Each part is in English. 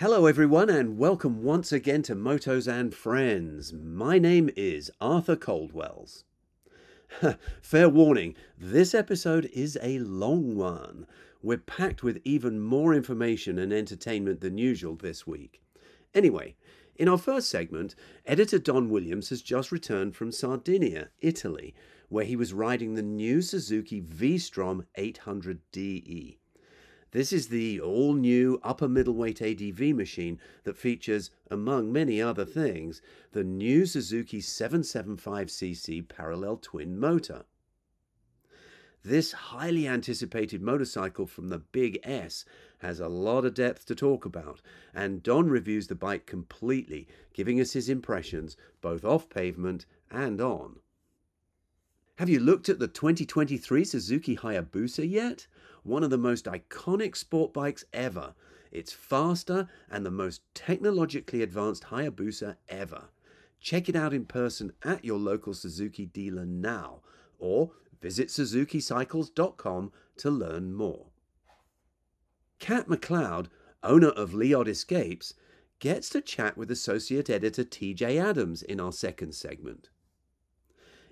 Hello, everyone, and welcome once again to Motos and Friends. My name is Arthur Coldwells. Fair warning, this episode is a long one. We're packed with even more information and entertainment than usual this week. Anyway, in our first segment, editor Don Williams has just returned from Sardinia, Italy, where he was riding the new Suzuki V-Strom 800DE. This is the all new upper middleweight ADV machine that features, among many other things, the new Suzuki 775cc parallel twin motor. This highly anticipated motorcycle from the Big S has a lot of depth to talk about, and Don reviews the bike completely, giving us his impressions both off pavement and on. Have you looked at the 2023 Suzuki Hayabusa yet? One of the most iconic sport bikes ever. It's faster and the most technologically advanced Hayabusa ever. Check it out in person at your local Suzuki dealer now or visit suzukicycles.com to learn more. Kat McLeod, owner of Leod Escapes, gets to chat with associate editor TJ Adams in our second segment.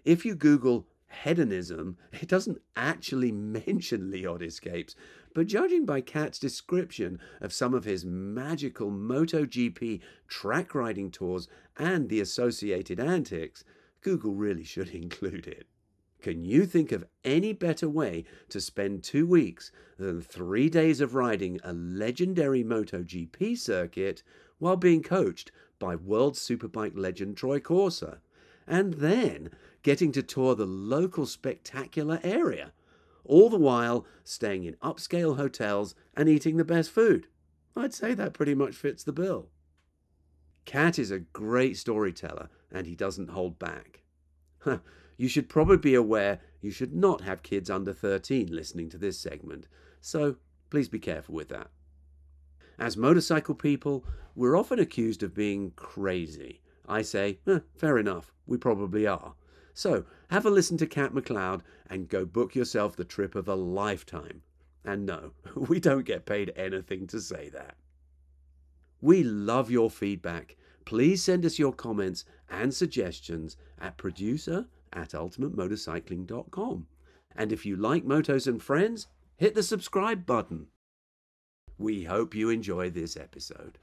If you Google hedonism, it doesn't actually mention Leod escapes, but judging by Kat's description of some of his magical MotoGP track riding tours and the associated antics, Google really should include it. Can you think of any better way to spend two weeks than three days of riding a legendary MotoGP circuit while being coached by world superbike legend Troy Corser? And then getting to tour the local spectacular area, all the while staying in upscale hotels and eating the best food. I'd say that pretty much fits the bill. Kat is a great storyteller and he doesn't hold back. you should probably be aware you should not have kids under 13 listening to this segment, so please be careful with that. As motorcycle people, we're often accused of being crazy. I say, eh, fair enough, we probably are. So have a listen to Kat McLeod and go book yourself the trip of a lifetime. And no, we don't get paid anything to say that. We love your feedback. Please send us your comments and suggestions at producer at ultimatemotorcycling.com. And if you like Motos and Friends, hit the subscribe button. We hope you enjoy this episode.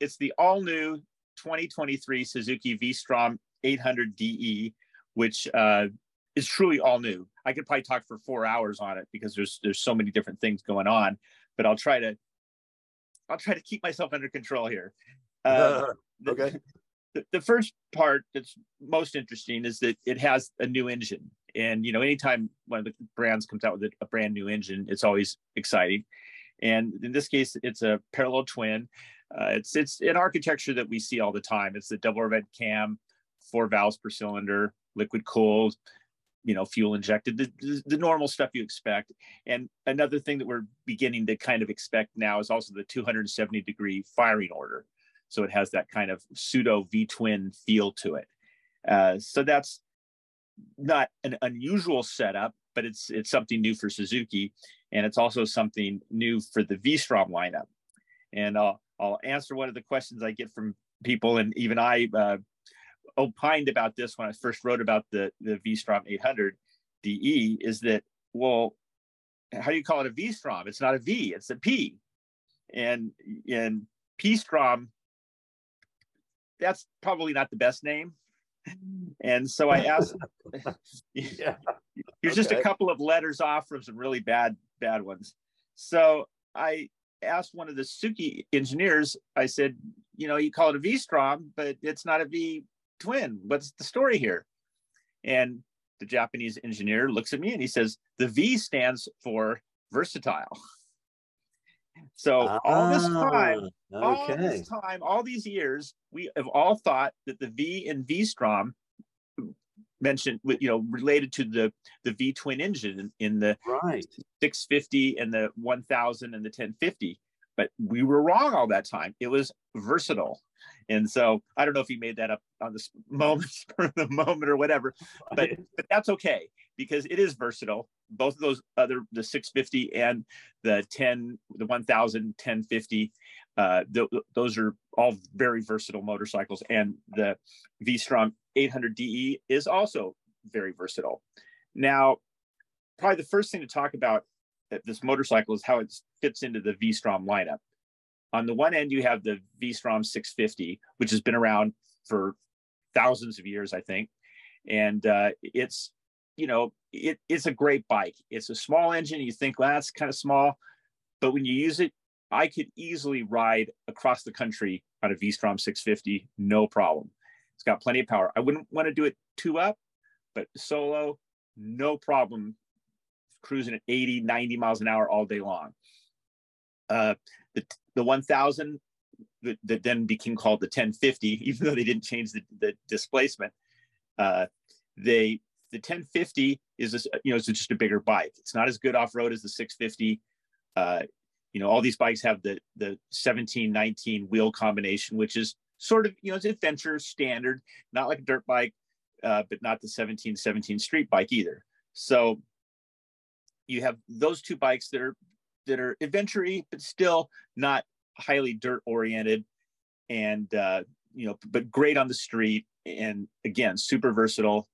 It's the all new 2023 Suzuki V-Strom 800DE, which uh, is truly all new. I could probably talk for four hours on it because there's there's so many different things going on, but I'll try to I'll try to keep myself under control here. Uh, okay. The, the first part that's most interesting is that it has a new engine, and you know, anytime one of the brands comes out with a brand new engine, it's always exciting. And in this case, it's a parallel twin. Uh, it's it's an architecture that we see all the time. It's the double overhead cam, four valves per cylinder, liquid cooled, you know, fuel injected, the, the, the, normal stuff you expect. And another thing that we're beginning to kind of expect now is also the 270 degree firing order. So it has that kind of pseudo V twin feel to it. Uh, so that's not an unusual setup, but it's it's something new for Suzuki, and it's also something new for the V-Strom lineup. And I'll I'll answer one of the questions I get from people, and even I uh, opined about this when I first wrote about the the V-Strom 800 DE. Is that well, how do you call it a V-Strom? It's not a V, it's a P, and and P-Strom. That's probably not the best name. And so I asked, yeah. here's okay. just a couple of letters off from some really bad, bad ones. So I asked one of the Suzuki engineers, I said, you know, you call it a V Strom, but it's not a V twin. What's the story here? And the Japanese engineer looks at me and he says, the V stands for versatile. So all this ah, time, okay. all this time, all these years, we have all thought that the V in V Strom mentioned, you know, related to the the V twin engine in, the right. 650 and the 1000 and the 1050. But we were wrong all that time. It was versatile. And so I don't know if he made that up on the moment, for the moment or whatever, but but that's okay because it is versatile. Both of those other the 650 and the 10 the 1000 1050 uh, th- those are all very versatile motorcycles and the V-Strom 800 DE is also very versatile. Now, probably the first thing to talk about this motorcycle is how it fits into the V-Strom lineup. On the one end, you have the V-Strom 650, which has been around for thousands of years, I think, and uh, it's you know it, it's a great bike. It's a small engine. You think well, that's kind of small, but when you use it, I could easily ride across the country on a V-Strom 650, no problem. It's got plenty of power. I wouldn't want to do it two up, but solo, no problem cruising at 80, 90 miles an hour all day long. Uh, the, the 1000 that, that, then became called the 1050, even though they didn't change the, the displacement, uh, they the 1050 is this, you know it's just a bigger bike. It's not as good off road as the 650. Uh, you know all these bikes have the the 17 19 wheel combination, which is sort of you know it's adventure standard, not like a dirt bike, uh, but not the 17 17 street bike either. So you have those two bikes that are that are adventure but still not highly dirt oriented and uh, you know but great on the street and again super versatile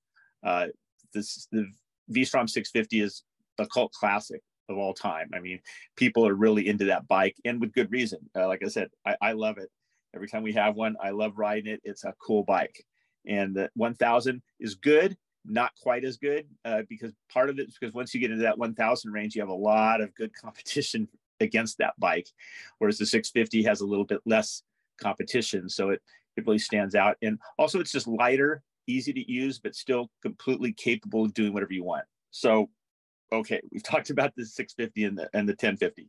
uh, this the v-strom 650 is a cult classic of all time i mean people are really into that bike and with good reason uh, like i said I, I love it every time we have one i love riding it it's a cool bike and the 1000 is good not quite as good uh, because part of it is because once you get into that 1000 range, you have a lot of good competition against that bike, whereas the 650 has a little bit less competition. So it, it really stands out. And also, it's just lighter, easy to use, but still completely capable of doing whatever you want. So, okay, we've talked about the 650 and the, and the 1050.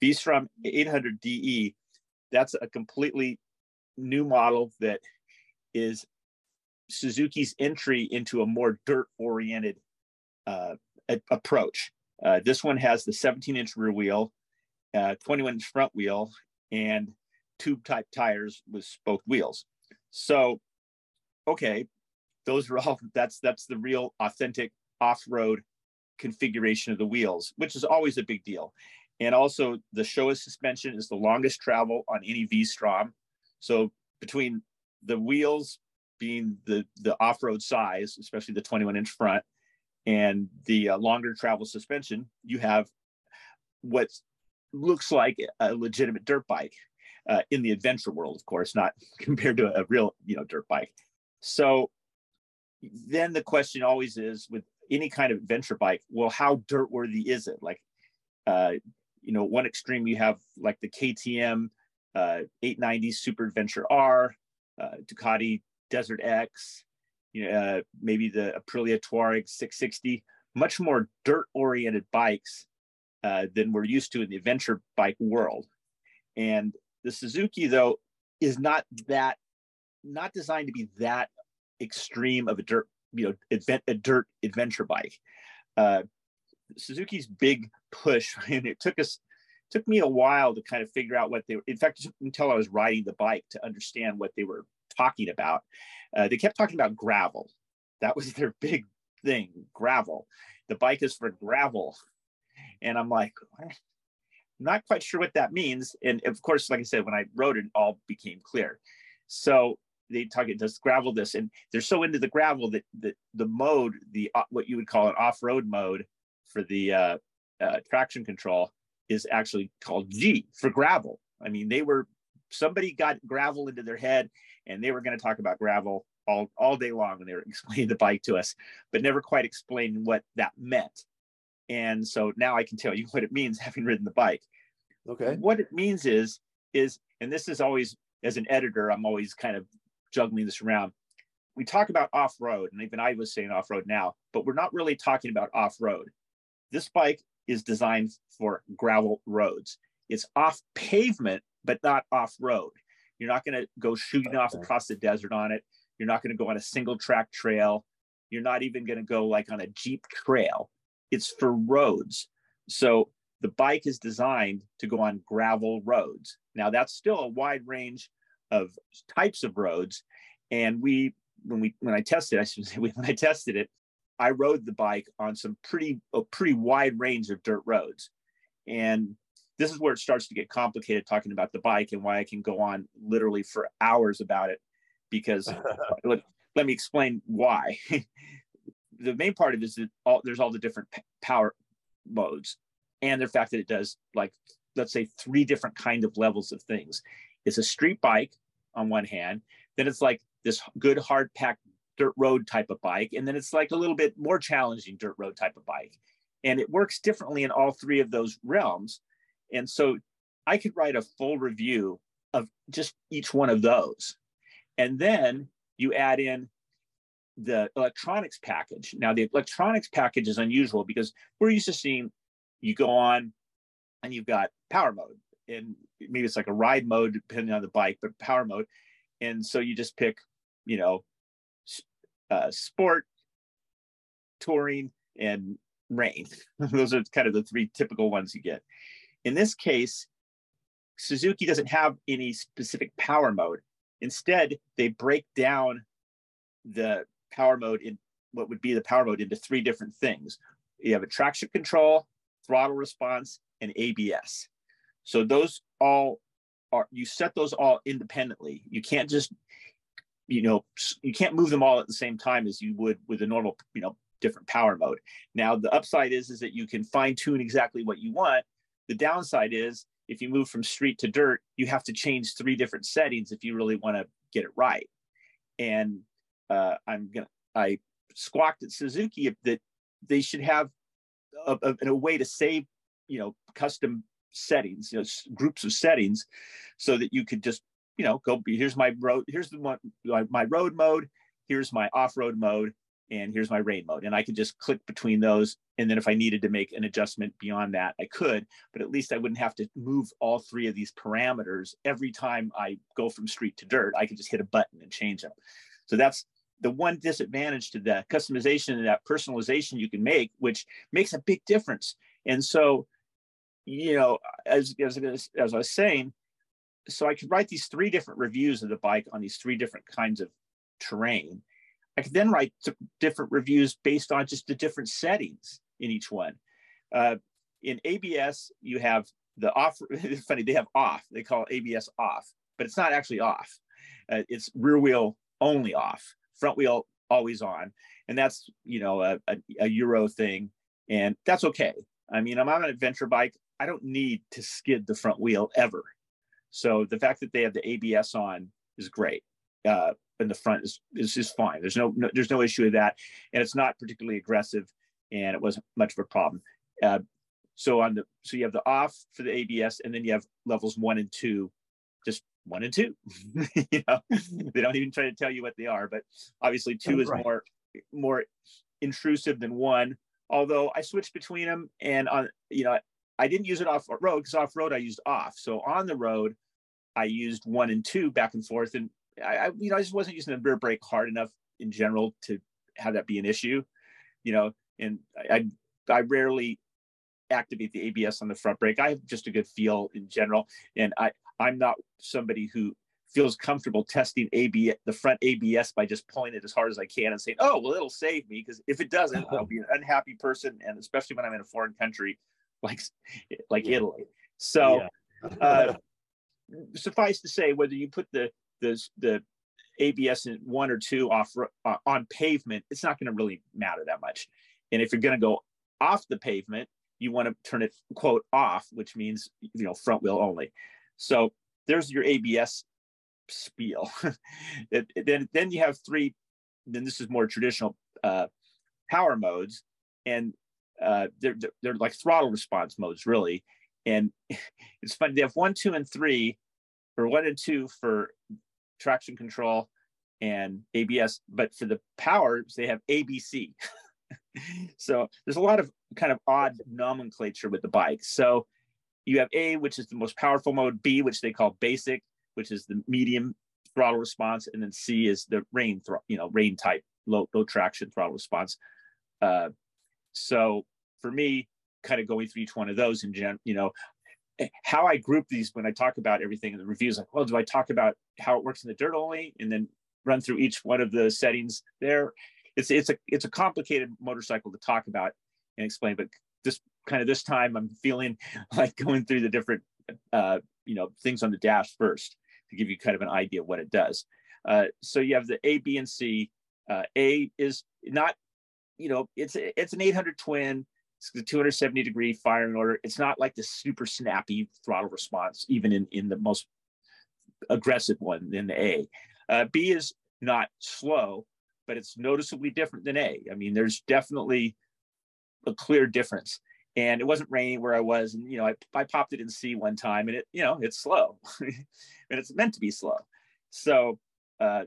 V-Strom 800 DE, that's a completely new model that is Suzuki's entry into a more dirt oriented uh, a- approach. Uh, this one has the 17 inch rear wheel, uh, 21 inch front wheel, and tube type tires with spoked wheels. So, okay, those are all that's that's the real authentic off road configuration of the wheels, which is always a big deal. And also, the Showa suspension is the longest travel on any V Strom. So, between the wheels being the the off-road size, especially the 21 inch front, and the uh, longer travel suspension, you have what looks like a legitimate dirt bike uh, in the adventure world, of course, not compared to a real you know dirt bike. So then the question always is with any kind of adventure bike, well, how dirt worthy is it? Like, uh, you know, one extreme you have like the KTM uh, 890 Super Adventure R, uh, Ducati Desert X, you know, uh, maybe the Aprilia Tuareg 660, much more dirt-oriented bikes uh, than we're used to in the adventure bike world. And the Suzuki, though, is not that, not designed to be that extreme of a dirt, you know, advent, a dirt adventure bike. Uh, Suzuki's big push, and it took us took me a while to kind of figure out what they were. In fact, until I was riding the bike to understand what they were talking about. Uh, they kept talking about gravel. That was their big thing, gravel. The bike is for gravel. And I'm like, I'm not quite sure what that means. And of course, like I said, when I wrote it, it all became clear. So they talk it does gravel this, and they're so into the gravel that the the mode, the uh, what you would call an off-road mode for the uh, uh, traction control, is actually called G for gravel. I mean, they were somebody got gravel into their head and they were going to talk about gravel all, all day long when they were explaining the bike to us, but never quite explained what that meant. And so now I can tell you what it means having ridden the bike. Okay. What it means is, is, and this is always, as an editor, I'm always kind of juggling this around. We talk about off road, and even I was saying off road now, but we're not really talking about off road. This bike is designed for gravel roads. It's off pavement, but not off road. You're not going to go shooting off across the desert on it. You're not going to go on a single track trail. You're not even going to go like on a Jeep trail. It's for roads. So the bike is designed to go on gravel roads. Now, that's still a wide range of types of roads. And we, when we, when I tested, I should say, when I tested it, I rode the bike on some pretty, a pretty wide range of dirt roads. And this is where it starts to get complicated talking about the bike and why I can go on literally for hours about it because let, let, me explain why. the main part of it is that all, there's all the different power modes and the fact that it does like let's say three different kind of levels of things it's a street bike on one hand then it's like this good hard packed dirt road type of bike and then it's like a little bit more challenging dirt road type of bike. And it works differently in all three of those realms. And so i could write a full review of just each one of those. And then you add in the electronics package. Now, the electronics package is unusual because we're used to seeing you go on and you've got power mode, and maybe it's like a ride mode depending on the bike, but power mode. And so you just pick, you know, uh, sport, touring, and rain. Those are kind of the three typical ones you get. In this case, Suzuki doesn't have any specific power mode. Instead, they break down the power mode in what would be the power mode into three different things. You have a traction control, throttle response, and ABS. So those all are you set those all independently. You can't just you know you can't move them all at the same time as you would with a normal you know different power mode. Now the upside is is that you can fine tune exactly what you want. The downside is if you move from street to dirt, you have to change three different settings if you really want to get it right. And uh, I'm gonna I squawked at Suzuki that they should have a, a, a, way to save you know custom settings, you know groups of settings, so that you could just you know go. Here's my road. Here's the one my road mode. Here's my off road mode, and here's my rain mode. And I could just click between those. And then if I needed to make an adjustment beyond that, I could, but at least I wouldn't have to move all three of these parameters every time I go from street to dirt. I could just hit a button and change them. So that's the one disadvantage to that customization and that personalization you can make, which makes a big difference. And so, you know, as, as, as I was saying, so I could write these three different reviews of the bike on these three different kinds of terrain. I could then write different reviews based on just the different settings in each one. Uh, in ABS, you have the off. It's funny they have off. They call ABS off, but it's not actually off. Uh, it's rear wheel only off front wheel always on, and that's you know a, a, a Euro thing, and that's okay. I mean, I'm on an adventure bike. I don't need to skid the front wheel ever. So the fact that they have the ABS on is great. Uh, and the front is is fine. There's no, no, there's no issue with that, and it's not particularly aggressive, and it wasn't much of a problem. Uh, so on the so you have the off for the ABS, and then you have levels one and two, just one and two. you know, they don't even try to tell you what they are, but obviously two is right. more more intrusive than one. Although I switched between them, and on you know I didn't use it off road because off road I used off. So on the road, I used one and two back and forth, and I, I you know I just wasn't using the rear brake hard enough in general to have that be an issue. You know, and I I rarely activate the ABS on the front brake. I have just a good feel in general, and I I'm not somebody who feels comfortable testing AB the front ABS by just pulling it as hard as I can and saying, "Oh, well, it'll save me." Because if it doesn't, I'll be an unhappy person, and especially when I'm in a foreign country like like yeah. Italy. So, yeah. uh, suffice to say, whether you put the the the ABS in one or two off uh, on pavement, it's not going to really matter that much. And if you're going to go off the pavement, you want to turn it quote off, which means you know front wheel only. So there's your ABS spiel. it, it, then then you have three. Then this is more traditional uh, power modes, and uh, they're they're like throttle response modes really. And it's funny they have one, two, and three, or one and two for traction control and ABS, but for the powers they have ABC. so there's a lot of kind of odd nomenclature with the bike. So you have A, which is the most powerful mode, B, which they call basic, which is the medium throttle response, and then C is the rain, you know, rain type, low, low traction throttle response. Uh, so for me, kind of going through each one of those in gen, you know, how I group these when I talk about everything in the reviews, like, well, do I talk about how it works in the dirt only, and then run through each one of the settings there? It's it's a it's a complicated motorcycle to talk about and explain, but this kind of this time I'm feeling like going through the different uh, you know things on the dash first to give you kind of an idea of what it does. Uh, so you have the A, B, and C. Uh, a is not, you know, it's it's an 800 twin. It's the 270 degree firing order. It's not like the super snappy throttle response, even in in the most aggressive one in the A. Uh, B is not slow, but it's noticeably different than A. I mean, there's definitely a clear difference. And it wasn't raining where I was, and you know, I, I popped it in C one time, and it, you know, it's slow, and it's meant to be slow. So uh,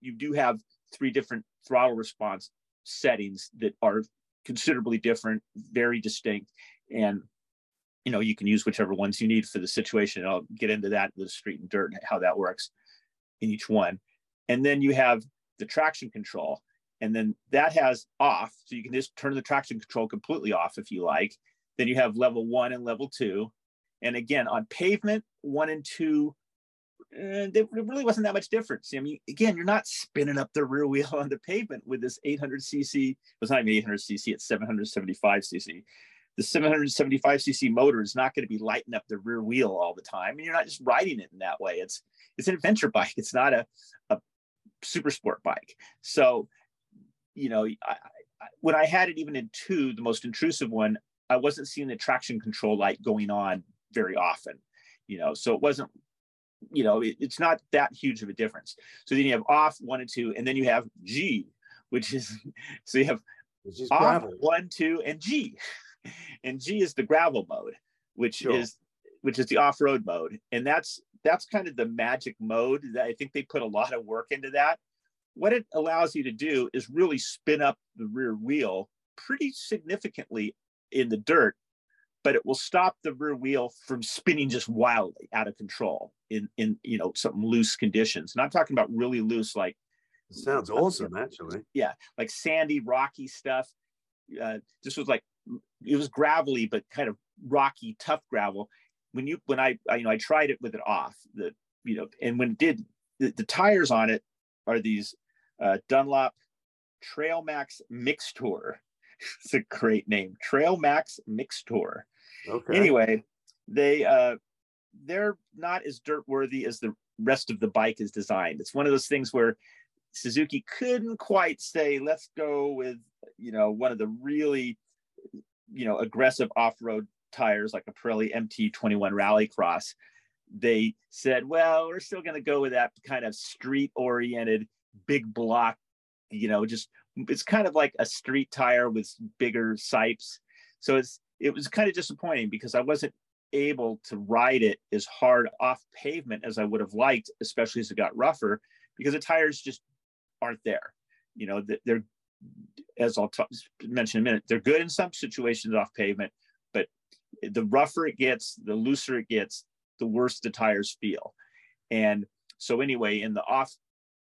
you do have three different throttle response settings that are considerably different, very distinct, and you know you can use whichever ones you need for the situation. I'll get into that, the street and dirt, and how that works in each one. And then you have the traction control, and then that has off, so you can just turn the traction control completely off if you like. Then you have level one and level two, and again on pavement, one and two Uh, and there really wasn't that much difference. I mean, again, you're not spinning up the rear wheel on the pavement with this 800cc. It was not even 800cc; it's 775cc. The 775cc motor is not going to be lighting up the rear wheel all the time, and you're not just riding it in that way. It's it's an adventure bike. It's not a a super sport bike. So, you know, I, I, when I had it even in two, the most intrusive one, I wasn't seeing the traction control light going on very often. You know, so it wasn't you know, it, it's not that huge of a difference. So then you have off one and two, and then you have G, which is so you have off gravel. one, two, and G. And G is the gravel mode, which sure. is which is the off-road mode. And that's that's kind of the magic mode that I think they put a lot of work into that. What it allows you to do is really spin up the rear wheel pretty significantly in the dirt but it will stop the rear wheel from spinning just wildly out of control in in you know some loose conditions. And I'm talking about really loose, like it sounds awesome, actually. Yeah, like sandy, rocky stuff. Uh, this was like it was gravelly, but kind of rocky, tough gravel. When you when I, I you know I tried it with it off the you know and when it did the, the tires on it are these uh, Dunlop Trail Max Mixtour. it's a great name, Trail Max Mixtour. Okay. Anyway, they uh, they're not as dirt worthy as the rest of the bike is designed. It's one of those things where Suzuki couldn't quite say, let's go with you know one of the really you know aggressive off-road tires like a Pirelli MT21 Rallycross. They said, well, we're still going to go with that kind of street-oriented big block, you know, just it's kind of like a street tire with bigger sipes. So it's it was kind of disappointing because I wasn't able to ride it as hard off pavement as I would have liked, especially as it got rougher, because the tires just aren't there. You know, they're as I'll t- mention in a minute, they're good in some situations off pavement, but the rougher it gets, the looser it gets, the worse the tires feel. And so anyway, in the off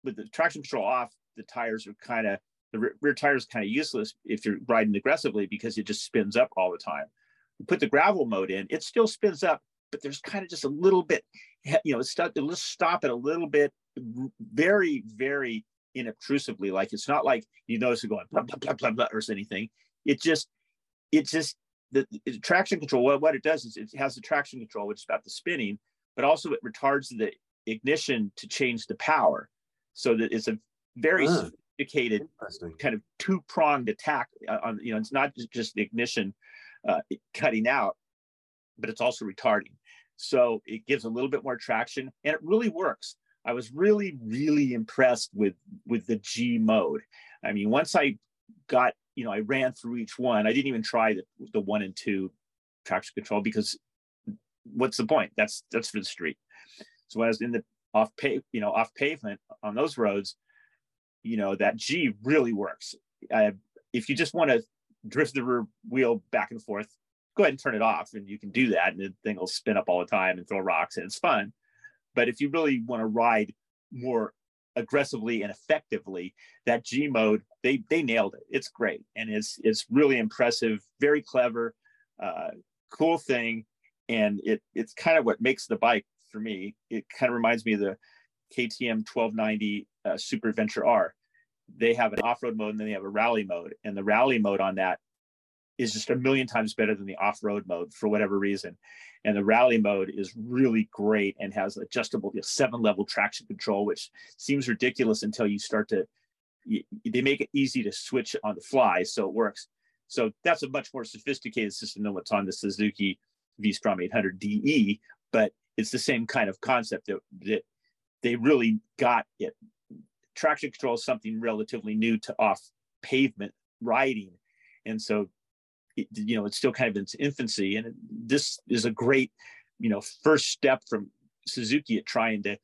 with the traction control off, the tires are kind of the rear, tire is kind of useless if you're riding aggressively because it just spins up all the time. You put the gravel mode in, it still spins up, but there's kind of just a little bit, you know, it's stop, it a little bit, very, very inobtrusively. Like it's not like you notice it going blah, blah, blah, blah, blah, or anything. It just, it just, the, the traction control, what, what it does is it has the traction control, which is about the spinning, but also it retards the ignition to change the power. So that it's a very ah sophisticated kind of two pronged attack uh, on you know it's not just the ignition uh, cutting out but it's also retarding. So it gives a little bit more traction and it really works. I was really really impressed with with the g mode. I mean once i got you know i ran through each one i didn't even try the, the one and two traction control because what's the point? That's that's for the street. So as in the off pave you know off pavement on those roads you know that G really works. Uh, if you just want to drift the rear wheel back and forth, go ahead and turn it off, and you can do that, and the thing will spin up all the time and throw rocks, and it's fun. But if you really want to ride more aggressively and effectively, that G mode they they nailed it. It's great, and it's it's really impressive, very clever, uh, cool thing. and it it's kind of what makes the bike for me. It kind of reminds me of the KTM 1290 uh, Super Adventure R. They have an off-road mode and then they have a rally mode, and the rally mode on that is just a million times better than the off-road mode for whatever reason. And the rally mode is really great and has adjustable you know, seven-level traction control, which seems ridiculous until you start to. You, they make it easy to switch on the fly, so it works. So that's a much more sophisticated system than what's on the Suzuki V-Strom 800 DE, but it's the same kind of concept that, that they really got it. Traction control is something relatively new to off pavement riding. And so, it, you know, it's still kind of in its infancy. And this is a great, you know, first step from Suzuki at trying to,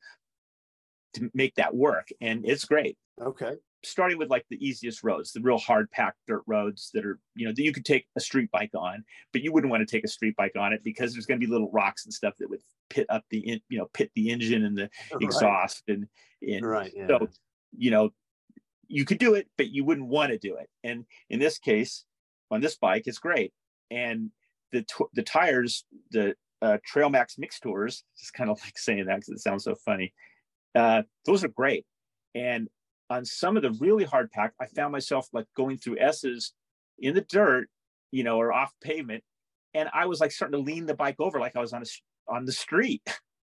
to make that work. And it's great. Okay starting with like the easiest roads, the real hard packed dirt roads that are, you know, that you could take a street bike on, but you wouldn't want to take a street bike on it because there's going to be little rocks and stuff that would pit up the, in, you know, pit the engine and the right. exhaust and, and right, yeah. so, you know, you could do it, but you wouldn't want to do it. And in this case, on this bike, it's great. And the the tires, the uh, Trail Max Mix Tours, just kind of like saying that because it sounds so funny. Uh, those are great. And on some of the really hard pack, I found myself like going through S's in the dirt, you know, or off pavement, and I was like starting to lean the bike over like I was on a on the street.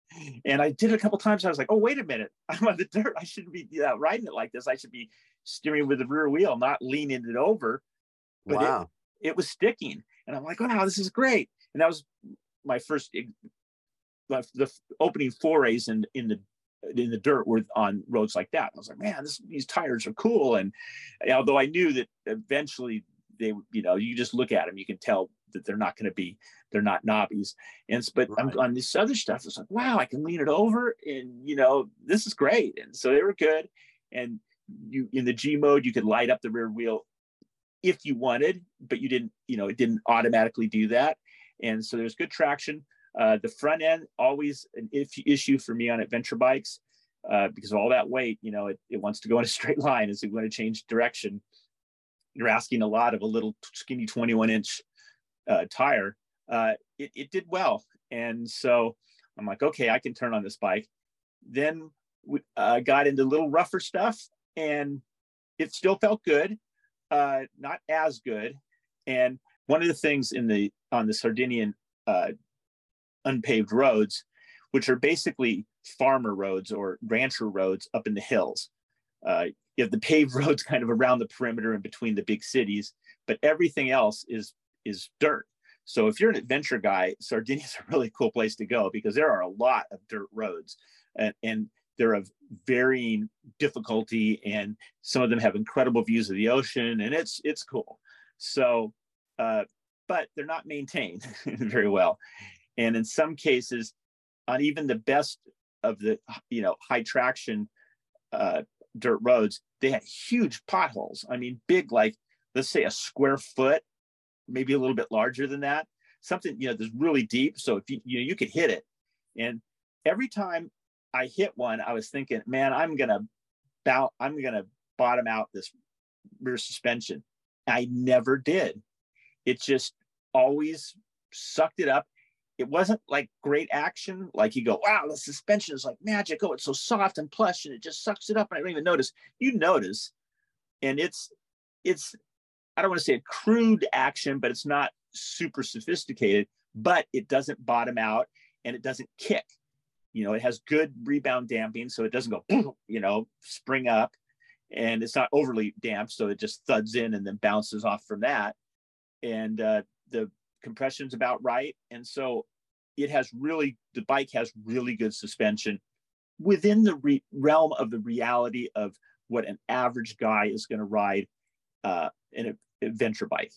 and I did it a couple times. I was like, oh wait a minute, I'm on the dirt. I shouldn't be uh, riding it like this. I should be steering with the rear wheel, not leaning it over. But wow. it, it was sticking, and I'm like, "Oh wow, this is great. And that was my first the opening forays in in the in the dirt were on roads like that. I was like, man, this, these tires are cool. And although I knew that eventually they, you know, you just look at them, you can tell that they're not going to be, they're not knobbies. And but right. on this other stuff, it's like, wow, I can lean it over, and you know, this is great. And so they were good. And you in the G mode, you could light up the rear wheel if you wanted, but you didn't, you know, it didn't automatically do that. And so there's good traction. Uh, the front end always an issue for me on adventure bikes uh, because of all that weight. You know, it, it wants to go in a straight line as you want to change direction. You're asking a lot of a little skinny 21 inch uh, tire. Uh, it, it did well, and so I'm like, okay, I can turn on this bike. Then we uh, got into little rougher stuff, and it still felt good, uh, not as good. And one of the things in the on the Sardinian uh, unpaved roads, which are basically farmer roads or rancher roads up in the hills. Uh, you have the paved roads kind of around the perimeter and between the big cities, but everything else is is dirt. So if you're an adventure guy, Sardinia is a really cool place to go because there are a lot of dirt roads, and, and they're of varying difficulty, and some of them have incredible views of the ocean, and it's it's cool. So, uh, but they're not maintained very well and in some cases on even the best of the you know high traction uh, dirt roads they had huge potholes. I mean big like let's say a square foot maybe a little bit larger than that something you know that's really deep. So if you you know you could hit it. And every time i hit one i was thinking man i'm gonna bow i'm gonna bottom out this rear suspension. I never did. It just always sucked it up it wasn't like great action. Like you go, wow, the suspension is like magic. Oh, it's so soft and plush, and it just sucks it up, and I don't even notice. You notice, and it's it's I don't want to say a crude action, but it's not super sophisticated. But it doesn't bottom out, and it doesn't kick. You know, it has good rebound damping, so it doesn't go, you know, spring up, and it's not overly damp, so it just thuds in and then bounces off from that. And uh, the compression's about right. And so it has really, the bike has really good suspension within the re- realm of the reality of what an average guy is going to ride uh, in an adventure bike.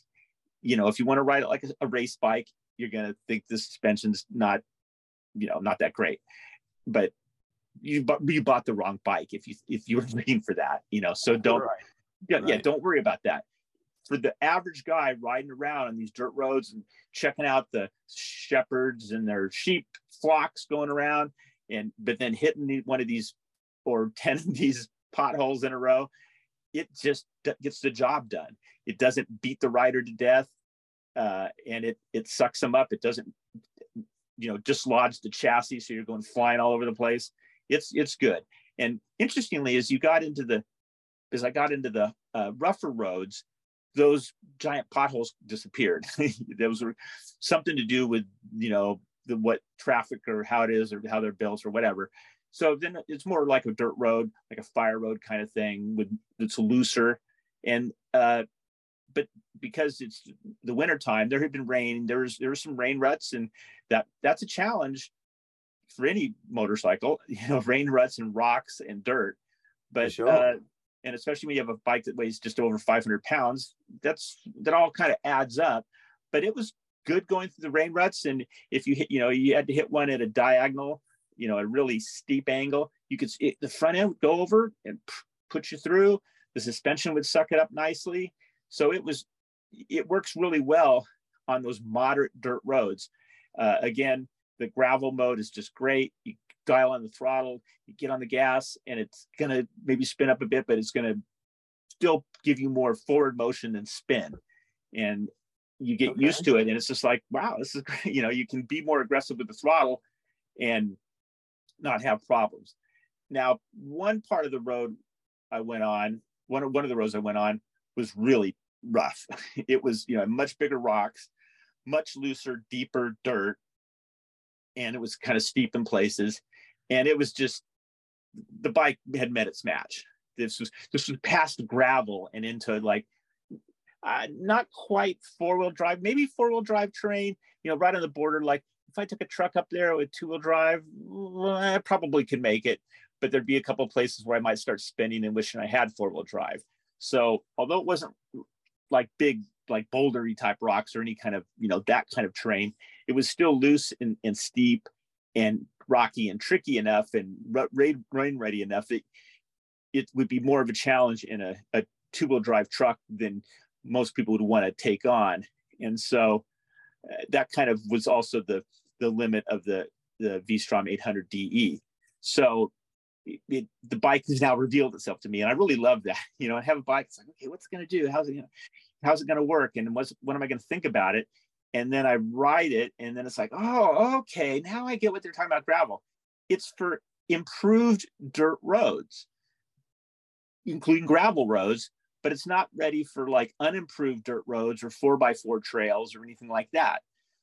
You know, if you want to ride it like a, a race bike, you're going to think the suspension's not, you know, not that great. But you bought, you bought the wrong bike if you if you were looking for that. You know, so don't right. yeah right. yeah don't worry about that for the average guy riding around on these dirt roads and checking out the shepherds and their sheep flocks going around and but then hitting one of these or 10 of these potholes in a row it just gets the job done. It doesn't beat the rider to death uh, and it it sucks them up. It doesn't you know dislodge the chassis so you're going flying all over the place. It's it's good. And interestingly as you got into the as i got into the uh, rougher roads those giant potholes disappeared those were something to do with you know the what traffic or how it is or how they're built or whatever so then it's more like a dirt road like a fire road kind of thing with it's looser and uh but because it's the winter time, there had been rain. There was there were some rain ruts, and that that's a challenge for any motorcycle. You know, rain ruts and rocks and dirt. But sure. uh, and especially when you have a bike that weighs just over 500 pounds, that's that all kind of adds up. But it was good going through the rain ruts, and if you hit, you know, you had to hit one at a diagonal, you know, a really steep angle, you could it, the front end would go over and put you through. The suspension would suck it up nicely so it was, it works really well on those moderate dirt roads. Uh, again, the gravel mode is just great. You dial on the throttle, you get on the gas, and it's gonna maybe spin up a bit, but it's gonna still give you more forward motion than spin. And you get okay. used to it, and it's just like, wow, this is great. You know, you can be more aggressive with the throttle and not have problems. Now, one part of the road I went on, one of one of the roads I went on was really rough. It was, you know, much bigger rocks, much looser, deeper dirt, and it was kind of steep in places. And it was just the bike had met its match. This was this was past gravel and into like uh, not quite four wheel drive, maybe four wheel drive terrain. You know, right on the border. Like if I took a truck up there with two wheel drive, I probably could make it. But there'd be a couple places where I might start spinning and wishing I had four wheel drive. So although it wasn't like big like bouldery type rocks or any kind of you know that kind of terrain, it was still loose and, and steep and rocky and tricky enough and rain, ready enough that it would be more of a challenge in a, a two wheel drive truck than most people would want to take on. And so uh, that kind of was also the the limit of the the V-Strom 800 DE. So it, the bike has now revealed itself to me, and I really love that. You know, I have a bike. It's like, okay, what's it going to do? How's it? How's it going to work? And what's what am I going to think about it? And then I ride it, and then it's like, oh, okay, now I get what they're talking about gravel. It's for improved dirt roads, including gravel roads, but it's not ready for like unimproved dirt roads or four by four trails or anything like that.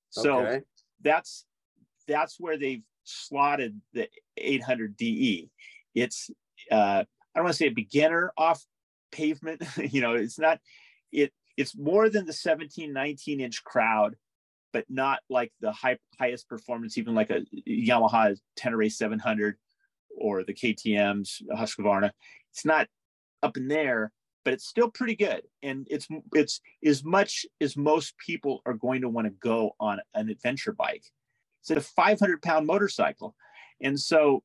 So okay. that's that's where they've slotted the 800 DE. It's uh, I don't want to say a beginner off pavement. you know, it's not it. It's more than the 17, 19 inch crowd, but not like the high, highest performance, even like a Yamaha Tenere 700 or the KTM's Husqvarna. It's not up in there, but it's still pretty good. And it's it's as much as most people are going to want to go on an adventure bike. It's a 500 pound motorcycle, and so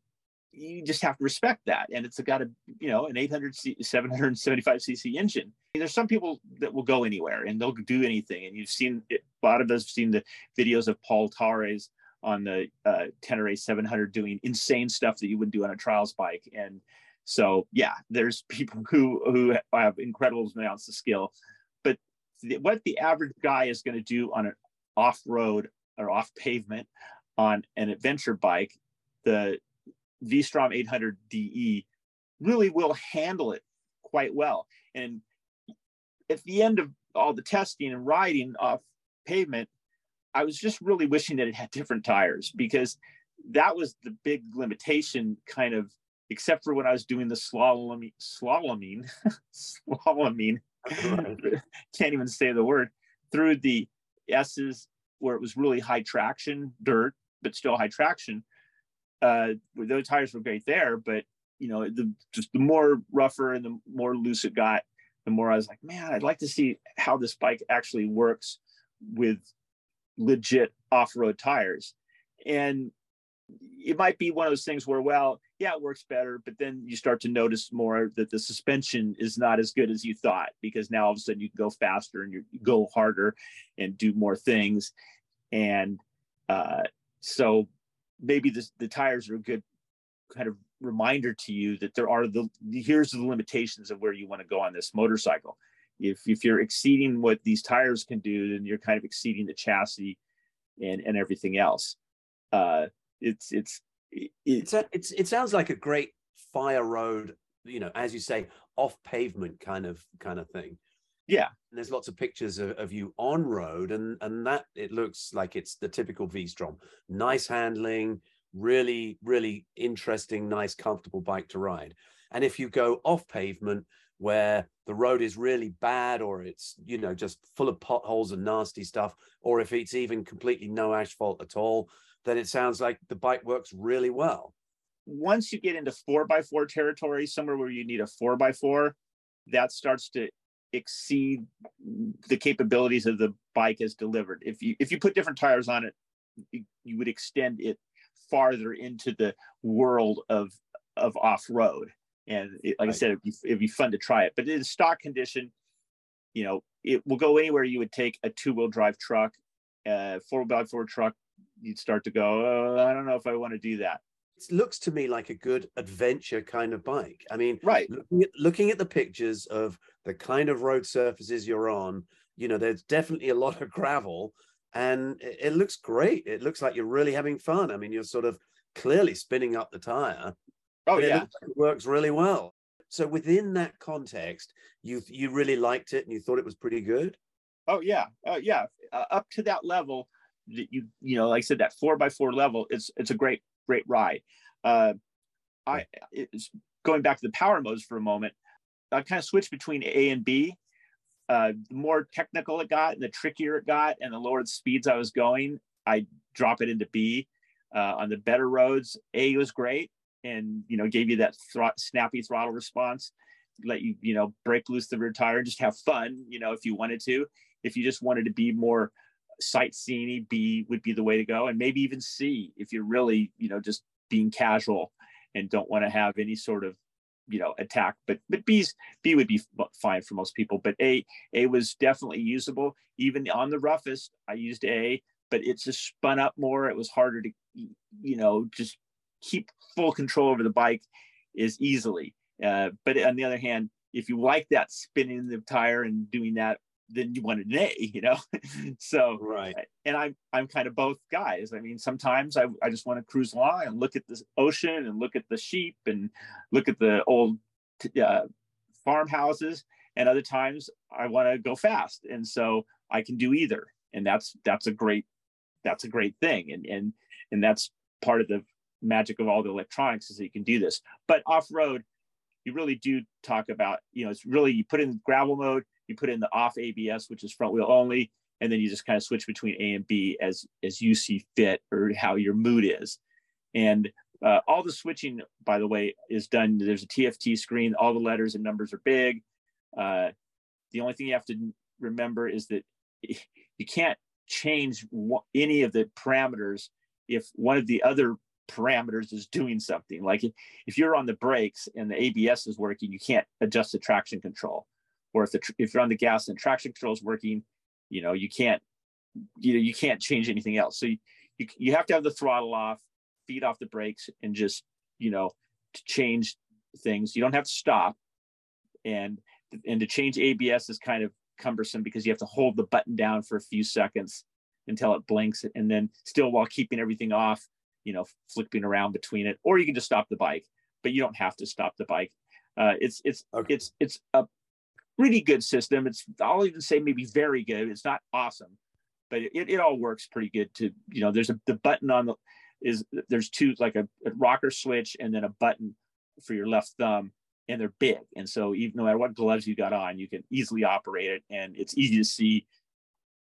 you just have to respect that. And it's got a, you know, an 800, 775 cc engine. There's some people that will go anywhere and they'll do anything. And you've seen, a lot of us have seen the videos of Pol Tarrés on the uh, Tenere 700 doing insane stuff that you would do on a trials bike. And so, yeah, there's people who, who have incredible amounts of skill. But what the average guy is going to do on an off-road or off pavement on an adventure bike, the V-Strom 800 DE really will handle it quite well. And at the end of all the testing and riding off pavement, I was just really wishing that it had different tires because that was the big limitation kind of except for when I was doing the slalom slaloming slaloming. Can't even say the word through the S's where it was really high traction dirt but still high traction uh, those tires were great there, but you know, the just the more rougher and the more loose it got, the more I was like, man, I'd like to see how this bike actually works with legit off-road tires. And it might be one of those things where, well, yeah, it works better, but then you start to notice more that the suspension is not as good as you thought because now all of a sudden you can go faster and you go harder and do more things. And uh, so maybe this, the tires are a good kind of reminder to you that there are the here's the limitations of where you want to go on this motorcycle. If if you're exceeding what these tires can do, then you're kind of exceeding the chassis and and everything else. uh, it's it's it, It's a, it's it sounds like a great fire road, you know, as you say, off pavement kind of kind of thing. yeah And there's lots of pictures of, of you on road, and and that it looks like it's the typical V-Strom. Nice handling, really really interesting, nice, comfortable bike to ride. And if you go off pavement where the road is really bad, or it's you know just full of potholes and nasty stuff, or if it's even completely no asphalt at all, then it sounds like the bike works really well. once you get into four by four territory, somewhere where you need a four by four, that starts to exceed the capabilities of the bike as delivered. If you if you put different tires on it, you, you would extend it farther into the world of of off road. And it, like I said, it'd be, it'd be fun to try it. But in stock condition, you know, it will go anywhere you would take a two wheel drive truck, uh, four by four truck. You'd start to go, oh, I don't know if I want to do that. It looks to me like a good adventure kind of bike. I mean, Right. looking at, looking at the pictures of the kind of road surfaces you're on, you know, there's definitely a lot of gravel and it, it looks great. It looks like you're really having fun. I mean, you're sort of clearly spinning up the tire. Oh it yeah. looks like it works really well. So within that context, you you really liked it and you thought it was pretty good. Oh yeah, uh, yeah. Uh, up to that level, that you you know, like I said, that four by four level, it's it's a great great ride. Uh, I it's going back to the power modes for a moment. I kind of switched between A and B. Uh, the more technical it got, and the trickier it got, and the lower the speeds I was going, I drop it into B. Uh, on the better roads, A was great, and you know gave you that snappy throttle response, let you you know break loose the rear tire, just have fun. You know if you wanted to if you just wanted to be more sightseeing b would be the way to go and maybe even c if you're really you know just being casual and don't want to have any sort of you know attack but but b's b would be fine for most people but a a was definitely usable. Even on the roughest i used a but it just spun up more. It was harder to you know just keep full control over the bike is easily. Uh, but on the other hand if you like that spinning the tire and doing that then you want an A, you know? so, Right. and I'm, I'm kind of both guys. I mean, sometimes I, I just want to cruise along and look at the ocean and look at the sheep and look at the old uh, farmhouses. And other times I want to go fast. And so I can do either. And that's, that's a great, that's a great thing. And, and, and that's part of the magic of all the electronics is that you can do this. But off road, you really do talk about, you know, it's really, you put in gravel mode, you put in the off ABS, which is front wheel only, and then you just kind of switch between A and B as as you see fit or how your mood is. And uh, all the switching, by the way, is done. There's a TFT screen. All the letters and numbers are big. Uh, the only thing you have to remember is that you can't change any of the parameters if one of the other parameters is doing something. Like if, if you're on the brakes and the ABS is working, you can't adjust the traction control or if the if you're on the gas and traction control is working, you know you can't you know you can't change anything else. So you, you you have to have the throttle off, feet off the brakes, and just you know to change things. You don't have to stop, and and to change ABS is kind of cumbersome because you have to hold the button down for a few seconds until it blinks, and then still while keeping everything off, you know, flipping around between it, or you can just stop the bike, but you don't have to stop the bike. Uh, it's it's Okay. it's it's a pretty good system. It's I'll even say maybe very good. It's not awesome, but it, it all works pretty good. To you know, there's a the button on the is there's two like a, a rocker switch and then a button for your left thumb, and they're big. And so even no matter what gloves you got on, you can easily operate it, and it's easy to see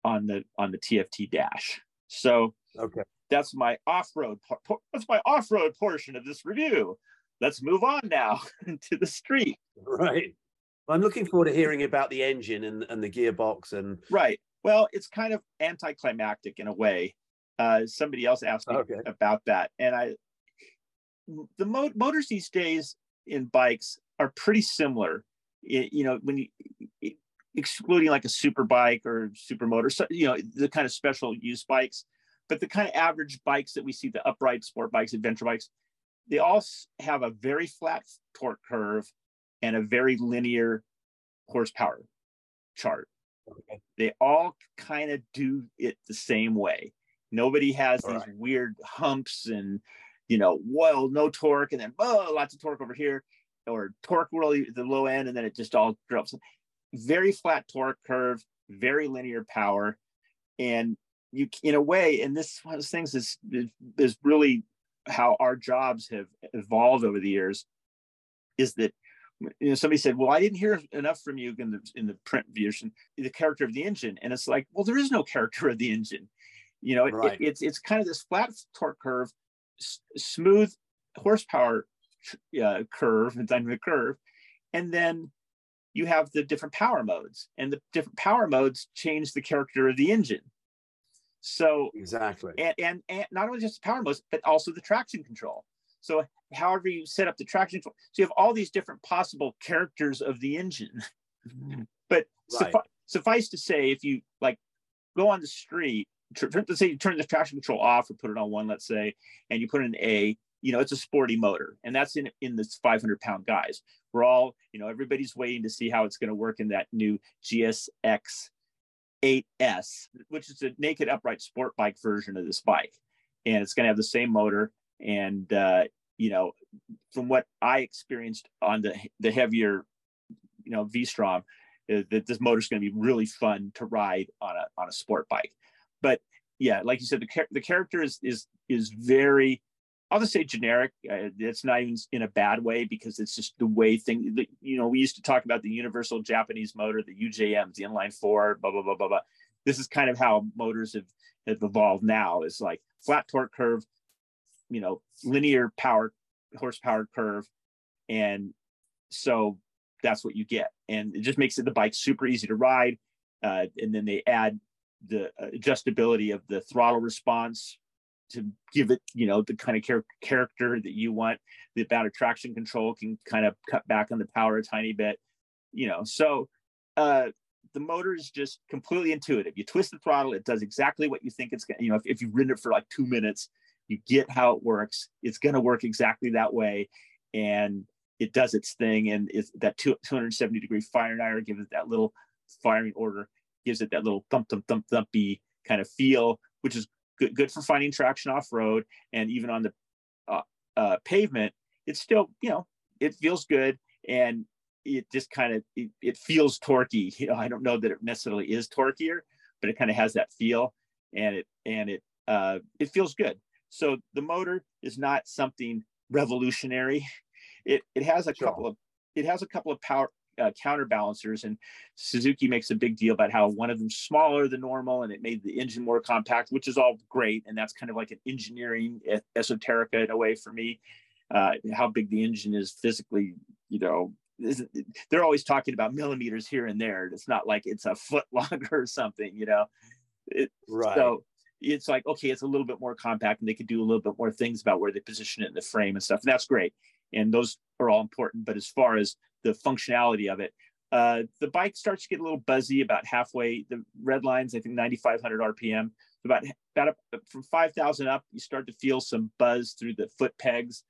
on the on the TFT dash. So Okay. that's my off-road that's my off-road portion of this review. Let's move on now to the street. Right. I'm looking forward to hearing about the engine and, and the gearbox and Right. Well, it's kind of anticlimactic in a way. Uh, somebody else asked me Okay. about that, and I, the mo- motors these days in bikes are pretty similar. I- you know, when you excluding like a super bike or super motor, so, you know, the kind of special use bikes, but the kind of average bikes that we see, the upright sport bikes, adventure bikes, they all have a very flat torque curve and a very linear horsepower chart Okay. they all kind of do it the same way Nobody has All these right. weird humps and you know, well, no torque, and then oh, lots of torque over here, or torque really at the low end, and then it just all drops. Very flat torque curve, very linear power, and you, in a way, and this one of those things is is really how our jobs have evolved over the years. Is that you know somebody said, well, I didn't hear enough from you in the in the print version, the character of the engine, and it's like, well, there is no character of the engine. You know, Right. it, it's it's kind of this flat torque curve s- smooth horsepower uh, curve and dynamic curve and then you have the different power modes and the different power modes change the character of the engine so Exactly. and, and and not only just the power modes but also the traction control so however you set up the traction control so you have all these different possible characters of the engine. Mm-hmm. But Right. suffi- suffice to say if you like go on the street tr- tr- let's say you turn the traction control off or put it on one let's say and you put in a you know it's a sporty motor and that's in in this 500 pound guys. We're all you know everybody's waiting to see how it's going to work in that new gsx 8s which is a naked upright sport bike version of this bike. And it's going to have the same motor and uh you know from what i experienced on the the heavier you know v-strom uh, that this motor's going to be really fun to ride on a on a sport bike but yeah like you said the the character is is is very I'll just say generic. Uh, it's not even in a bad way because it's just the way thing. The, you know, we used to talk about the universal Japanese motor, the UJMs, the inline four, blah blah blah blah blah. This is kind of how motors have have evolved now. Is like flat torque curve, you know, linear power horsepower curve, and so that's what you get, and it just makes it the bike super easy to ride. Uh, and then they add the adjustability of the throttle response to give it, you know, the kind of char- character that you want. The amount traction control can kind of cut back on the power a tiny bit, you know. So uh, the motor is just completely intuitive. You twist the throttle, it does exactly what you think it's going. to You know, if, if you've ridden it for like two minutes, you get how it works. It's going to work exactly that way, and it does its thing. And it's that two, 270 degree firing iron gives it that little firing order, gives it that little thump thump thump thumpy kind of feel, which is good, good for finding traction off road and even on the uh, uh, pavement. It's still, you know, it feels good and it just kind of it, it feels torquey. You know, I don't know that it necessarily is torquier, but it kind of has that feel and it and it uh, it feels good. So the motor is not something revolutionary. It it has a Sure. couple of it has a couple of power uh, counterbalancers and Suzuki makes a big deal about how one of them's smaller than normal and it made the engine more compact, which is all great. And that's kind of like an engineering esoterica in a way for me. Uh, how big the engine is physically, you know, isn't, they're always talking about millimeters here and there. It's not like it's a foot longer or something, you know. It, Right. So it's like, okay, it's a little bit more compact and they could do a little bit more things about where they position it in the frame and stuff. And that's great. And those are all important. But as far as the functionality of it, uh, the bike starts to get a little buzzy about halfway. The red lines, I think 9,500 RPM. About about up, from 5,000 up, you start to feel some buzz through the foot pegs,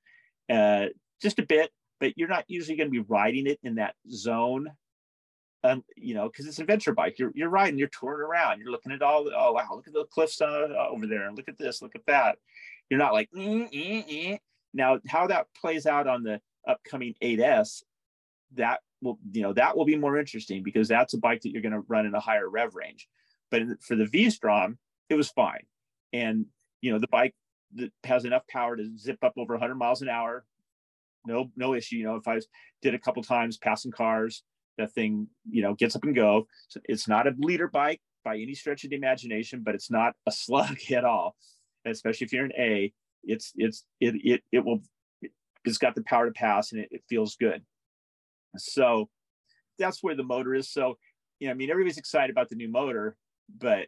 uh, just a bit. But you're not usually going to be riding it in that zone um, you know, because it's an adventure bike. You're you're riding, you're touring around, you're looking at all. Oh wow, look at the cliffs uh, over there, look at this, look at that. You're not like "Mm, mm, mm." now. How that plays out on the upcoming 8S, that will you know that will be more interesting because that's a bike that you're going to run in a higher rev range. But for the V-Strom, it was fine, and you know the bike that has enough power to zip up over 100 miles an hour. No, no issue. You know, if I did a couple times passing cars, that thing you know gets up and go. It's not a liter bike by any stretch of the imagination but it's not a slug at all. Especially if you're an a it's it's it it, it will it's got the power to pass and it, it feels good. So that's where the motor is. So you know i mean everybody's excited about the new motor but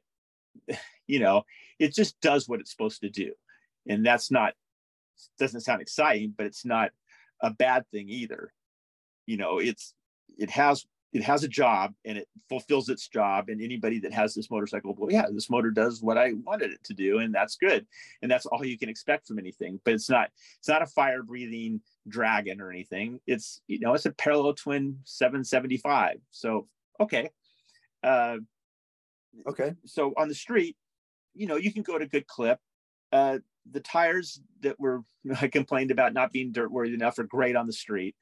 you know it just does what it's supposed to do. And that's not doesn't sound exciting but it's not a bad thing either. You know it's it has it has a job and it fulfills its job and anybody that has this motorcycle well yeah this motor does what i wanted it to do and that's good and that's all you can expect from anything but it's not it's not a fire breathing dragon or anything it's you know it's a parallel twin 775 so okay uh Okay. so on the street you know, you can go at a good clip. Uh, the tires that were I complained about not being dirt worthy enough are great on the street.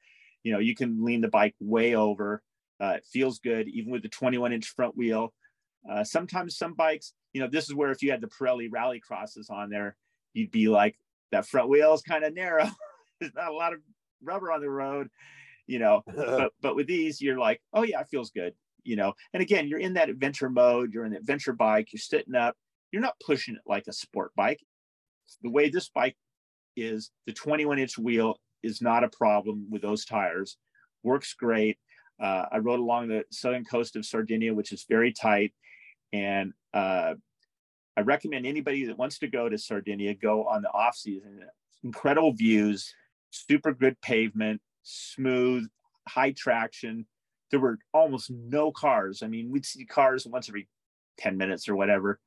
You know, you can lean the bike way over. Uh, it feels good, even with the 21 inch front wheel. Uh, sometimes some bikes, you know, this is where if you had the Pirelli rally crosses on there, you'd be like, that front wheel is kind of narrow. There's not a lot of rubber on the road, you know. but but with these, you're like, oh yeah, it feels good, you know. And again, you're in that adventure mode. You're in the adventure bike. You're sitting up. You're not pushing it like a sport bike. The way this bike is, the 21 inch wheel is not a problem with those tires. Works great. Uh, I rode along the southern coast of Sardinia, which is very tight, and uh, I recommend anybody that wants to go to Sardinia go on the off season. Incredible views, super good pavement, smooth, high traction. There were almost no cars. I mean, we'd see cars once every 10 minutes or whatever.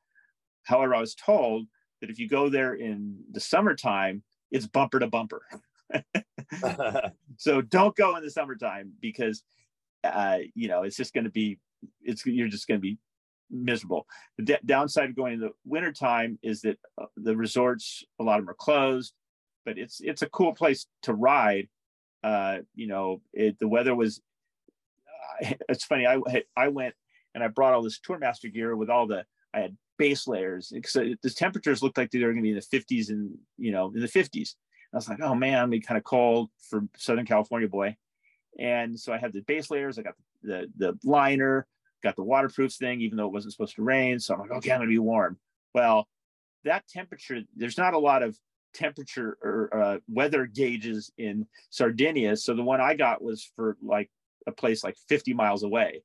However, I was told that if you go there in the summertime, it's bumper to bumper. so don't go in the summertime because uh, you know it's just going to be it's you're just going to be miserable. The d- downside of going in the wintertime is that uh, the resorts a lot of them are closed, but it's it's a cool place to ride. Uh, you know, it, the weather was. Uh, it's funny. I I went and I brought all this Tourmaster gear with all the I had base layers. So the temperatures looked like they were going to be in the 50s and you know in the 50s. I was like, oh man, we kind of cold for Southern California boy. And so I had the base layers. I got the the, the liner, got the waterproof thing, even though it wasn't supposed to rain. So I'm like, okay, I'm gonna be warm. Well, that temperature, there's not a lot of temperature or uh, weather gauges in Sardinia. So the one I got was for like a place like 50 miles away,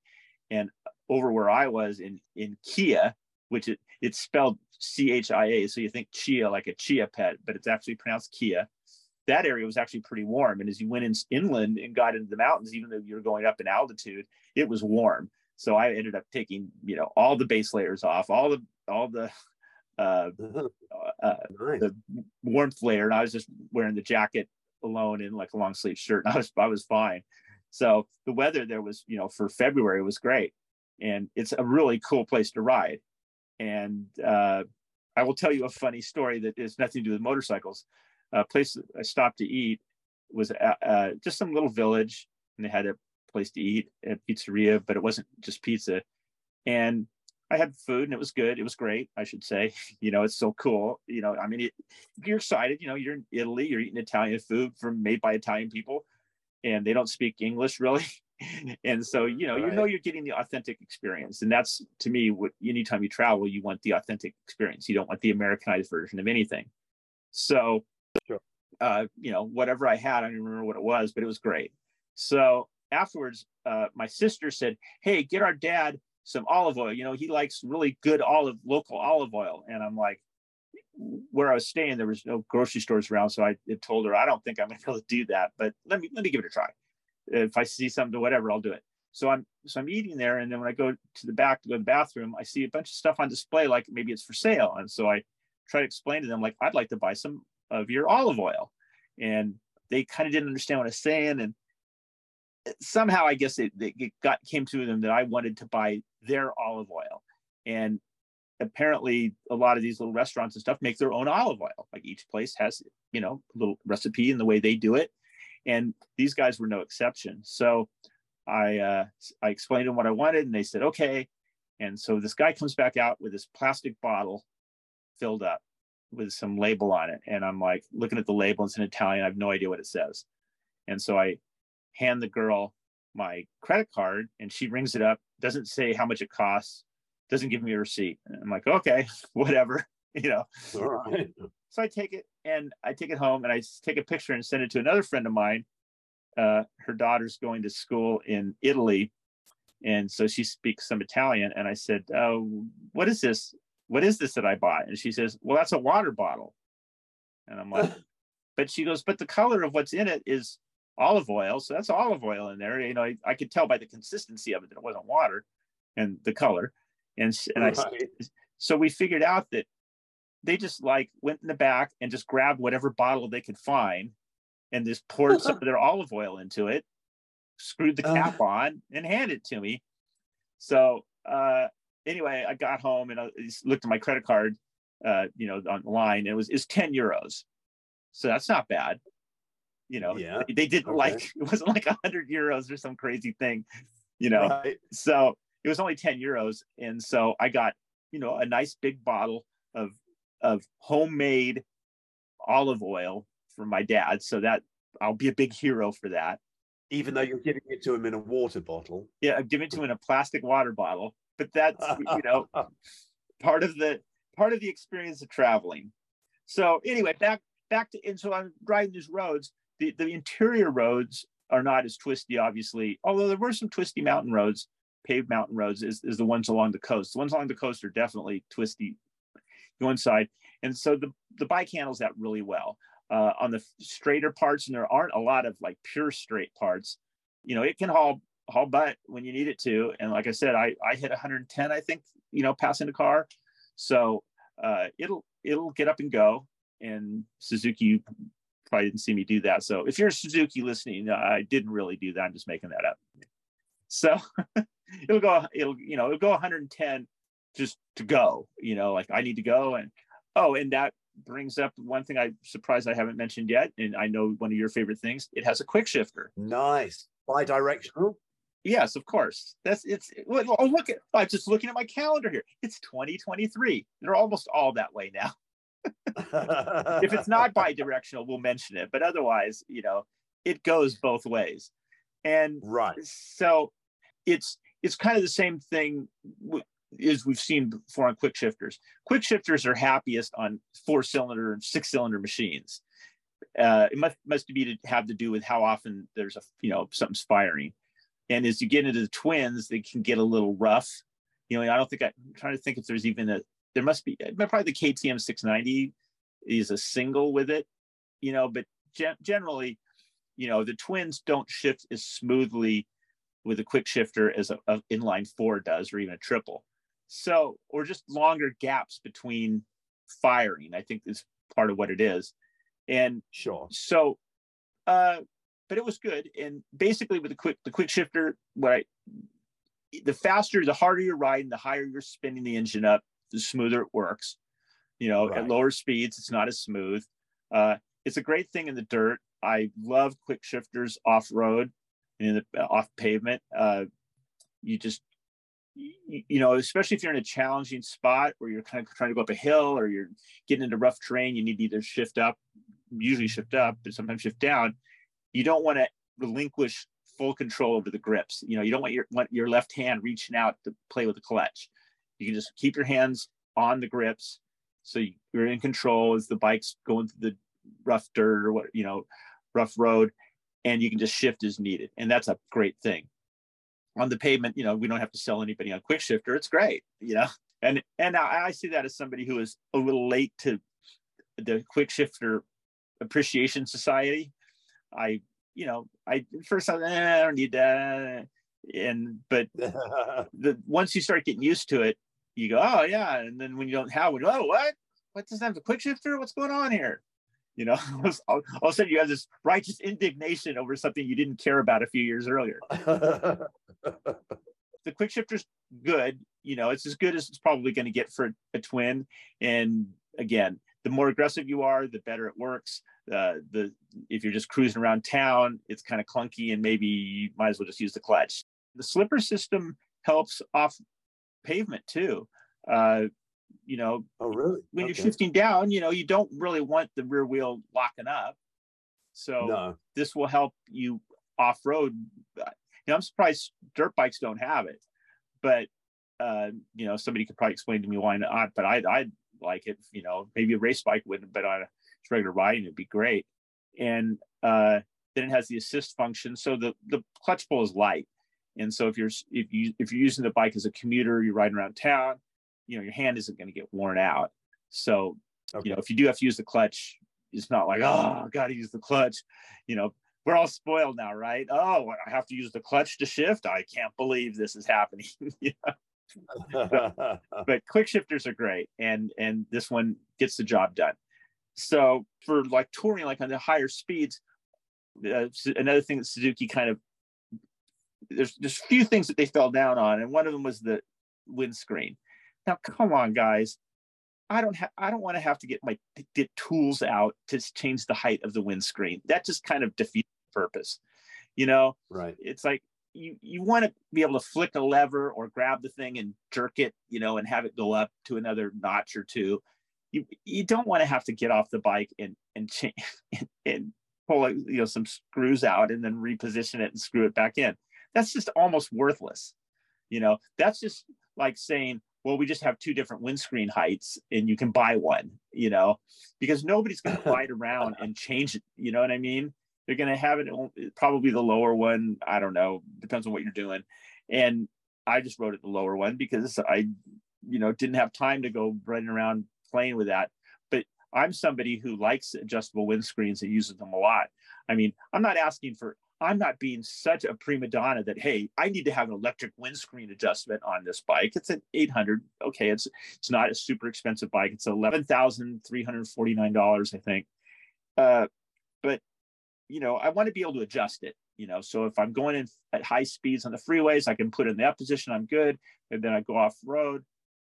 and over where I was in in Chia, which it it's spelled C H I A, so you think chia like a chia pet, but it's actually pronounced Kia. That area was actually pretty warm, and as you went in, inland and got into the mountains, even though you're going up in altitude, it was warm. So I ended up taking you know all the base layers off, all the all the uh, uh, nice. the warmth layer, and I was just wearing the jacket alone in like a long sleeve shirt, and I was I was fine. So the weather there was you know for February was great, and it's a really cool place to ride. And uh, I will tell you a funny story that has nothing to do with motorcycles. A place I stopped to eat was uh, just some little village, and they had a place to eat a pizzeria, but it wasn't just pizza. And I had food, and it was good. It was great, I should say. You know, it's so cool. You know, I mean, it, you're excited. You know, you're in Italy, you're eating Italian food from made by Italian people, and they don't speak English really. and so you know right. you know you're getting the authentic experience and that's to me what anytime you travel you want the authentic experience you don't want the americanized version of anything so. Uh, you know whatever i had i don't remember what it was but it was great. So afterwards uh, my sister said hey get our dad some olive oil. You know he likes really good olive local olive oil. And i'm like where I was staying, there was no grocery stores around, so I told her I don't think I'm to be able to do that, but let me let me give it a try. If I see something, whatever, I'll do it. So I'm so I'm eating there, and then when I go to the back to go to the bathroom, I see a bunch of stuff on display, like maybe it's for sale. And so I try to explain to them, like, I'd like to buy some of your olive oil, and they kind of didn't understand what I was saying, and somehow I guess it, it got came to them that I wanted to buy their olive oil, and apparently a lot of these little restaurants and stuff make their own olive oil. Like each place has, you know, a little recipe and the way they do it and these guys were no exception. So I uh, I explained to them what I wanted, and they said okay. And so this guy comes back out with this plastic bottle filled up with some label on it, and I'm like looking at the label. It's in Italian. I have no idea what it says. And so I hand the girl my credit card, and she rings it up. Doesn't say how much it costs. Doesn't give me a receipt. And I'm like, okay, whatever, you know. Right. So I take it and I take it home and I take a picture and send it to another friend of mine. Uh, her daughter's going to school in Italy. And so she speaks some Italian. And I said, oh, What is this? What is this that I bought? And she says, Well, that's a water bottle. And I'm like, But she goes, But the color of what's in it is olive oil. So that's olive oil in there. You know, I, I could tell by the consistency of it that it wasn't water and the color. And, and right. I, so we figured out that they just like went in the back and just grabbed whatever bottle they could find and just poured some of their olive oil into it, screwed the cap uh. on, and handed it to me. So uh, anyway, I got home and I looked at my credit card uh, you know, on the line. It was is 10 euros. So that's not bad. You know, Yeah. they, they didn't Okay. like it wasn't like 100 euros or some crazy thing, you know. Right. So it was only 10 euros. And so I got, you know, a nice big bottle of of homemade olive oil from my dad. So that I'll be a big hero for that. Even though you're giving it to him in a water bottle. Yeah, I've given it to him in a plastic water bottle. But that's you know part of the part of the experience of traveling. So anyway, back back to and so I'm riding these roads. The the interior roads are not as twisty, obviously, although there were some twisty mountain roads, paved mountain roads, is, is the ones along the coast. The ones along the coast are definitely twisty going side. And so the, the bike handles that really well. Uh, on the straighter parts, and there aren't a lot of like pure straight parts, you know, it can haul haul butt when you need it to. And like I said, I I hit 110, I think, you know, passing a car. So uh, it'll it'll get up and go. And Suzuki you probably didn't see me do that. So if you're a Suzuki listening, uh, I didn't really do that. I'm just making that up. So it'll go, it'll, you know, it'll go 110 just to go, you know, like I need to go. And oh, and that brings up one thing I'm surprised I haven't mentioned yet. And I know one of your favorite things, it has a quick shifter. Nice. Bi-directional. Yes, of course. That's it's oh, look at I'm just looking at my calendar here. It's 2023. They're almost all that way now. if it's not bi-directional, we'll mention it. But otherwise, you know, it goes both ways. And right. so it's it's kind of the same thing as we've seen before on quick shifters. Quick shifters are happiest on four cylinder and six cylinder machines. Uh, it must must be to have to do with how often there's a you know something's firing. And as you get into the twins, they can get a little rough. You know, I don't think I, I'm trying to think if there's even a there must be probably the KTM 690 is a single with it, you know, but gen- generally, you know, the twins don't shift as smoothly with a quick shifter as a, a inline four does, or even a triple. So, or just longer gaps between firing, I think is part of what it is. And Sure. so, uh, but it was good. And basically, with the quick the quick shifter, what I the faster, the harder you're riding, the higher you're spinning the engine up, the smoother it works. You know, Right. at lower speeds, it's not as smooth. Uh, it's a great thing in the dirt. I love quick shifters off road and in the off pavement. Uh, you just you, you know, especially if you're in a challenging spot where you're kind of trying to go up a hill or you're getting into rough terrain, you need to either shift up, usually shift up, but sometimes shift down. You don't want to relinquish full control over the grips. You know, you don't want your want your left hand reaching out to play with the clutch. You can just keep your hands on the grips, so you- you're in control as the bike's going through the rough dirt or what you know, rough road, and you can just shift as needed. And that's a great thing. On the pavement, you know, we don't have to sell anybody on quick shifter. It's great, you know. And and I see that as somebody who is a little late to the quick shifter appreciation society. I, you know, I first I, eh, I don't need that, and but the once you start getting used to it, you go, oh yeah, and then when you don't have one, oh what? What does that have a quick shifter? What's going on here? You know, all, all of a sudden you have this righteous indignation over something you didn't care about a few years earlier. The quick shifter's good. You know, it's as good as it's probably going to get for a twin. And again, the more aggressive you are, the better it works. Uh, the if you're just cruising around town, it's kind of clunky, and maybe you might as well just use the clutch. The slipper system helps off pavement too. Uh, you know, oh, really? when Okay. you're shifting down, you know, you don't really want the rear wheel locking up. So No. this will help you off road. You know, I'm surprised dirt bikes don't have it, but uh, you know, somebody could probably explain to me why not. But I, I'd like it. You know, maybe a race bike wouldn't, but on a regular riding, it'd be great. And uh, then it has the assist function, so the the clutch pull is light. And so if you're if you if you're using the bike as a commuter, you're riding around town, you know, your hand isn't going to get worn out. So Okay. you know, if you do have to use the clutch, it's not like, oh, I got to use the clutch. You know, we're all spoiled now, right? Oh, I have to use the clutch to shift. I can't believe this is happening. You know? but quick shifters are great, and and this one gets the job done. So for like touring, like on the higher speeds, uh, another thing that Suzuki kind of there's there's a few things that they fell down on, and one of them was the windscreen. Now, come on, guys. I don't have I don't want to have to get my get tools out to change the height of the windscreen. That just kind of defeats the purpose. You know, right? It's like you you want to be able to flick a lever or grab the thing and jerk it, you know, and have it go up to another notch or two. You you don't want to have to get off the bike and and change and, and pull you know some screws out and then reposition it and screw it back in. That's just almost worthless. You know, that's just like saying, well, we just have two different windscreen heights and you can buy one, you know, because nobody's going to ride around and change it. You know what I mean? They're going to have it probably the lower one. I don't know. Depends on what you're doing. And I just wrote it the lower one because I, you know, didn't have time to go running around playing with that. But I'm somebody who likes adjustable windscreens and uses them a lot. I mean, I'm not asking for I'm not being such a prima donna that hey, I need to have an electric windscreen adjustment on this bike. It's an 800. Okay, it's it's not a super expensive bike. It's eleven thousand three hundred forty nine dollars, I think. Uh, you know, I want to be able to adjust it. You know, so if I'm going in at high speeds on the freeways, I can put in that position. I'm good, and then I go off road.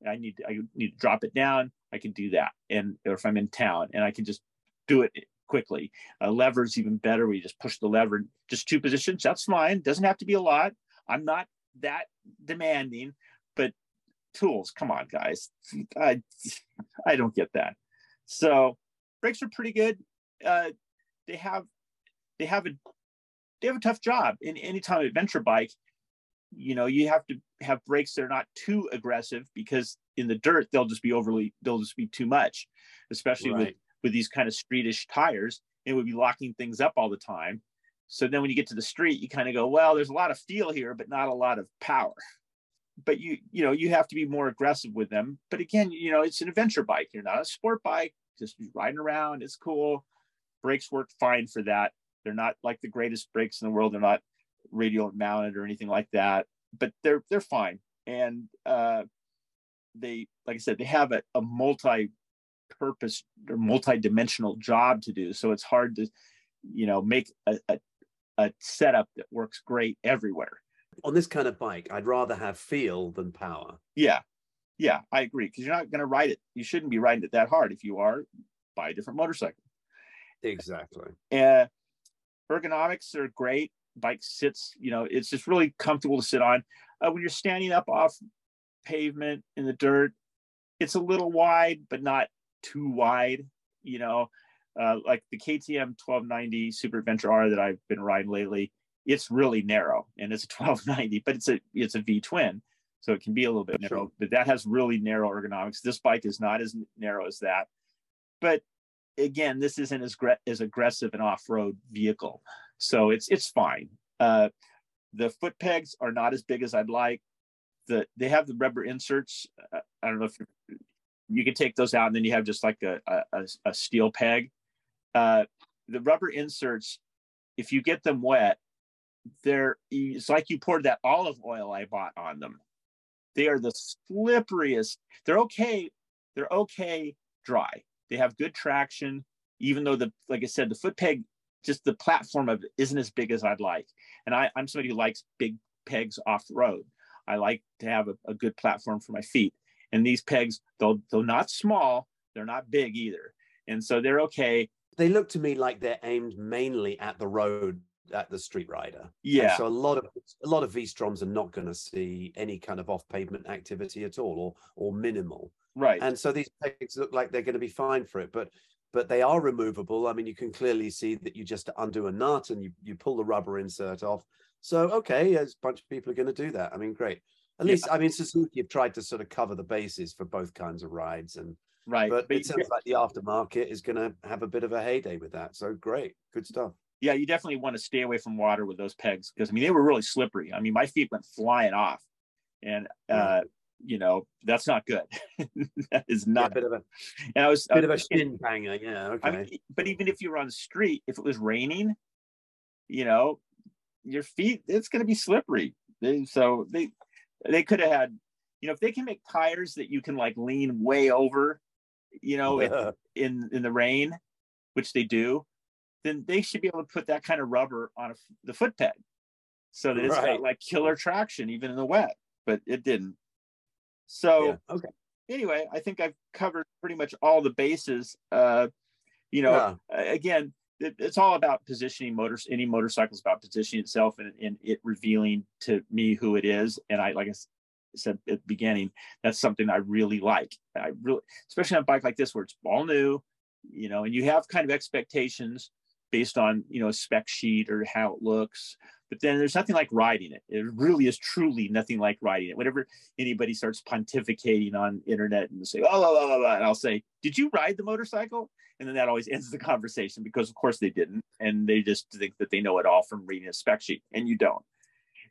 I need I need to drop it down. I can do that, and or if I'm in town, and I can just do it quickly. A lever is even better. We just push the lever, just two positions. That's fine. Doesn't have to be a lot. I'm not that demanding, but tools, come on, guys. I, I don't get that. So brakes are pretty good. Uh, they have, they have a, they have a tough job in anytime adventure bike. You know, you have to have brakes that are not too aggressive because in the dirt they'll just be overly, they'll just be too much, especially right. with with these kind of streetish tires, it would be locking things up all the time. So then when you get to the street, you kind of go, well, there's a lot of feel here, but not a lot of power. But you, you know, you have to be more aggressive with them. But again, you know, it's an adventure bike. You're not a sport bike, just riding around. It's cool. Brakes work fine for that. They're not like the greatest brakes in the world. They're not radial mounted or anything like that, but they're they're fine. And uh, they, like I said, they have a, a multi purpose or multi-dimensional job to do. So it's hard to you know make a, a, a setup that works great everywhere. On this kind of bike i'd rather have feel than power. Yeah. Yeah i agree because you're not going to ride it. You shouldn't be riding it that hard if you are buy a different motorcycle. Exactly. And ergonomics are great bike sits you know it's just really comfortable to sit on uh, when you're standing up off pavement in the dirt it's a little wide but not too wide, you know, uh, like the KTM 1290 Super Adventure R that I've been riding lately. It's really narrow and it's a 1290, but it's a it's a V twin, so it can be a little bit narrow. But that has really narrow ergonomics. This bike is not as narrow as that, but again, this isn't as as aggressive an off road vehicle, so it's it's fine. Uh, the foot pegs are not as big as I'd like. The they have the rubber inserts. Uh, I don't know if you can take those out and then you have just like a, a, a steel peg. Uh, the rubber inserts, if you get them wet, they're it's like you poured that olive oil I bought on them. They are the slipperiest. They're okay. They're okay dry. They have good traction, even though the like I said, the foot peg, just the platform of it isn't as big as I'd like. And I, I'm somebody who likes big pegs off the road. I like to have a, a good platform for my feet. And these pegs, though, though not small, they're not big either. And so they're okay. They look to me like they're aimed mainly at the road at the street rider. Yeah. And so a lot of a lot of V-Stroms are not going to see any kind of off pavement activity at all, or or minimal. Right. And so these pegs look like they're going to be fine for it, but but they are removable. I mean, you can clearly see that you just undo a nut and you you pull the rubber insert off. So okay, a bunch of people are going to do that. I mean, great. At yeah. least, I mean, Suzuki have tried to sort of cover the bases for both kinds of rides, and right. But, but it sounds like the aftermarket is going to have a bit of a heyday with that. So great, good stuff. Yeah, you definitely want to stay away from water with those pegs because I mean they were really slippery. I mean my feet went flying off, and uh, you know that's not good. that is not yeah, a bit of a. And I was bit of a shin banger. Uh, yeah, okay. I mean, but even if you were on the street, if it was raining, you know, your feet it's going to be slippery. They, so they they could have had, you know, if they can make tires that you can like lean way over, you know, in, in, in the rain, which they do, then they should be able to put that kind of rubber on a, the foot peg, so that it's right. got like killer traction even in the wet. But it didn't. So yeah. okay. anyway, I think I've covered pretty much all the bases. Uh, you know, yeah. again, it, it's all about positioning motors. Any motorcycle is about positioning itself and, and it revealing to me who it is. And I, like I said at the beginning, that's something I really like. I really, especially on a bike like this where it's all new, you know, and you have kind of expectations based on you know a spec sheet or how it looks. But then there's nothing like riding it. It really is truly nothing like riding it. Whenever anybody starts pontificating on internet and say oh blah, blah, blah, and i'll say did you ride the motorcycle? And then that always ends the conversation because of course they didn't. And they just think that they know it all from reading a spec sheet and you don't.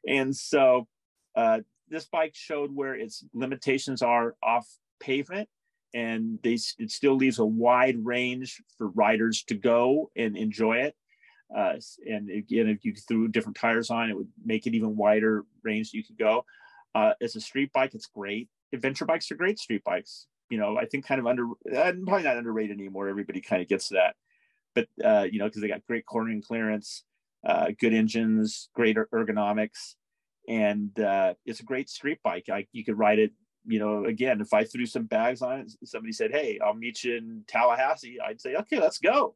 And so uh, this bike showed where its limitations are off pavement and they it still leaves a wide range for riders to go and enjoy it. Uh, and again, if you threw different tires on, it would make it even wider range you could go. Uh, as a street bike, it's great. Adventure bikes are great street bikes. You know, I think kind of under, uh, probably not underrated anymore. Everybody kind of gets that, but uh, you know, because they got great cornering clearance, uh, good engines, great ergonomics, and uh, it's a great street bike. I, you could ride it you know, again, if I threw some bags on it, somebody said, "Hey, I'll meet you in Tallahassee," I'd say, "Okay, let's go."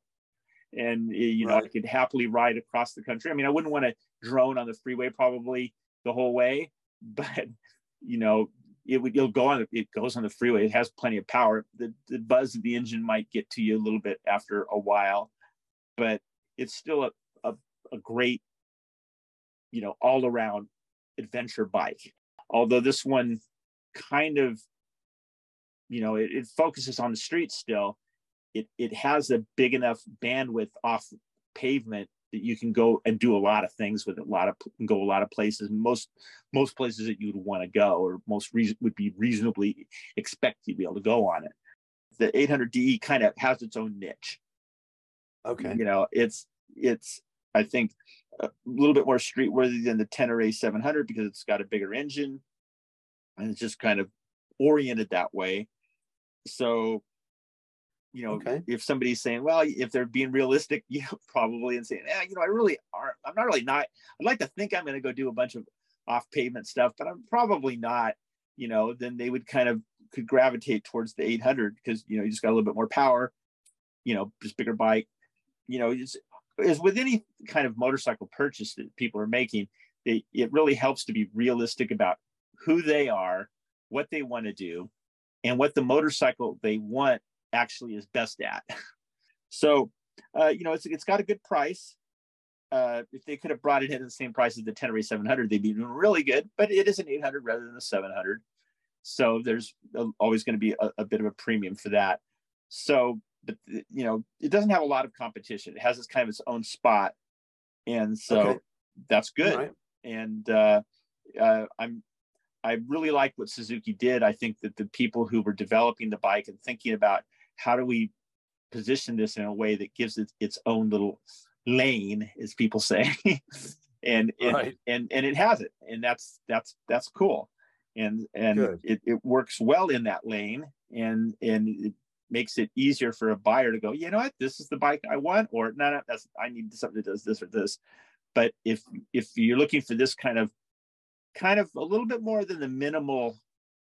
And eh, you know, right. I could happily ride across the country. I mean, I wouldn't want to drone on the freeway probably the whole way, but you know, it would you'll go on it goes on the freeway. It has plenty of power. The the buzz of the engine might get to you a little bit after a while, but it's still a a, a great, you know, all around adventure bike. Although this one kind of you know it, it, focuses on the street still. It it has a big enough bandwidth off pavement that you can go and do a lot of things with it, a lot of go a lot of places. Most most places that you would want to go or most reason would be reasonably expect you to be able to go on it. The 800 de kind of has its own niche. Okay. You know it's it's i think a little bit more street worthy than the Tenere 700 because it's got a bigger engine and it's just kind of oriented that way. So, you know, okay. if somebody's saying, well, if they're being realistic, you know, probably and saying, yeah, you know, I really aren't, I'm not really not, I'd like to think I'm going to go do a bunch of off pavement stuff, but I'm probably not, you know, then they would kind of could gravitate towards the 800 because, you know, you just got a little bit more power, you know, just bigger bike, you know, it's, is with any kind of motorcycle purchase that people are making, it, it really helps to be realistic about who they are, what they want to do, and what the motorcycle they want actually is best at. so, uh, you know, it's it's got a good price. Uh, if they could have brought it in at the same price as the Tenere 700, they'd be doing really good. But it is an 800 rather than a 700, so there's always going to be a, a, bit of a premium for that. So, but you know, it doesn't have a lot of competition. It has its kind of its own spot, and so okay. that's good. Right. And uh, uh, I'm I really like what Suzuki did. I think that the people who were developing the bike and thinking about how do we position this in a way that gives it its own little lane, as people say, and and, right. and and it has it, and that's that's that's cool, and and it, it works well in that lane, and and it makes it easier for a buyer to go, you know what, this is the bike I want, or no, no, that's I need something that does this or this. But if if you're looking for this kind of kind of a little bit more than the minimal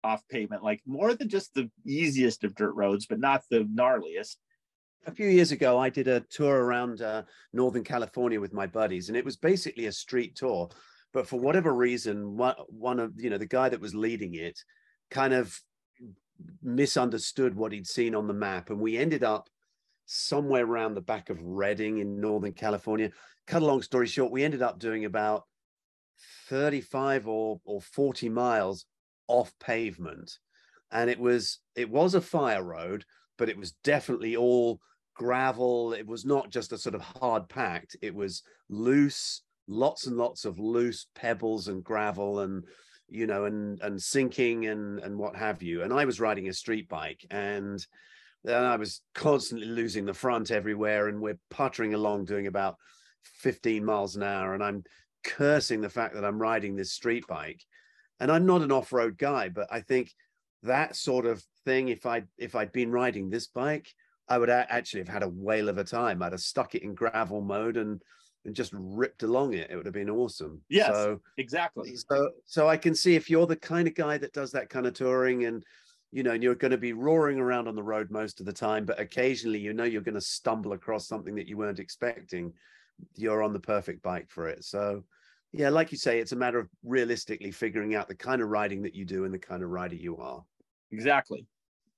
off pavement, like more than just the easiest of dirt roads, but not the gnarliest. A few years ago, I did a tour around uh, Northern California with my buddies, and it was basically a street tour. But for whatever reason, one, one of you know the guy that was leading it kind of misunderstood what he'd seen on the map, and we ended up somewhere around the back of Redding in Northern California. Cut a long story short, we ended up doing about 35 or, or 40 miles off pavement. And it was it was a fire road, but it was definitely all gravel. It was not just a sort of hard packed, it was loose, lots and lots of loose pebbles and gravel and you know and and sinking and and what have you and i was riding a street bike and then i was constantly losing the front everywhere and we're puttering along doing about 15 miles an hour and i'm cursing the fact that I'm riding this street bike. And I'm not an off-road guy, but I think that sort of thing, if I if I'd been riding this bike, I would actually have had a whale of a time. I'd have stuck it in gravel mode and and just ripped along it. It would have been awesome. Yes, so, exactly. So so I can see if you're the kind of guy that does that kind of touring and you know, and you're going to be roaring around on the road most of the time, but occasionally, you know, you're going to stumble across something that you weren't expecting. You're on the perfect bike for it. So, yeah, like you say, it's a matter of realistically figuring out the kind of riding that you do and the kind of rider you are. Exactly.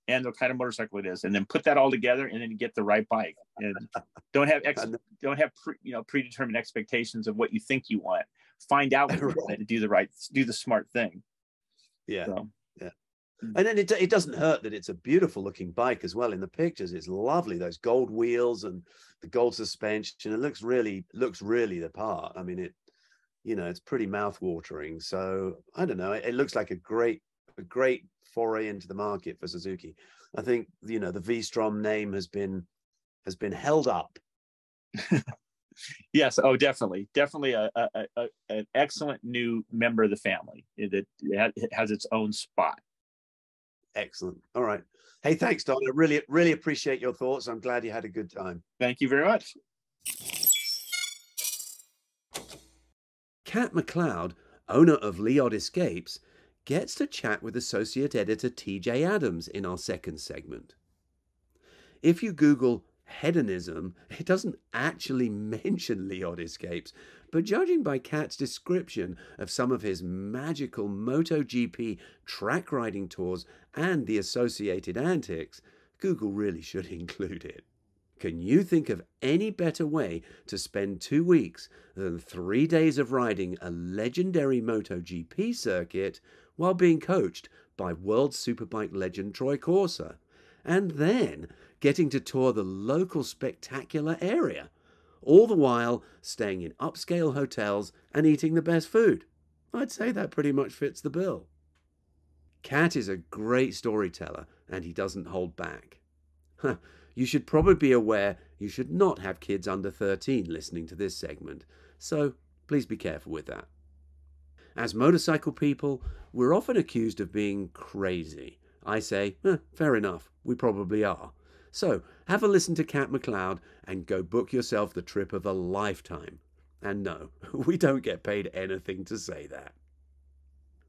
And the kind of motorcycle it is, and then put that all together, and then you get the right bike. And don't have ex- don't have pre, you know predetermined expectations of what you think you want. Find out what you want and do the right, do the smart thing. Yeah. So, Hmm. and then it, it doesn't hurt that it's a beautiful looking bike as well in the pictures. It's lovely those gold wheels and the gold suspension. It looks really looks really the part. I mean it you know it's pretty mouth watering so i don't know. It, it looks like a great a great foray into the market for suzuki. I think you know the v-strom name has been has been held up. Yes. Oh definitely. Definitely a, a, a, an excellent new member of the family it, it has its own spot Excellent. All right. Hey, thanks, Don. I really, really appreciate your thoughts. I'm glad you had a good time. Thank you very much. Kat McLeod, owner of Leod Escapes, gets to chat with associate editor TJ Adams in our second segment. If you Google hedonism, it doesn't actually mention Leod Escapes, but judging by Kat's description of some of his magical MotoGP track riding tours and the associated antics, Google really should include it. Can you think of any better way to spend two weeks than three days of riding a legendary MotoGP circuit while being coached by World Superbike legend Troy Corser? And then getting to tour the local spectacular area, all the while staying in upscale hotels and eating the best food. I'd say that pretty much fits the bill. Kat is a great storyteller and he doesn't hold back. you should probably be aware you should not have kids under 13 listening to this segment, so please be careful with that. As motorcycle people, we're often accused of being crazy. I say, eh, fair enough, we probably are. So have a listen to Kat McLeod and go book yourself the trip of a lifetime. And no, we don't get paid anything to say that.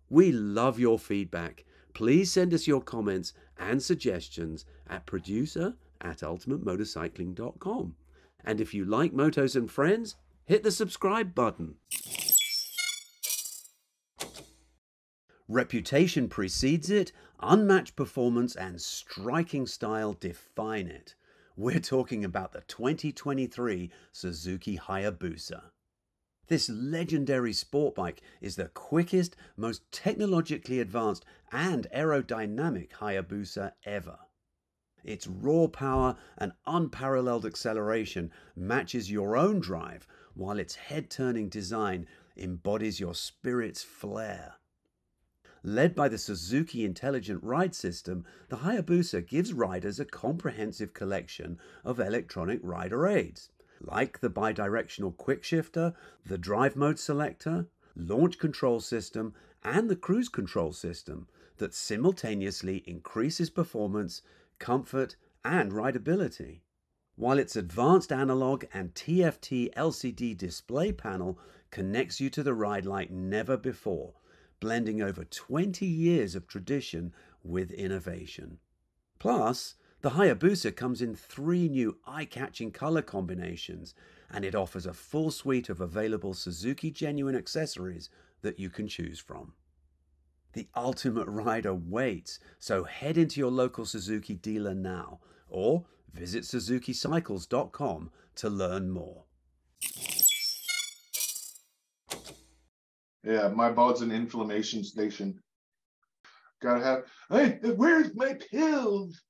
We love your feedback. Please send us your comments and suggestions at producer at ultimatemotorcycling.com. And if you like Motos and Friends, hit the subscribe button. Reputation precedes it, unmatched performance and striking style define it. We're talking about the 2023 Suzuki Hayabusa. This legendary sport bike is the quickest, most technologically advanced, and aerodynamic Hayabusa ever. Its raw power and unparalleled acceleration matches your own drive, while its head turning design embodies your spirit's flair. Led by the Suzuki Intelligent Ride System, the Hayabusa gives riders a comprehensive collection of electronic rider aids, like the bidirectional quick shifter, the drive mode selector, launch control system, and the cruise control system that simultaneously increases performance, comfort, and rideability. While its advanced analog and TFT LCD display panel connects you to the ride like never before, blending over 20 years of tradition with innovation. Plus, the Hayabusa comes in three new eye catching color combinations and it offers a full suite of available Suzuki genuine accessories that you can choose from. The ultimate rider waits, so head into your local Suzuki dealer now or visit SuzukiCycles.com to learn more. Yeah, my body's an inflammation station. Gotta have. Hey, where's my pills?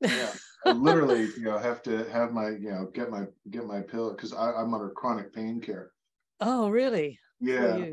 Yeah, I literally, you know, have to have my, you know, get my get my pill because I'm under chronic pain care. Oh, really? Yeah,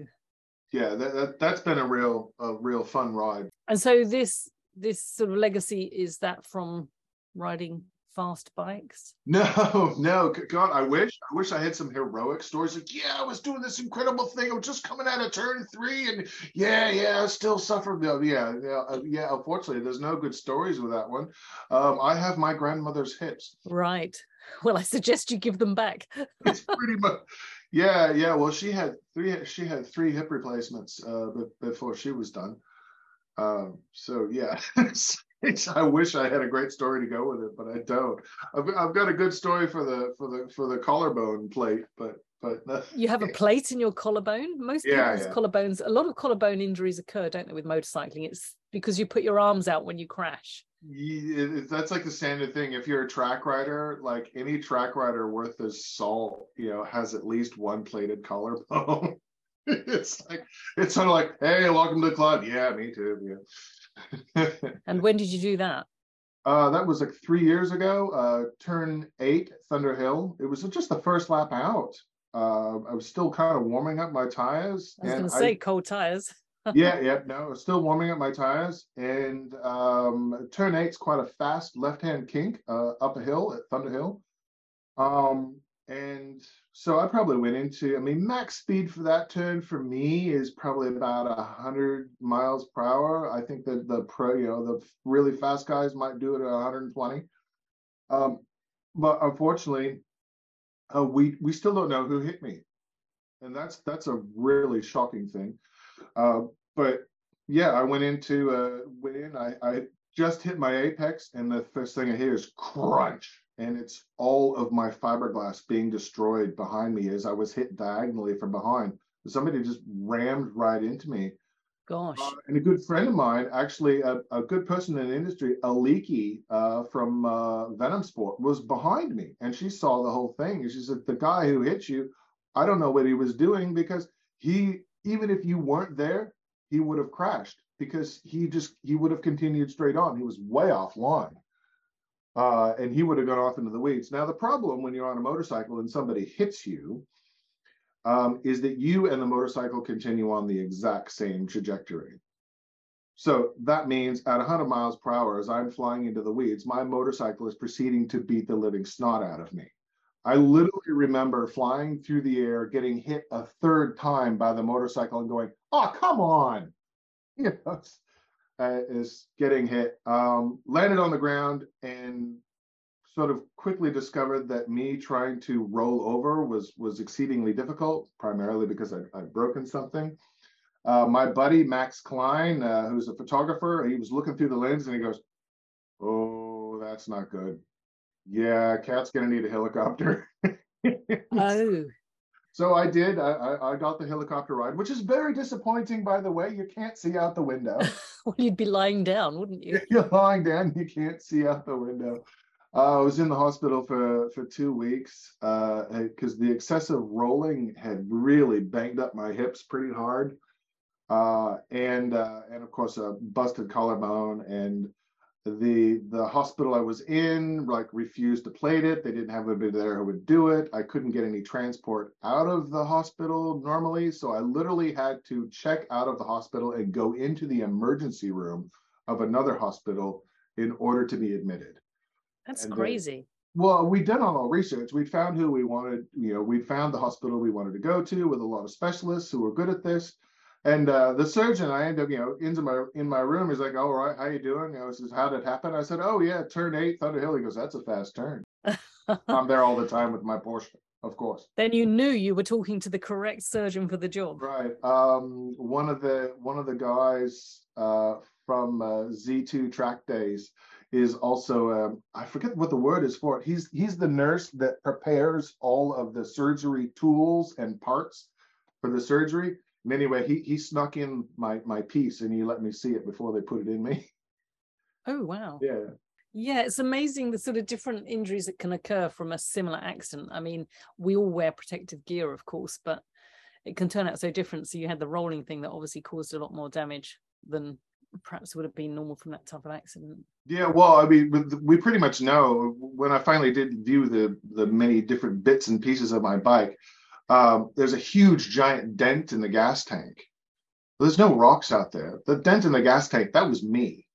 yeah. That, that that's been a real a real fun ride. And so this this sort of legacy is that from riding fast bikes? No, no. God, I wish. I wish I had some heroic stories. Like, yeah, I was doing this incredible thing. I'm just coming out of turn three, and yeah, yeah, I still suffer. No, yeah, yeah, uh, yeah. Unfortunately, there's no good stories with that one. Um, I have my grandmother's hips. Right. Well, I suggest you give them back. it's pretty much. Yeah, yeah. Well, she had three. She had three hip replacements uh, before she was done. Um, so yeah, I wish I had a great story to go with it, but I don't. I've, I've got a good story for the for the for the collarbone plate, but but You have a plate in your collarbone. Most Yeah, people's yeah. collarbones, a lot of collarbone injuries occur, don't they, with motorcycling? It's because you put your arms out when you crash. Ye- it- it- that's like the standard thing. If you're a track rider, like any track rider worth his salt, you know, has at least one plated collarbone. it's like it's sort of like, hey, welcome to the club. Yeah, me too. Yeah. And when did you do that? uh, that was like three years ago. Uh, turn eight, Thunder Hill. It was just the first lap out. Uh, I was still kind of warming up my tires. I was going to say cold tires. yeah, yeah, no, still warming up my tires. And um, turn eight's quite a fast left-hand kink uh, up a hill at Thunder Hill. Um, and so I probably went into, I mean, max speed for that turn for me is probably about a hundred miles per hour. I think that the pro, you know, the really fast guys might do it at 120. Um, but unfortunately, uh, we we still don't know who hit me, and that's that's a really shocking thing. Uh, but yeah, I went into uh, went in. I, I just hit my apex, and the first thing I hear is crunch, and it's all of my fiberglass being destroyed behind me as I was hit diagonally from behind. Somebody just rammed right into me. Gosh. Uh, and a good friend of mine, actually, a, a good person in the industry, Aliki uh, from uh, Venom Sport, was behind me, and she saw the whole thing. And she said, "The guy who hit you, I don't know what he was doing because he, even if you weren't there, he would have crashed because he just he would have continued straight on. He was way off line." Uh, and he would have gone off into the weeds. Now, the problem when you're on a motorcycle and somebody hits you um, is that you and the motorcycle continue on the exact same trajectory. So that means at 100 miles per hour, as I'm flying into the weeds, my motorcycle is proceeding to beat the living snot out of me. I literally remember flying through the air, getting hit a third time by the motorcycle and going, oh, come on. You know, uh, is getting hit. Um, landed on the ground and sort of quickly discovered that me trying to roll over was was exceedingly difficult, primarily because I, I'd broken something. Uh, my buddy Max Klein, uh, who's a photographer, he was looking through the lens and he goes, "Oh, that's not good. Yeah, Kat's gonna need a helicopter." Oh, so I did. I, I I got the helicopter ride, which is very disappointing, by the way. You can't see out the window. well, you'd be lying down, wouldn't you? You're lying down, you can't see out the window. Uh, I was in the hospital for for two weeks because the excessive rolling had really banged up my hips pretty hard, uh, and uh, and of course a busted collarbone. And the the hospital I was in like refused to plate it. They didn't have anybody there who would do it. I couldn't get any transport out of the hospital normally, so I literally had to check out of the hospital and go into the emergency room of another hospital in order to be admitted. That's And then- crazy. Well, we'd done all our research. We'd found who we wanted, you know, we'd found the hospital we wanted to go to with a lot of specialists who were good at this. And uh, the surgeon, I end up, you know, into my in my room. He's like, "All right, how you doing?" You know, says, "How did it happen?" I said, "Oh yeah, turn eight, Thunder Hill." He goes, "That's a fast turn." I'm there all the time with my Porsche, of course. then you knew you were talking to the correct surgeon for the job. Right. Um, one of the one of the guys uh, from uh, Z2 Track Days is also um, I forget what the word is for it. He's he's the nurse that prepares all of the surgery tools and parts for the surgery. And anyway, he he snuck in my my piece and he let me see it before they put it in me. Oh, wow. yeah. Yeah, it's amazing the sort of different injuries that can occur from a similar accident. I mean, we all wear protective gear, of course, but it can turn out so different. So you had the rolling thing that obviously caused a lot more damage than perhaps would have been normal from that type of accident. Yeah, well, I mean, we pretty much know when I finally did view the the many different bits and pieces of my bike. Um, there's a huge giant dent in the gas tank. There's no rocks out there. The dent in the gas tank that was me.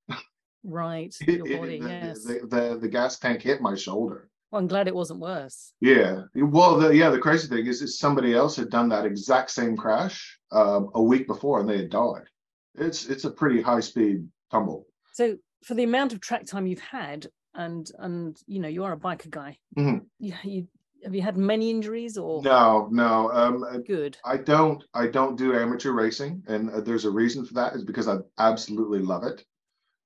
Right, It- it- body, the, yes. the, the the gas tank hit my shoulder. Well, I'm glad it wasn't worse. Yeah. Well, the, yeah. The crazy thing is, is somebody else had done that exact same crash um, a week before, and they had died. It's it's a pretty high speed tumble. So for the amount of track time you've had, and and you know you are a biker guy, Mhm. you, you have you had many injuries or No, no. Um, good? I don't I don't do amateur racing, and uh, there's a reason for that. Is because I absolutely love it,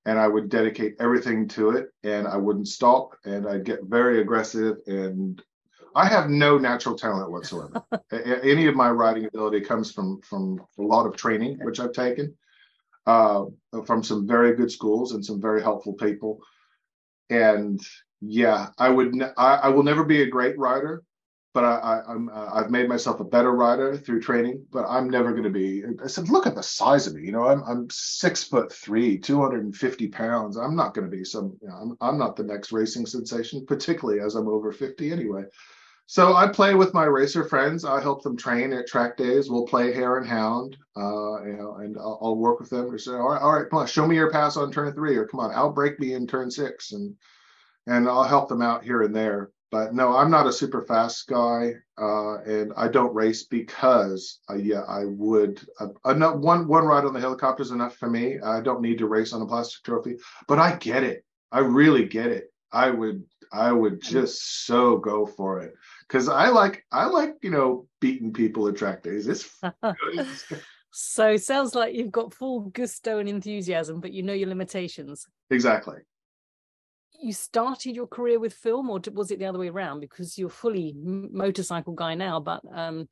and I would dedicate everything to it, and I wouldn't stop, and I'd get very aggressive, and I have no natural talent whatsoever. Any of my riding ability comes from from a lot of training, which I've taken uh, from some very good schools and some very helpful people. And yeah, I would. Ne- I, I will never be a great rider, but I, I, am uh, I've made myself a better rider through training. But I'm never going to be. I said, look at the size of me. You know, I'm I'm six foot three, 250 pounds. I'm not going to be some. You know, I'm I'm not the next racing sensation, particularly as I'm over 50 anyway. So I play with my racer friends. I help them train at track days. We'll play hare and hound, uh, you know, and I'll, I'll, work with them to say, all right, all right, come on, show me your pass on turn three, or come on, outbreak me in turn six, and and I'll help them out here and there. But no, I'm not a super fast guy, uh, and I don't race because, uh, yeah, I would. Uh, one one ride on the helicopter is enough for me. I don't need to race on a plastic trophy, but I get it. I really get it. I would I would just so go for it because I like I like you know beating people at track days. It's so sounds like you've got full gusto and enthusiasm, but you know your limitations. Exactly. You started your career with film, or was it the other way around? Because you're fully motorcycle guy now, but um,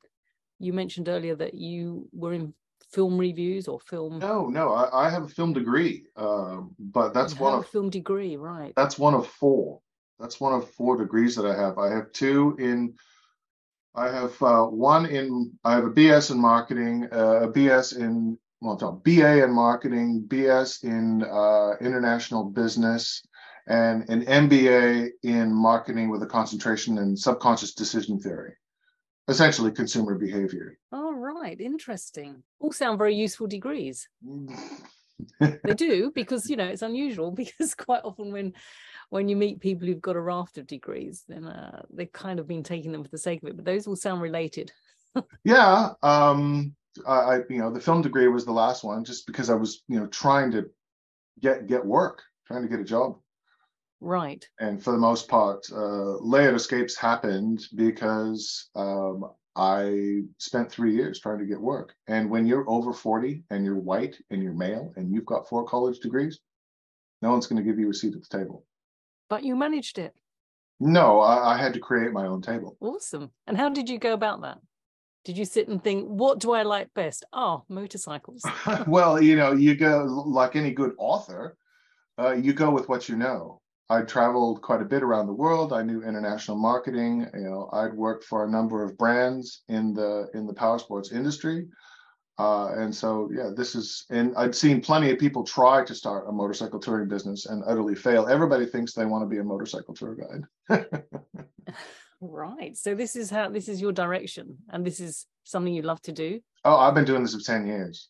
you mentioned earlier that you were in film reviews or film. No, no, I, I have a film degree, uh, but that's one of film degree, right? That's one of four. That's one of four degrees that I have. I have two in, I have uh, one in, I have a BS in marketing, uh, a BS in, well, BA in marketing, BS in uh, international business, and an MBA in marketing with a concentration in subconscious decision theory, essentially consumer behavior. All right. Interesting. All sound very useful degrees. they do because you know it's unusual because quite often when when you meet people who've got a raft of degrees, then uh, they've kind of been taking them for the sake of it. But those all sound related. yeah, um, I you know the film degree was the last one, just because I was you know trying to get get work, trying to get a job. Right. And for the most part, uh, Leod Escapes happened because um, I spent three years trying to get work. And when you're over 40 and you're white and you're male and you've got four college degrees, no one's going to give you a seat at the table. But you managed it. No, I, I had to create my own table. Awesome. And how did you go about that? Did you sit and think, what do I like best? Oh, motorcycles. well, you know, you go like any good author, uh, you go with what you know. I traveled quite a bit around the world. I knew international marketing. You know, I'd worked for a number of brands in the in the power sports industry. Uh, and so, yeah, this is, and I'd seen plenty of people try to start a motorcycle touring business and utterly fail. Everybody thinks they want to be a motorcycle tour guide. right. So this is how this is your direction, and this is something you love to do. Oh, I've been doing this for ten years.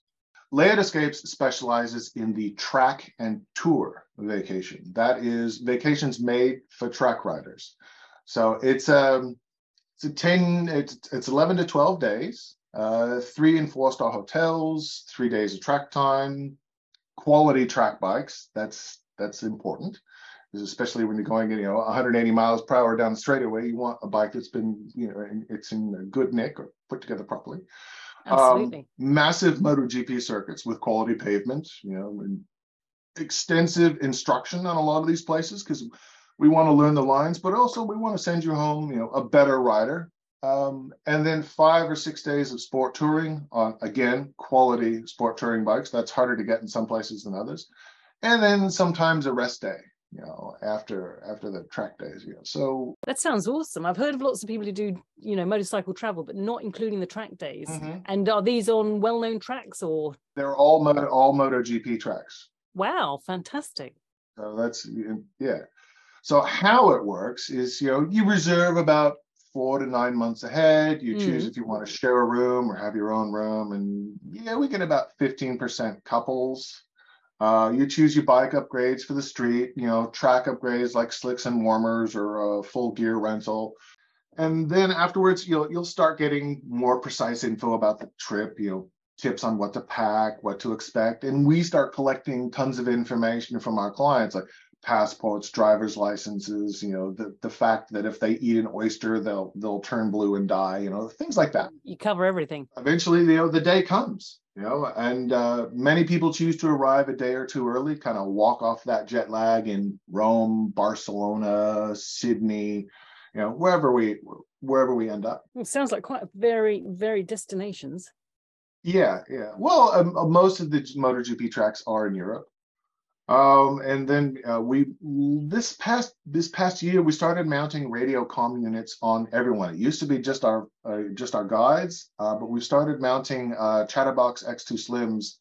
Leod Escapes specializes in the track and tour vacation. That is vacations made for track riders. So it's um it's a 10 it's it's 11 to 12 days uh, three and four star hotels, three days of track time, quality track bikes. That's that's important, especially when you're going, you know, 180 miles per hour down the straightaway. You want a bike that's been, you know, it's in a good nick or put together properly. Absolutely. Um, massive MotoGP circuits with quality pavement, you know, and extensive instruction on a lot of these places because we want to learn the lines, but also we want to send you home, you know, a better rider um, and then five or six days of sport touring on again quality sport touring bikes. That's harder to get in some places than others. And then sometimes a rest day, you know, after after the track days. You know, so that sounds awesome. I've heard of lots of people who do you know motorcycle travel, but not including the track days. Mm-hmm. And are these on well-known tracks or? They're all moto all MotoGP tracks. Wow, fantastic. So that's yeah. So how it works is you know you reserve about four to nine months ahead. You mm. choose if you want to share a room or have your own room. And yeah, we get about 15% couples. Uh, you choose your bike upgrades for the street, you know, track upgrades like slicks and warmers or a full gear rental. And then afterwards, you'll you'll start getting more precise info about the trip, you know, tips on what to pack, what to expect. And we start collecting tons of information from our clients, like passports, driver's licenses, you know, the, the fact that if they eat an oyster, they'll they'll turn blue and die, you know, things like that. You cover everything. Eventually, you know, the day comes, you know, and uh, many people choose to arrive a day or two early, kind of walk off that jet lag in Rome, Barcelona, Sydney, you know, wherever we wherever we end up. It sounds like quite very very destinations. Yeah, yeah. Well, um, uh, most of the MotoGP tracks are in Europe. Um, and then uh, we this past this past year we started mounting radio comm units on everyone. It used to be just our uh, just our guides, uh, but we started mounting uh, Chatterbox X2 Slims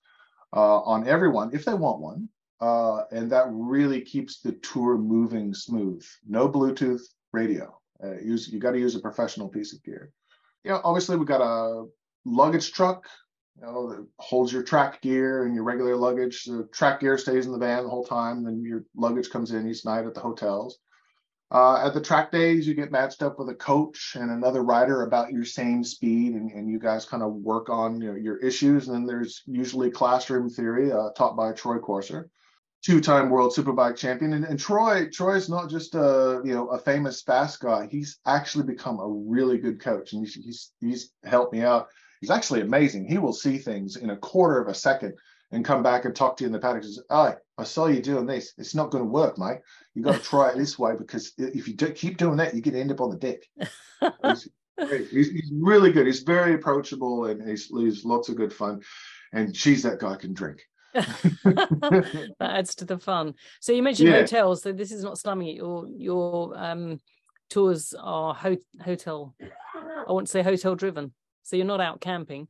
uh, on everyone if they want one, uh, and that really keeps the tour moving smooth. No Bluetooth radio. Use you got to use a professional piece of gear. You know, obviously we got a luggage truck you know, holds your track gear and your regular luggage. The track gear stays in the van the whole time. Then your luggage comes in each night at the hotels. Uh, at the track days, you get matched up with a coach and another rider about your same speed, and, and you guys kind of work on you know, your issues. And then there's usually classroom theory uh, taught by Troy Corser, two-time world superbike champion. And, and Troy, Troy is not just a you know a famous fast guy. He's actually become a really good coach, and he's he's, he's helped me out He's actually amazing. He will see things in a quarter of a second and come back and talk to you in the paddock. And says, "Oh, I saw you doing this. It's not going to work, mate. You got to try it this way because if you do, keep doing that, you're going to end up on the deck." he's, he's, he's, really good. He's very approachable and he's, he's lots of good fun. And she's that guy can drink. that adds to the fun. So you mentioned yeah. hotels. So this is not slumming it. Your your um, tours are ho- hotel. I want to say hotel driven. So you're not out camping.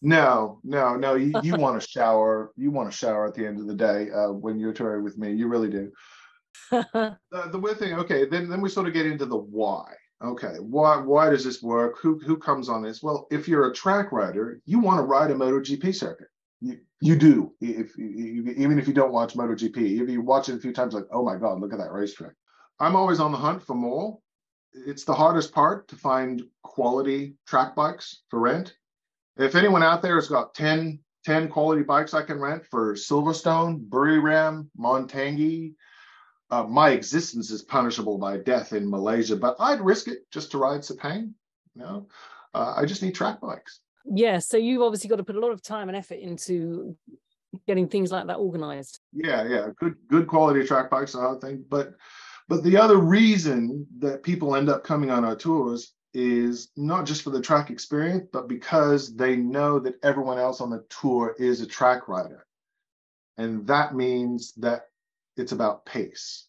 No, no, no. You, you want to shower. You want to shower at the end of the day uh, when you're touring with me. You really do. uh, the weird thing. Okay, then then we sort of get into the why. Okay, why why does this work? Who who comes on this? Well, if you're a track rider, you want to ride a MotoGP circuit. You you do. If you, even if you don't watch MotoGP, if you watch it a few times, like oh my god, look at that racetrack. I'm always on the hunt for more it's the hardest part to find quality track bikes for rent. If anyone out there has got 10, 10 quality bikes I can rent for Silverstone, Buriram, Motegi, uh, my existence is punishable by death in Malaysia, but I'd risk it just to ride Sepang. You know, uh, I just need track bikes. Yeah, so you've obviously got to put a lot of time and effort into getting things like that organized. Yeah, yeah, good, good quality track bikes, I think, but but the other reason that people end up coming on our tours is not just for the track experience, but because they know that everyone else on the tour is a track rider. And that means that it's about pace.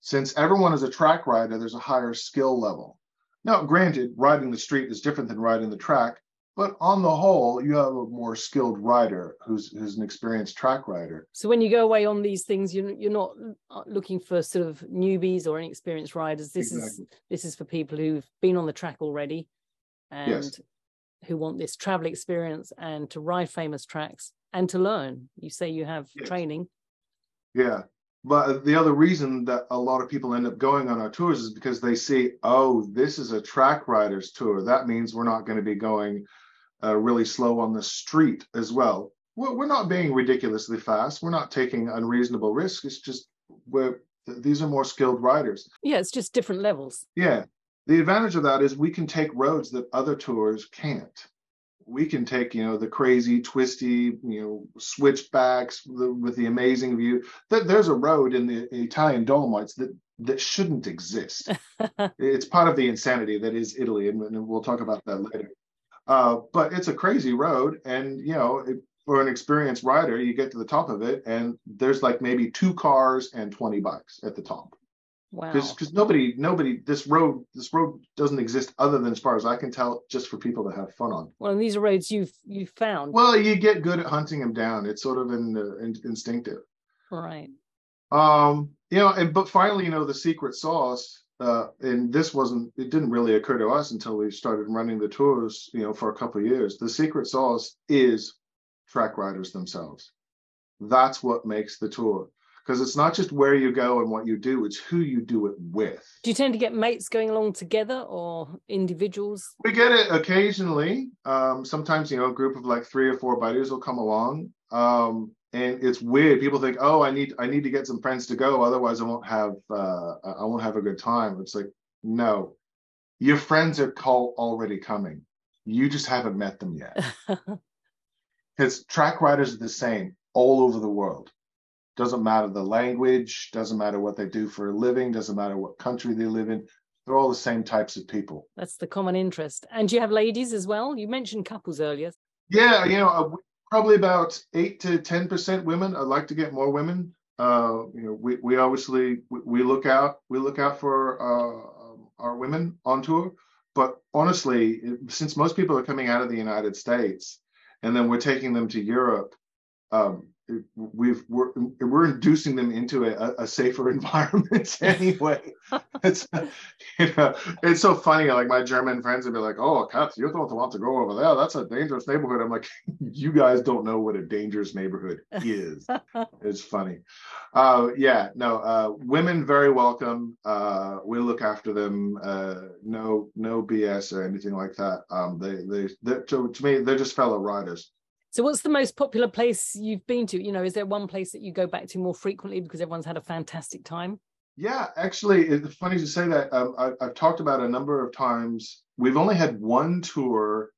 Since everyone is a track rider, there's a higher skill level. Now, granted, riding the street is different than riding the track, but on the whole, you have a more skilled rider who's who's an experienced track rider. So when you go away on these things, you're you're not uh, looking for sort of newbies or inexperienced riders. This exactly. is this is for people who've been on the track already, and yes. who want this travel experience and to ride famous tracks and to learn. You say you have yes. training. Yeah, but the other reason that a lot of people end up going on our tours is because they see, oh, this is a track riders tour. That means we're not going to be going uh, really slow on the street as well. We're, we're not being ridiculously fast. We're not taking unreasonable risks. It's just we're these are more skilled riders. Yeah, it's just different levels. Yeah. The advantage of that is we can take roads that other tours can't. We can take, you know, the crazy, twisty, you know, switchbacks the, with the amazing view. That there's a road in the Italian Dolomites that that shouldn't exist. it's part of the insanity that is Italy, and, and we'll talk about that later. Uh, but it's a crazy road, and you know, it, for an experienced rider, you get to the top of it, and there's like maybe two cars and 20 bikes at the top. Wow. Because nobody, nobody, this road, this road doesn't exist other than, as far as I can tell, just for people to have fun on. Well, and these are roads you've you've found. Well, you get good at hunting them down. It's sort of in, in, instinctive. Right. Um, you know, and but finally, you know, the secret sauce uh, and this wasn't it didn't really occur to us until we started running the tours you know for a couple of years. The secret sauce is track riders themselves. That's what makes the tour. Because it's not just where you go and what you do it's who you do it with. Do you tend to get mates going along together or individuals? We get it occasionally. Um, sometimes you know a group of like three or four buddies will come along. Um, and it's weird. People think, oh, I need I need to get some friends to go, otherwise I won't have uh, I won't have a good time. It's like, no, your friends are call already coming. You just haven't met them yet. Because track riders are the same all over the world. Doesn't matter the language, doesn't matter what they do for a living, doesn't matter what country they live in. They're all the same types of people. That's the common interest. And do you have ladies as well? You mentioned couples earlier. Yeah, you know, uh, probably about eight to ten percent women. I'd like to get more women. Uh, you know, we, we obviously we, we look out we look out for uh, our women on tour. But honestly, since most people are coming out of the United States, and then we're taking them to Europe, um, we've we're, we're inducing them into a, a safer environment anyway. it's you know it's so funny. Like my German friends would be like, "Oh, Katz, you don't want to go over there. That's a dangerous neighborhood." I'm like, "You guys don't know what a dangerous neighborhood is." it's funny. Uh, yeah, no, uh, women very welcome. Uh, we look after them. Uh, no, no BS or anything like that. Um, they they to, to me they're just fellow riders. So, what's the most popular place you've been to? You know, is there one place that you go back to more frequently because everyone's had a fantastic time? Yeah, actually, it's funny to say that. Um, I, I've talked about a number of times. We've only had one tour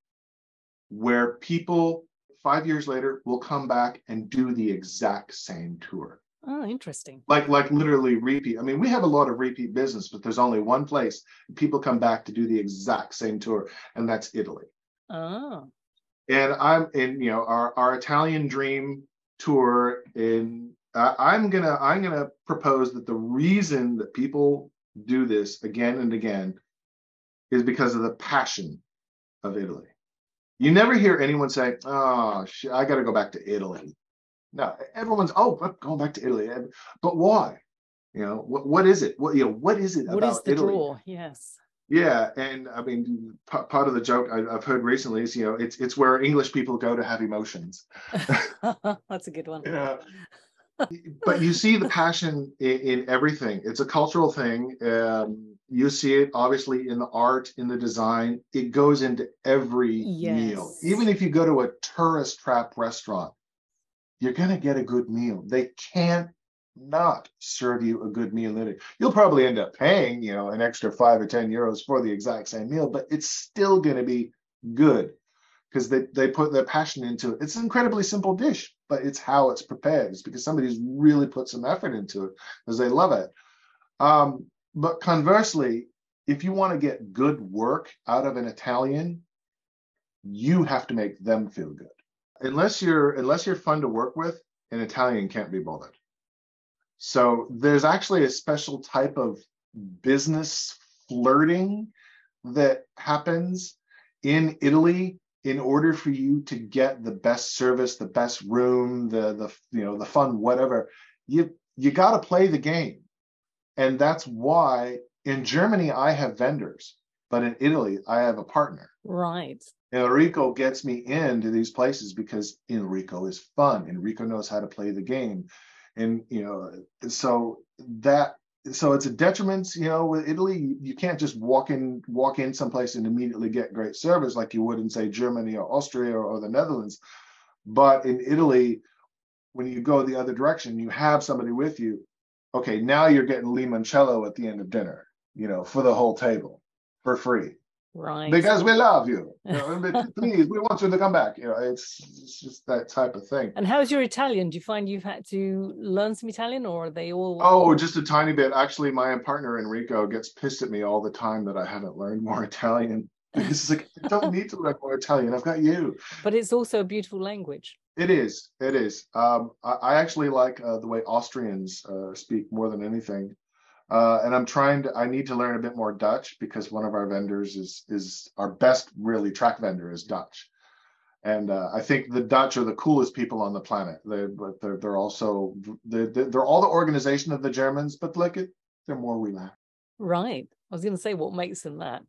where people five years later will come back and do the exact same tour. Oh, interesting. Like like literally repeat. I mean, we have a lot of repeat business, but there's only one place people come back to do the exact same tour, and that's Italy. Oh and I'm in you know our our Italian Dream tour in uh, I'm gonna I'm gonna propose that the reason that people do this again and again is because of the passion of Italy. You never hear anyone say, "Oh, shit, I got to go back to Italy." No, everyone's, "Oh, I'm going back to Italy," but why? You know, what what is it? What you know, what is it what about is the Italy? draw? Yes. Yeah, and I mean, p- part of the joke I, have heard recently is, you know, it's it's where English people go to have emotions. That's a good one. Yeah. but you see the passion in, in, everything. It's a cultural thing. Um, you see it obviously in the art, in the design. It goes into every yes. meal. Even if you go to a tourist trap restaurant, you're gonna get a good meal. They can't not serve you a good meal it. You'll probably end up paying, you know, an extra five or 10 euros for the exact same meal, but it's still going to be good because they, they put their passion into it. It's an incredibly simple dish, but it's how it's prepared. It's because somebody's really put some effort into it because they love it. Um, but conversely, if you want to get good work out of an Italian, you have to make them feel good. Unless you're unless you're fun to work with, an Italian can't be bothered. So there's actually a special type of business flirting that happens in Italy in order for you to get the best service, the best room, the the you know the fun whatever. You you got to play the game. And that's why in Germany I have vendors, but in Italy I have a partner. Right. Enrico gets me into these places because Enrico is fun. Enrico knows how to play the game and you know so that so it's a detriment you know with italy you can't just walk in walk in someplace and immediately get great service like you would in say germany or austria or, or the netherlands. But in italy when you go the other direction you have somebody with you okay now you're getting limoncello at the end of dinner you know for the whole table for free Right. Because we love you. you know, please, we want you to come back. You know, it's, it's just that type of thing. And how's your Italian? Do you find you've had to learn some Italian or are they all Oh, just a tiny bit. Actually, my partner Enrico gets pissed at me all the time that I haven't learned more Italian. Because like, I don't need to learn more Italian. I've got you. But it's also a beautiful language. It is. It is. Um, I, I, actually like uh, the way Austrians uh, speak more than anything. Uh, and I'm trying to. I need to learn a bit more Dutch because one of our vendors is is our best really track vendor is Dutch, and uh, I think the Dutch are the coolest people on the planet. They but they're they're also they're, they're all the organization of the Germans, but like it, they're more relaxed. Right. I was going to say what makes them that.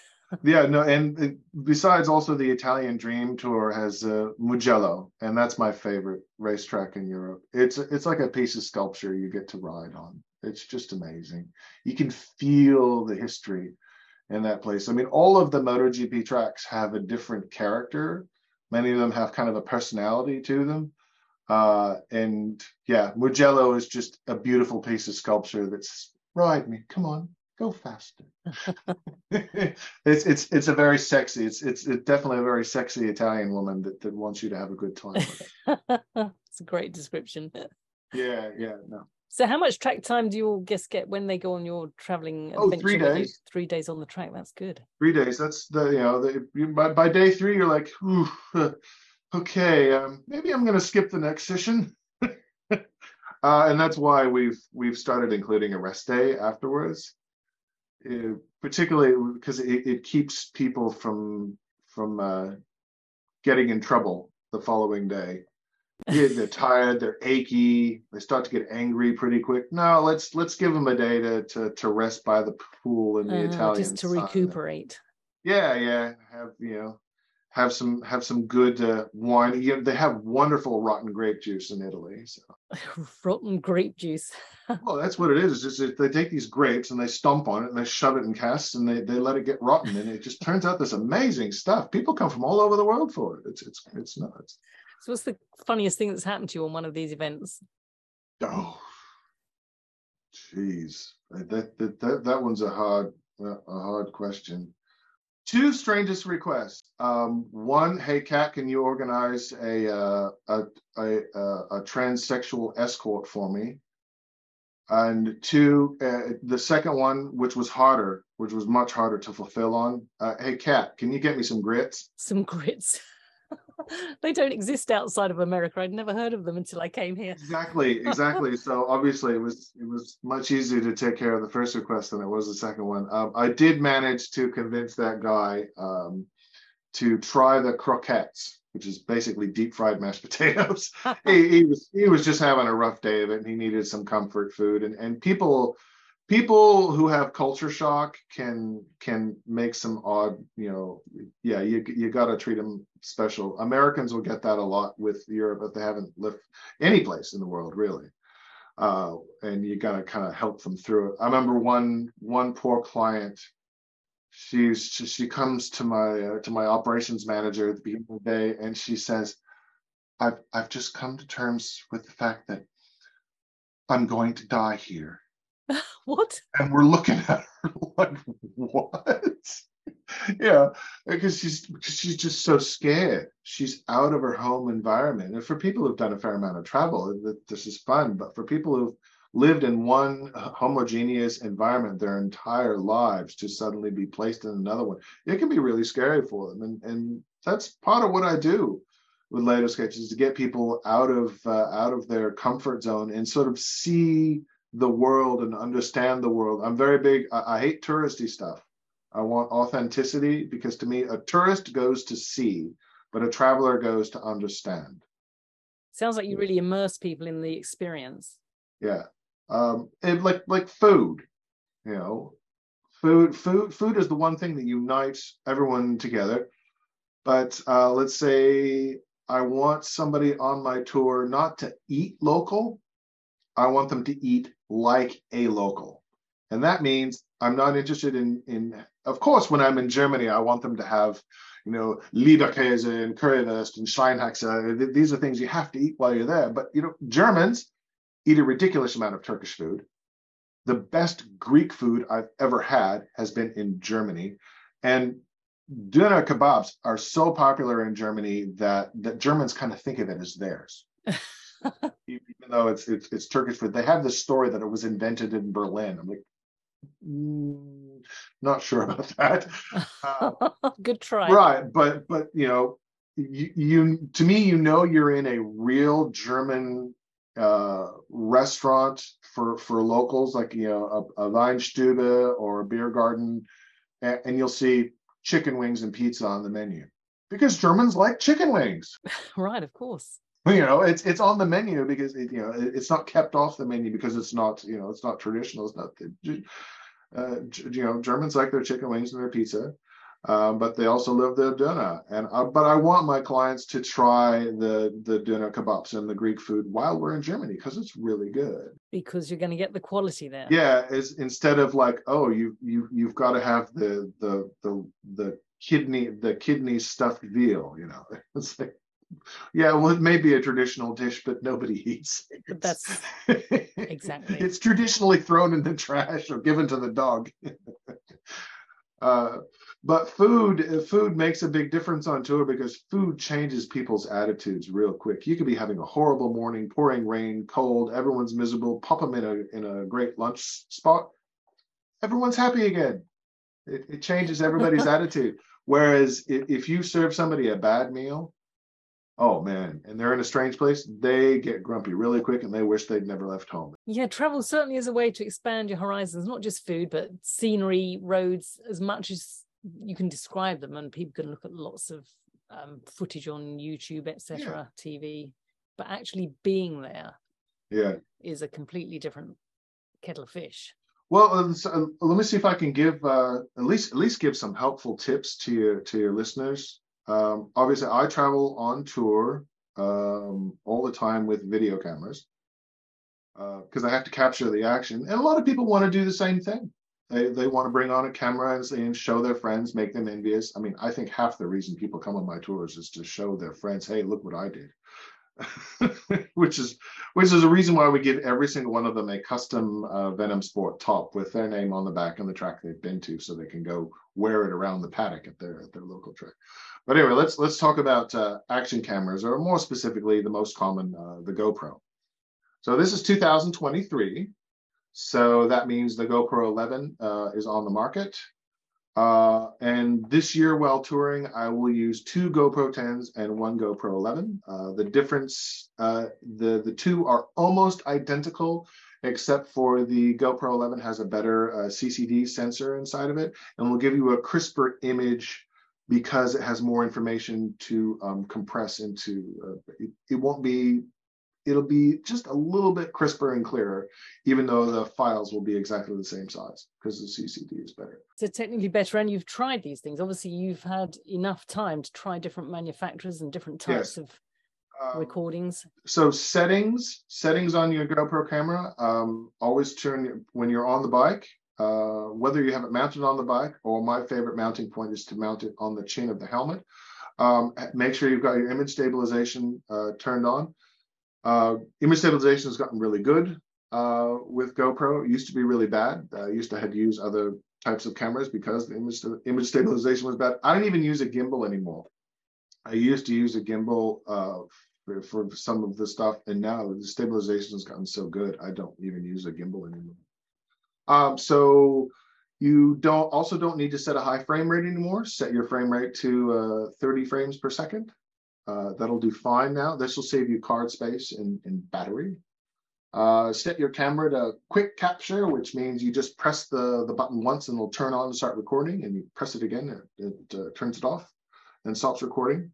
yeah, no, and besides, also the Italian Dream Tour has uh, Mugello, and that's my favorite racetrack in Europe. It's it's like a piece of sculpture you get to ride on. It's just amazing. You can feel the history in that place. I mean, all of the MotoGP tracks have a different character. Many of them have kind of a personality to them. Uh, and yeah, Mugello is just a beautiful piece of sculpture that's ride me. Come on, go faster. it's it's it's a very sexy. It's it's it's definitely a very sexy Italian woman that, that wants you to have a good time. it's a great description. Yeah, yeah, no. So, how much track time do your guests get when they go on your traveling? Oh, three days. Three days on the track. That's good. Three days. That's the you know the, by by day three you're like, okay, um, maybe I'm going to skip the next session. uh, and that's why we've we've started including a rest day afterwards, uh, particularly because it, it keeps people from from uh, getting in trouble the following day they're tired, they're achy, they start to get angry pretty quick. No, let's let's give them a day to to, to rest by the pool in the uh, Italian just to sun. recuperate. Yeah, yeah. Have you know have some have some good uh, wine. You know, they have wonderful rotten grape juice in Italy. So. rotten grape juice. well, that's what it is. Is they take these grapes and they stomp on it and they shove it in casks and they, they let it get rotten and it just turns out this amazing stuff. People come from all over the world for it. It's it's it's nuts. So, what's the funniest thing that's happened to you on one of these events? Oh, jeez, that, that that that one's a hard a hard question. Two strangest requests. Um, one, hey Kat, can you organize a uh, a, a, a a transsexual escort for me? And two, uh, the second one, which was harder, which was much harder to fulfill on. Uh, hey Kat, can you get me some grits? Some grits. they don't exist outside of America. I'd never heard of them until I came here. Exactly, exactly. so obviously, it was it was much easier to take care of the first request than it was the second one. Um, I did manage to convince that guy um, to try the croquettes, which is basically deep fried mashed potatoes. he, he was he was just having a rough day of it, and he needed some comfort food. And and people people who have culture shock can can make some odd you know yeah you you got to treat them special. Americans will get that a lot with europe if they haven't lived any place in the world really. Uh, and you got to kind of help them through it. I remember one one poor client she's she, she comes to my uh, to my operations manager at the beginning of the day and she says i've i've just come to terms with the fact that i'm going to die here what? And we're looking at her like, what? yeah, because she's she's just so scared. She's out of her home environment. And for people who've done a fair amount of travel, this is fun. But for people who've lived in one homogeneous environment their entire lives to suddenly be placed in another one, it can be really scary for them. And and that's part of what I do with Leod Escapes to get people out of uh, out of their comfort zone and sort of see the world and understand the world. I'm very big. I, I, hate touristy stuff. I want authenticity because to me, a tourist goes to see, but a traveler goes to understand. Sounds like you really immerse people in the experience. Yeah, um, and like like food, you know, food food food is the one thing that unites everyone together. But uh, let's say I want somebody on my tour not to eat local. I want them to eat like a local. And that means I'm not interested in, in of course, when I'm in Germany, I want them to have, you know, Leberkäse and Currywurst and Schweinshaxe. These are things you have to eat while you're there. But, you know, Germans eat a ridiculous amount of Turkish food. The best Greek food I've ever had has been in Germany. And doner kebabs are so popular in Germany that, that Germans kind of think of it as theirs. even though it's, it's it's Turkish food. They have this story that it was invented in Berlin. I'm like, mm, not sure about that. Uh, Good try. Right, but but you know, you, you to me, you know, you're in a real German uh, restaurant for for locals, like you know, a, a Weinstube or a beer garden, and, and you'll see chicken wings and pizza on the menu because Germans like chicken wings. right, of course. You know it's it's on the menu because it, you know it's not kept off the menu because it's not you know it's not traditional it's not uh, you know germans like their chicken wings and their pizza um, but they also love the doner and uh, but i want my clients to try the the doner kebabs and the greek food while we're in germany because it's really good. Because you're going to get the quality there. Yeah is instead of like oh you you you've got to have the the the the kidney the kidney stuffed veal you know? It's like Yeah, well, it may be a traditional dish, but nobody eats it. That's exactly. it's traditionally thrown in the trash or given to the dog. uh, but food, food makes a big difference on tour because food changes people's attitudes real quick. You could be having a horrible morning, pouring rain, cold, everyone's miserable. Pop them in a in a great lunch spot, everyone's happy again. It, it changes everybody's attitude. Whereas if, if you serve somebody a bad meal, oh man, and they're in a strange place, they get grumpy really quick and they wish they'd never left home. Yeah, travel certainly is a way to expand your horizons, not just food, but scenery, roads, as much as you can describe them, and people can look at lots of um, footage on YouTube, etc., yeah. TV. But actually being there, yeah, is a completely different kettle of fish. Well, uh, uh, let me see if I can give uh, at least at least give some helpful tips to your to your listeners. Um, obviously, I travel on tour um, all the time with video cameras because uh, I have to capture the action, and a lot of people want to do the same thing. They they want to bring on a camera and, and show their friends, make them envious. I mean, I think half the reason people come on my tours is to show their friends, "Hey, look what I did." which is which is a reason why we give every single one of them a custom uh, Venom Sport top with their name on the back and the track they've been to, so they can go wear it around the paddock at their at their local track. But anyway, let's let's talk about uh, action cameras, or more specifically, the most common, uh, the GoPro. So this is 2023, so that means the GoPro 11 uh, is on the market. Uh, and this year while touring, I will use two GoPro 10s and one GoPro 11. Uh, the difference, uh, the, the two are almost identical, except for the GoPro 11 has a better uh, CCD sensor inside of it and will give you a crisper image because it has more information to um, compress into. Uh, it, it won't be it'll be just a little bit crisper and clearer, even though the files will be exactly the same size because the CCD is better. So technically better, and you've tried these things. Obviously, you've had enough time to try different manufacturers and different types yes. of um, recordings. So settings, settings on your GoPro camera. Um, always turn when you're on the bike. Uh, whether you have it mounted on the bike or my favorite mounting point is to mount it on the chin of the helmet. Um, make sure you've got your image stabilization uh, turned on. Uh, image stabilization has gotten really good uh, with GoPro. It used to be really bad. I used to have to use other types of cameras because the image, image stabilization was bad. I don't even use a gimbal anymore. I used to use a gimbal uh, for, for, some of the stuff, and now the stabilization has gotten so good, I don't even use a gimbal anymore. Um, so you don't also don't need to set a high frame rate anymore. Set your frame rate to uh, 30 frames per second. Uh, that'll do fine now. This will save you card space and, and battery. Uh, set your camera to quick capture, which means you just press the, the button once and it'll turn on and start recording, and you press it again, it, it uh, turns it off and stops recording.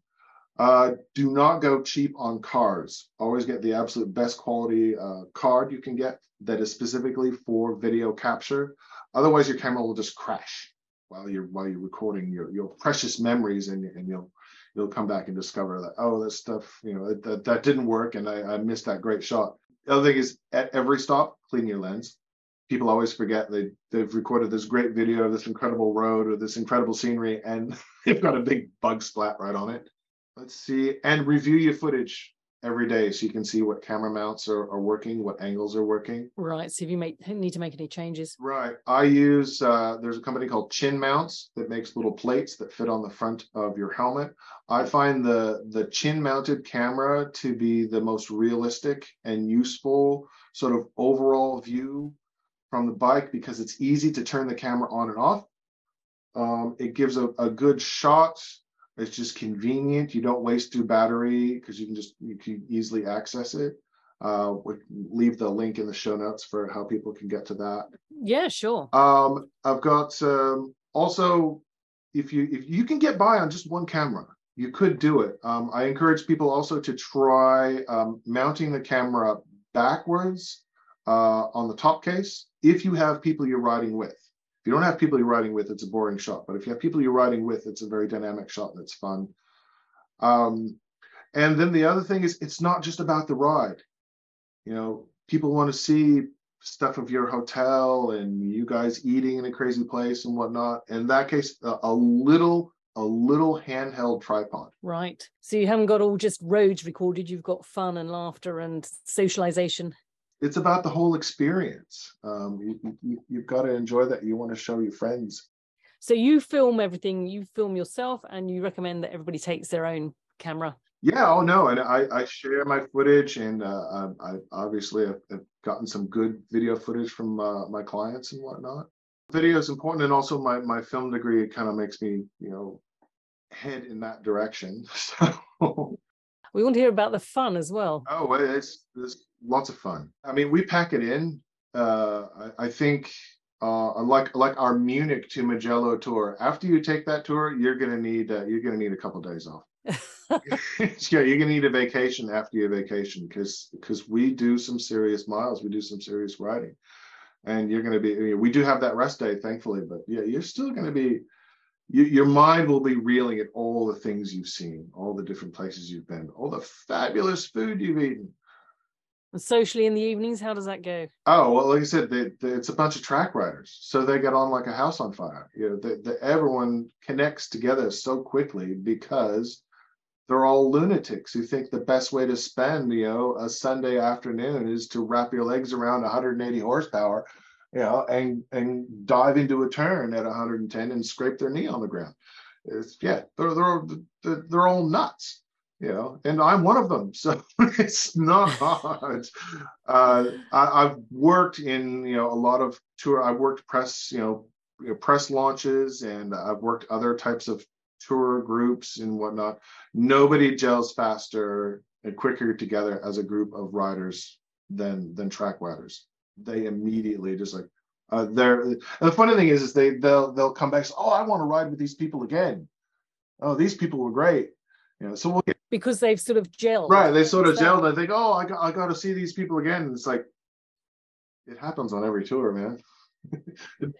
Uh, do not go cheap on cards. Always get the absolute best quality uh, card you can get that is specifically for video capture. Otherwise, your camera will just crash while you're while you're recording your your precious memories, and, and you'll you'll come back and discover that oh that stuff you know that that didn't work and I, I missed that great shot the other thing is at every stop clean your lens people always forget they they've recorded this great video of this incredible road or this incredible scenery and they've got a big bug splat right on it let's see and review your footage every day so you can see what camera mounts are, are working what angles are working. Right so if you make need to make any changes. Right i use uh, there's a company called chin mounts that makes little plates that fit on the front of your helmet. I find the the chin mounted camera to be the most realistic and useful sort of overall view from the bike because it's easy to turn the camera on and off. Um, it gives a, a good shot it's just convenient. You don't waste through battery because you can just you can easily access it. Uh, we leave the link in the show notes for how people can get to that. Yeah, sure. Um, I've got um, also if you if you can get by on just one camera, you could do it. Um, I encourage people also to try um, mounting the camera backwards uh, on the top case if you have people you're riding with. If you don't have people you're riding with, it's a boring shot. But if you have people you're riding with, it's a very dynamic shot that's fun. Um, and then the other thing is, it's not just about the ride. You know, people want to see stuff of your hotel and you guys eating in a crazy place and whatnot. In that case, a, a little a little handheld tripod. Right. So you haven't got all just roads recorded, you've got fun and laughter and socialization. It's about the whole experience. Um, you, you, you've got to enjoy that. You want to show your friends. So you film everything, you film yourself, and you recommend that everybody takes their own camera. Yeah, oh no, and I, I share my footage, and uh, I, I obviously have, have gotten some good video footage from uh, my clients and whatnot video is important and also my my film degree kind of makes me you know head in that direction so we want to hear about the fun as well oh it's lots of fun. I mean we pack it in uh i, I think uh like like our munich to Mugello tour after you take that tour you're gonna need uh, you're gonna need a couple days off. Yeah you're gonna need a vacation after your vacation because because we do some serious miles we do some serious riding. And you're to be we do have that rest day thankfully but yeah you're still going to be you, your mind will be reeling at all the things you've seen all the different places you've been all the fabulous food you've eaten and socially in the evenings how does that go? Oh well like i said they, they, it's a bunch of track riders so they get on like a house on fire. You know the, the, everyone connects together so quickly because they're all lunatics who think the best way to spend, you know, a Sunday afternoon is to wrap your legs around 180 horsepower, you know, and and dive into a turn at 110 and scrape their knee on the ground. It's, yeah, they're they're they're all nuts, you know, and I'm one of them. So it's not hard. Uh, I, have worked in you know a lot of tour. I've worked press, you know, you know, press launches, and I've worked other types of tour groups and whatnot. Nobody gels faster and quicker together as a group of riders than than track riders. They immediately just like uh, they're the funny thing is is they they'll they'll come back. Say, oh, I want to ride with these people again. Oh, these people were great. You know, so we'll get, because they've sort of gelled. Right, they sort of gelled. I think, oh, I got I got to see these people again. And it's like it happens on every tour, man.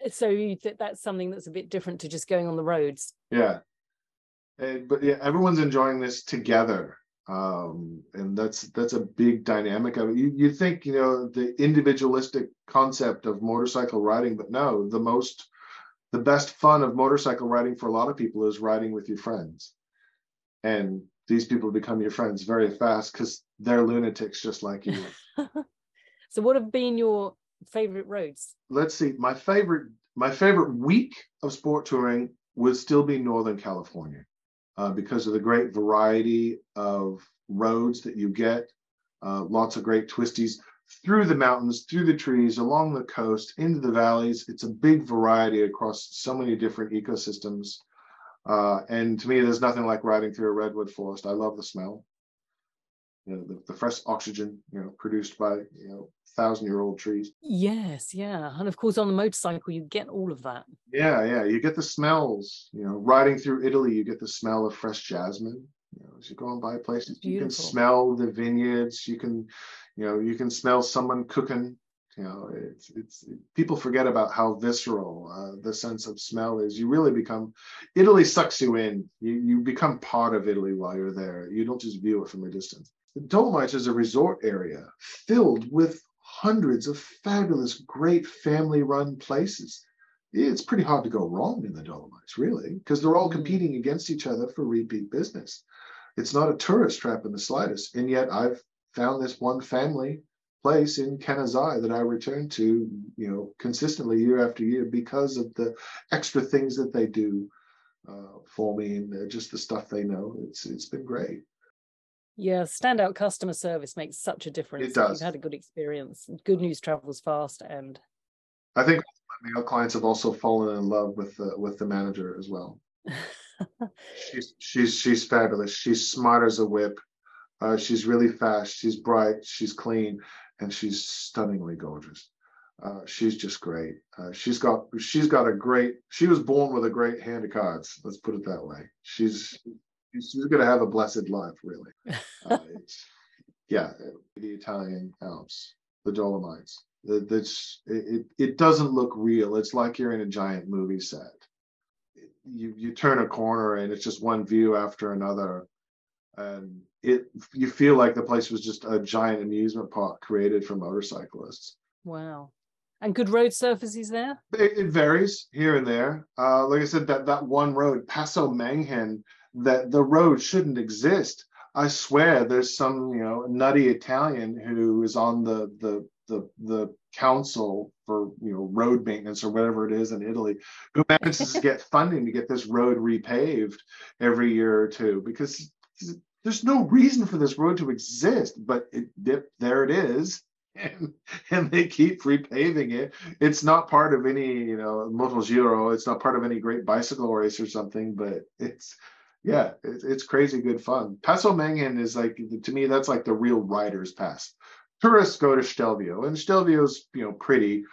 so you th- that's something that's a bit different to just going on the roads. Yeah, and, but yeah, everyone's enjoying this together, um, and that's that's a big dynamic of it. You you think you know the individualistic concept of motorcycle riding, but no, the most the best fun of motorcycle riding for a lot of people is riding with your friends, and these people become your friends very fast because they're lunatics just like you. so, what have been your favorite roads? Let's see. My favorite my favorite week of sport touring would still be Northern California uh, because of the great variety of roads that you get. Uh, lots of great twisties through the mountains, through the trees, along the coast, into the valleys. It's a big variety across so many different ecosystems. Uh, and to me, there's nothing like riding through a redwood forest. I love the smell. You know, the, the fresh oxygen, you know, produced by, you know, thousand year old trees. Yes, yeah. And of course, on the motorcycle, you get all of that. Yeah, yeah. You get the smells. You know, riding through Italy, you get the smell of fresh jasmine. You know, as you go and buy places, you can smell the vineyards. You can, you know, you can smell someone cooking. You know, it's it's people forget about how visceral uh, the sense of smell is. You really become Italy sucks you in. You you become part of Italy while you're there. You don't just view it from a distance. The Dolomites is a resort area filled with hundreds of fabulous, great family run places. It's pretty hard to go wrong in the Dolomites, really, because they're all mm. competing against each other for repeat business. It's not a tourist trap in the slightest. And yet I've found this one family place in Canazei that I return to, you know, consistently year after year because of the extra things that they do uh, for me and just the stuff they know. It's it's been great. Yeah, standout customer service makes such a difference. It does. You've had a good experience. Good news travels fast, and I think my male clients have also fallen in love with the with the manager as well. she's she's she's fabulous. She's smart as a whip. Uh, she's really fast. She's bright. She's clean, and she's stunningly gorgeous. Uh, she's just great. Uh, she's got she's got a great. She was born with a great hand of cards. Let's put it that way. She's she's going to have a blessed life, really. Uh, yeah, the Italian Alps, the Dolomites. That's it. It doesn't look real. It's like you're in a giant movie set. You you turn a corner and it's just one view after another, and it you feel like the place was just a giant amusement park created for motorcyclists. Wow. And good road surfaces there? It, it varies here and there. Uh, like I said, that that one road, Passo Manghen, that the road shouldn't exist. I swear, there's some you know nutty Italian who is on the the the the council for you know road maintenance or whatever it is in Italy, who manages to get funding to get this road repaved every year or two because there's no reason for this road to exist, but it, there it is. And, and they keep repaving it. It's not part of any, you know, Motogiro. It's not part of any great bicycle race or something, but it's yeah, it's, it's crazy good fun. Passo Manghen is like to me that's like the real rider's pass. Tourists go to Stelvio, and Stelvio's you know pretty,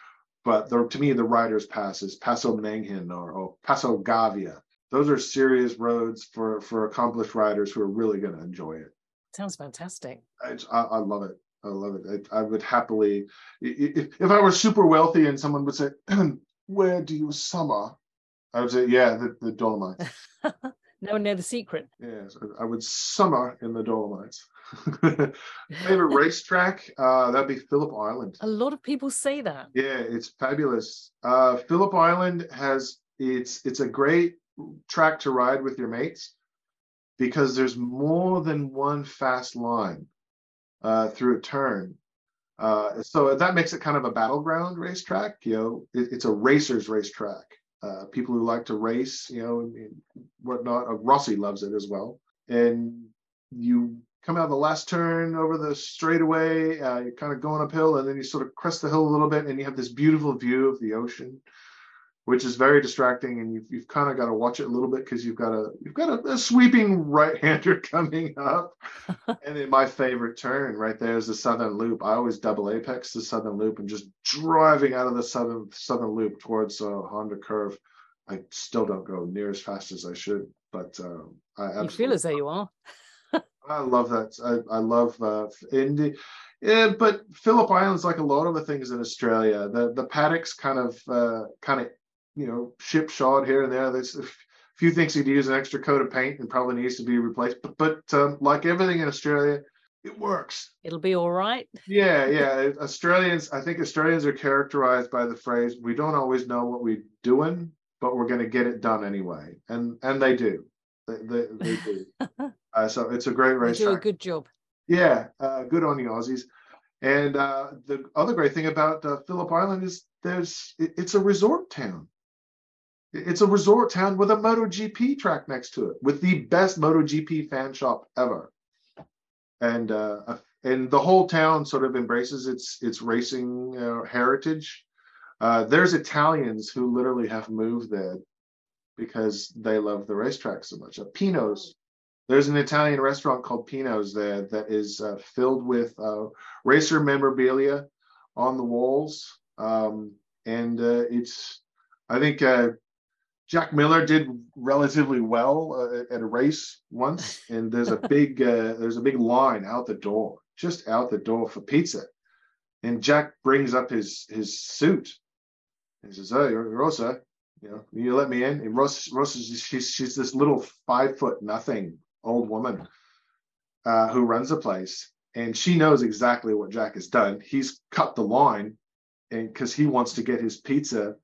but the, to me the rider's pass is Passo Manghen or, or Passo Gavia. Those are serious roads for for accomplished riders who are really going to enjoy it. Sounds fantastic. I, I, I love it. I love it. I, I would happily, if, if I were super wealthy and someone would say, "Where do you summer?" I would say, "Yeah, the, the Dolomites." no one know the secret. Yes, I would summer in the Dolomites. Favorite racetrack? Uh, that'd be Phillip Island. A lot of people say that. Yeah, it's fabulous. Uh, Phillip Island has it's it's a great track to ride with your mates because there's more than one fast line uh, through a turn. Uh, so that makes it kind of a battleground racetrack. You know, it, it's a racer's racetrack uh, people who like to race, you know, and whatnot. Uh, Rossi loves it as well. And you come out of the last turn over the straightaway, uh, you're kind of going uphill, and then you sort of crest the hill a little bit, and you have this beautiful view of the ocean, which is very distracting. And you've, you've kind of got to watch it a little bit because you've got a you've got a, a sweeping right-hander coming up. and then my favorite turn right there is the southern loop. I always double apex the southern loop and just driving out of the southern southern loop towards uh, Honda Curve. I still don't go near as fast as I should, but um, I you feel as though you are. I love that. I, I love uh, Indy. Yeah, but Phillip Island's like a lot of the things in Australia. The the paddocks kind of uh, kind of you know ship shod here and there. There's a few things he'd use an extra coat of paint and probably needs to be replaced. But but um, like everything in Australia, it works. It'll be all right. Yeah, yeah. Australians, I think Australians are characterized by the phrase, "We don't always know what we're doing, but we're going to get it done anyway," and and they do. They they, they do. uh, so it's a great race. Do a good job. Yeah, uh, good on the Aussies. And uh, the other great thing about uh, Phillip Island is there's it, it's a resort town. It's a resort town with a MotoGP track next to it, with the best MotoGP fan shop ever. And uh, and the whole town sort of embraces its its racing uh, heritage. Uh, there's Italians who literally have moved there because they love the racetrack so much. Uh, Pino's, there's an Italian restaurant called Pino's there that is uh, filled with uh, racer memorabilia on the walls, um, and uh, it's I think uh, Jack Miller did relatively well uh, at a race once, and there's a big uh, there's a big line out the door, just out the door for pizza, and Jack brings up his his suit. He says, "Oh, Rosa, you know, you let me in." And Rosa, Rosa she's she's this little five foot nothing old woman uh, who runs the place, and she knows exactly what Jack has done. He's cut the line, and because he wants to get his pizza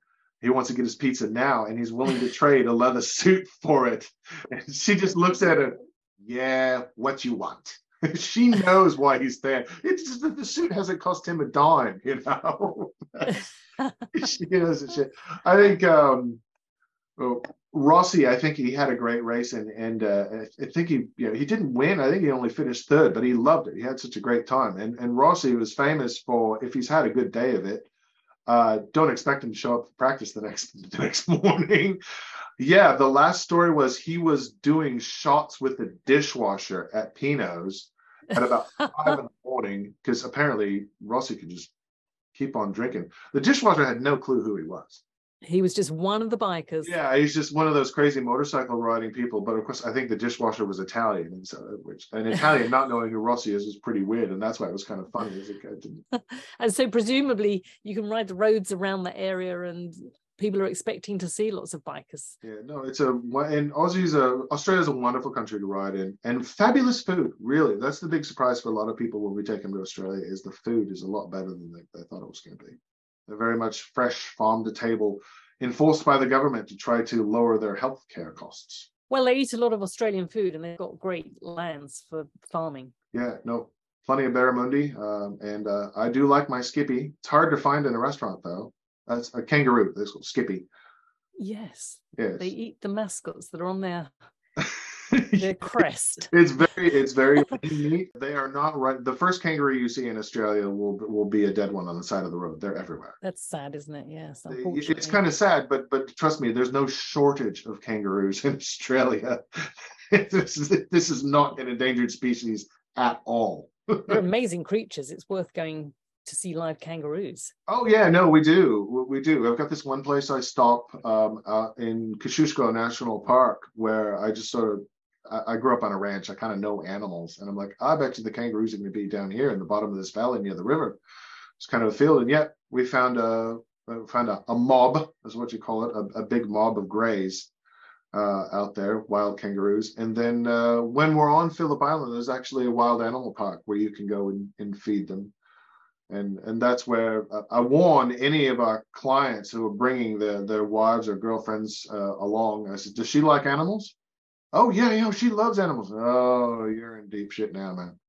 he wants to get his pizza now and he's willing to trade a leather suit for it. And she just looks at it, yeah, what you want. she knows why he's there. It's just that the suit hasn't cost him a dime, you know. she knows shit. I think um, well, Rossi, I think he had a great race, and and uh, I think he, you know, he didn't win. I think he only finished third, but he loved it. He had such a great time, and and Rossi was famous for if he's had a good day of it, uh, don't expect him to show up for practice the next the next morning. yeah, the last story was he was doing shots with the dishwasher at Pino's at about five in the morning because apparently Rossi could just keep on drinking. The dishwasher had no clue who he was. He was just one of the bikers. Yeah, he's just one of those crazy motorcycle riding people. But of course, I think the dishwasher was Italian, and so which an Italian not knowing who Rossi is was pretty weird, and that's why it was kind of funny as a kid. and so, presumably, you can ride the roads around the area, and people are expecting to see lots of bikers. Yeah, no, it's a and Aussie's a Australia's a wonderful country to ride in, and fabulous food. Really, that's the big surprise for a lot of people when we take them to Australia. Is the food is a lot better than they, they thought it was going to be. They're very much fresh, farm to table, enforced by the government to try to lower their healthcare costs. Well, they eat a lot of Australian food and they've got great lands for farming. Yeah, no, plenty of barramundi. Um, and uh, I do like my Skippy. It's hard to find in a restaurant, though. That's a kangaroo. Called Skippy. Yes. Yes. They eat the mascots that are on their their crest. It's very, it's very neat. They are not right. The first kangaroo you see in Australia will will be a dead one on the side of the road. They're everywhere. That's sad, isn't it? Yes, It's kind of sad, but but trust me, there's no shortage of kangaroos in Australia. this is this is not an endangered species at all. They're amazing creatures. It's worth going to see live kangaroos. Oh yeah, no, we do, We- we do. I've got this one place I stop um, uh, in Kosciuszko National Park where I just sort of. I, I grew up on a ranch. I kind of know animals, and I'm like, I bet you the kangaroos are going to be down here in the bottom of this valley near the river. It's kind of a field, and yet we found a found a, a mob, is what you call it, a, a big mob of greys uh, out there, wild kangaroos. And then uh, when we're on Phillip Island, there's actually a wild animal park where you can go and, and feed them and and that's where uh, I warn any of our clients who are bringing their their wives or girlfriends uh, along. I said, "Does she like animals?" Oh yeah, you know she loves animals. Oh, you're in deep shit now, man,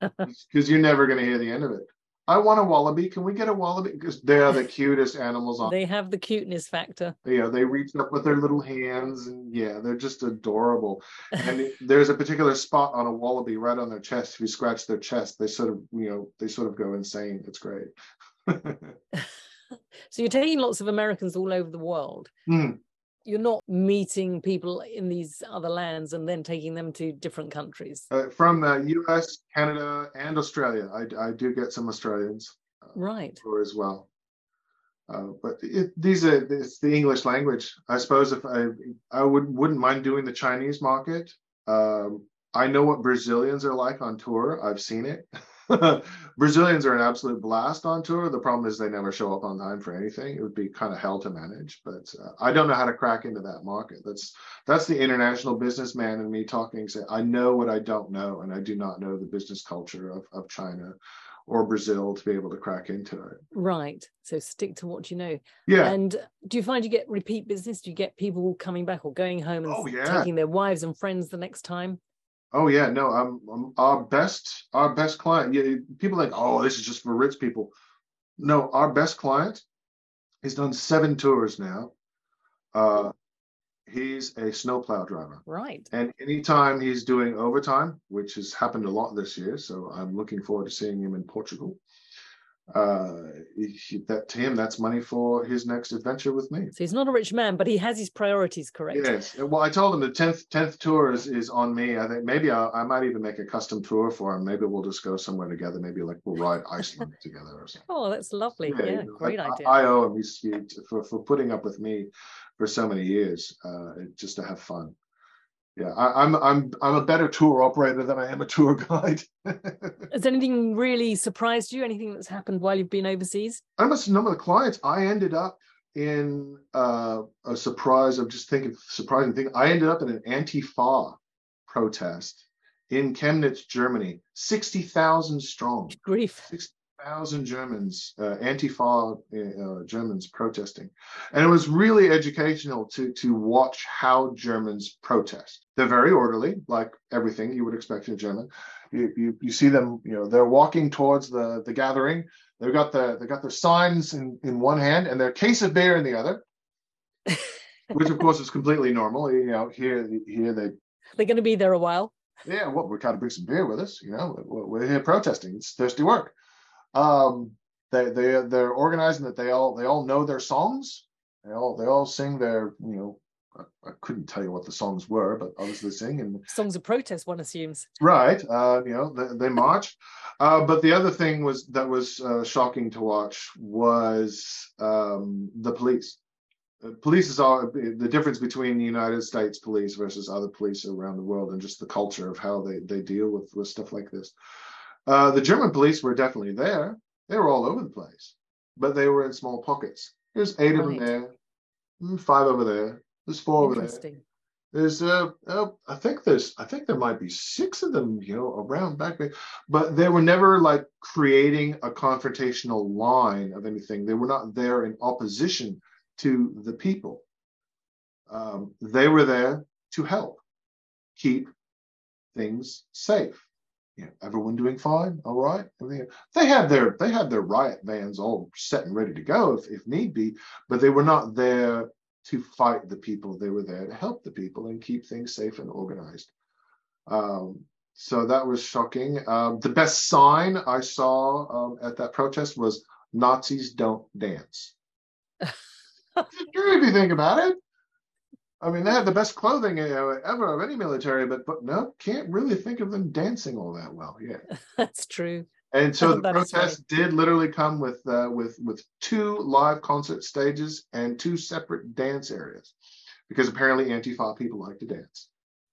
because you're never going to hear the end of it. I want a wallaby. Can we get a wallaby? Because they're the cutest animals on. They have the cuteness factor. Yeah, they reach up with their little hands, and yeah, they're just adorable. And there's a particular spot on a wallaby right on their chest. If you scratch their chest, they sort of, you know, they sort of go insane. It's great. So you're taking lots of Americans all over the world. Hmm. You're not meeting people in these other lands and then taking them to different countries. Uh, from the U.S., Canada, and Australia, I, I do get some Australians Right. tour as well. Uh, but it, these are it's the English language. I suppose if I I would wouldn't mind doing the Chinese market. Um, I know what Brazilians are like on tour. I've seen it. Brazilians are an absolute blast on tour. The problem is they never show up on time for anything. It would be kind of hell to manage. But uh, I don't know how to crack into that market. That's that's the international businessman and me talking. Say I know what I don't know, and I do not know the business culture of of China or Brazil to be able to crack into it. Right. So stick to what you know. Yeah. And do you find you get repeat business? Do you get people coming back or going home and Oh, yeah. taking their wives and friends the next time? Oh yeah, no, I'm, I'm our best our best client. Yeah, people like, oh, this is just for rich people. No, our best client, he's done seven tours now. Uh, he's a snowplow driver, Right. and anytime he's doing overtime, which has happened a lot this year, so I'm looking forward to seeing him in Portugal. Uh, he- that to him, that's money for his next adventure with me. So he's not a rich man, but he has his priorities correct. Yes. Well, I told him the tenth tenth tour is, is on me. I think maybe I, I might even make a custom tour for him. Maybe we'll just go somewhere together. Maybe like we'll ride Iceland together or something. Oh, that's lovely. Yeah, know, great I, idea. I owe him. He's he, for for putting up with me for so many years, uh, just to have fun. Yeah, I, I'm I'm I'm a better tour operator than I am a tour guide. Has anything really surprised you? Anything that's happened while you've been overseas? I must know the clients. I ended up in uh, a surprise I'm just thinking surprising thing. I ended up in an anti-fa protest in Chemnitz, Germany, sixty thousand strong. Grief. Thousand Germans, uh, anti-fa uh, Germans protesting, and it was really educational to to watch how Germans protest. They're very orderly, like everything you would expect in a German. You, you you see them, you know, they're walking towards the the gathering. They've got the they got their signs in in one hand and their case of beer in the other, which of course is completely normal. You know, here here they They're going to be there a while. yeah, well, we got to bring some beer with us. You know, we're, we're here protesting. It's thirsty work. Um, they they they're organizing that they all they all know their songs. They all they all sing their you know. I, I couldn't tell you what the songs were, but obviously sing and Songs of protest, one assumes. right. Uh, you know, they, they march. Uh, but the other thing was that was uh, shocking to watch was um, the police. Uh, police is all the difference between the United States police versus other police around the world, and just the culture of how they they deal with with stuff like this. Uh, the German police were definitely there. They were all over the place, but they were in small pockets. There's eight of them there, mm, five over there. There's four over there. There's uh, uh, I think there's I think there might be six of them, you know, around back there, but they were never like creating a confrontational line of anything. They were not there in opposition to the people. Um, they were there to help keep things safe. You know, everyone doing fine, all right. Everything. They had their they had their riot vans all set and ready to go if, if need be, but they were not there to fight the people. They were there to help the people and keep things safe and organized. Um, so that was shocking. Um, the best sign I saw um, at that protest was Nazis don't dance. True if you think about it. I mean, they had the best clothing ever of any military, but but no, can't really think of them dancing all that well. Yeah, that's true. And so the protest did literally come with uh, with with two live concert stages and two separate dance areas, because apparently Antifa people like to dance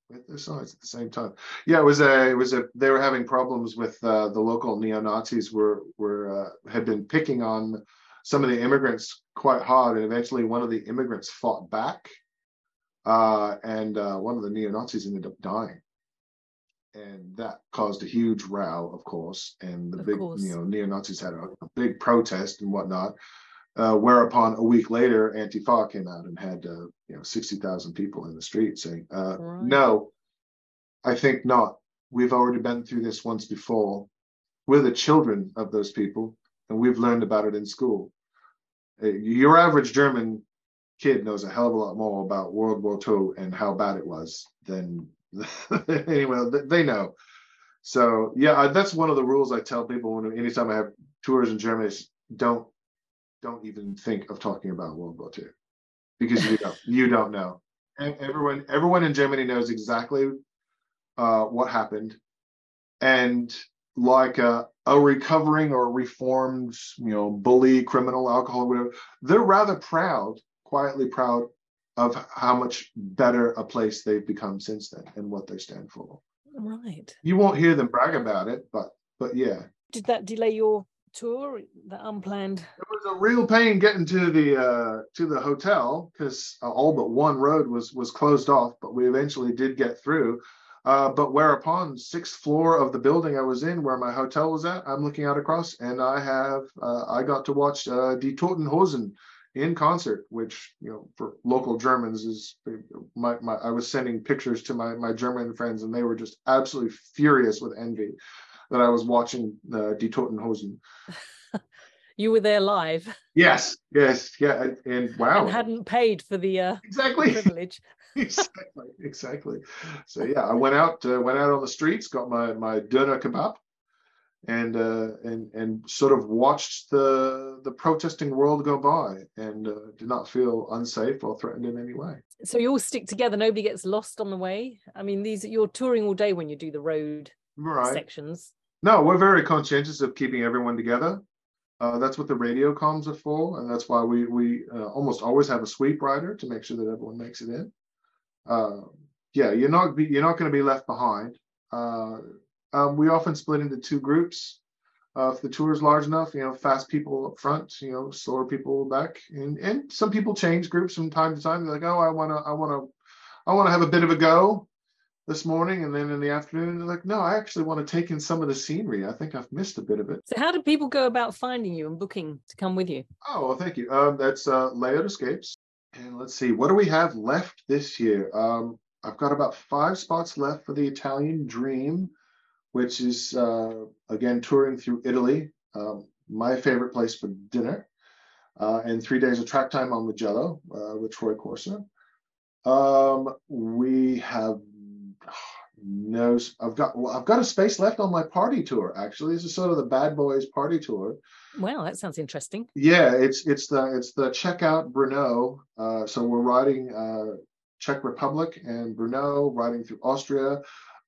with their signs at the same time. Yeah, it was a it was a they were having problems with uh, the local neo Nazis were were uh, had been picking on some of the immigrants quite hard, and eventually one of the immigrants fought back, uh, and uh, one of the neo Nazis ended up dying and that caused a huge row, of course. And the of big, course. you know, neo Nazis had a, a, big protest and whatnot. Uh, whereupon a week later, Antifa came out and had uh, you know sixty thousand people in the street saying, uh, right. "No, I think not. We've already been through this once before. We're the children of those people, and we've learned about it in school. Your average German kid knows a hell of a lot more about World War II and how bad it was than anyway, they know. So yeah, that's one of the rules I tell people when anytime I have tours in Germany is don't don't even think of talking about World War II because you don't you don't know. And everyone everyone in Germany knows exactly uh, what happened, and like a, a recovering or reformed, you know, bully, criminal, alcohol, whatever, they're rather proud, quietly proud of how much better a place they've become since then and what they stand for. Right. You won't hear them brag about it, but but yeah. Did that delay your tour? The unplanned. It was a real pain getting to the uh, to the hotel because uh, all but one road was was closed off, but we eventually did get through. Uh, but whereupon sixth floor of the building I was in, where my hotel was at, I'm looking out across, and I have uh, I got to watch uh, Die Toten Hosen in concert, which you know for local Germans is my, my I was sending pictures to my my German friends and they were just absolutely furious with envy that I was watching the Die Toten Hosen. you were there live. Yes, yes, yeah, and wow, and hadn't paid for the uh, exactly privilege. exactly, exactly. So yeah, I went out uh, went out on the streets, got my my doner kebab, and uh, and and sort of watched the the protesting world go by and uh, did not feel unsafe or threatened in any way. So you all stick together. Nobody gets lost on the way. I mean, these you're touring all day when you do the road right. sections. No, we're very conscientious of keeping everyone together. Uh, that's what the radio comms are for, and that's why we we uh, almost always have a sweep rider to make sure that everyone makes it in. Uh, yeah, you're not be, you're not going to be left behind. Um, we often split into two groups. Uh, if the tour is large enough, you know, fast people up front, you know, slower people back, and and some people change groups from time to time. They're like, oh, I want to, I want to, I want to have a bit of a go this morning, and then in the afternoon, they're like, no, I actually want to take in some of the scenery. I think I've missed a bit of it. So, how do people go about finding you and booking to come with you? Oh, well, thank you. Um, that's uh, Leod Escapes, and let's see, what do we have left this year? Um, I've got about five spots left for the Italian Dream which is uh, again touring through Italy, um, my favorite place for dinner, uh, and three days of track time on Mugello uh, with Troy Corser. Um, we have no, I've got well, I've got a space left on my party tour. Actually, this is sort of the Bad Boys party tour. Wow, that sounds interesting. Yeah, it's it's the it's the checkout Brno. Uh, so we're riding uh, Czech Republic and Brno, riding through Austria,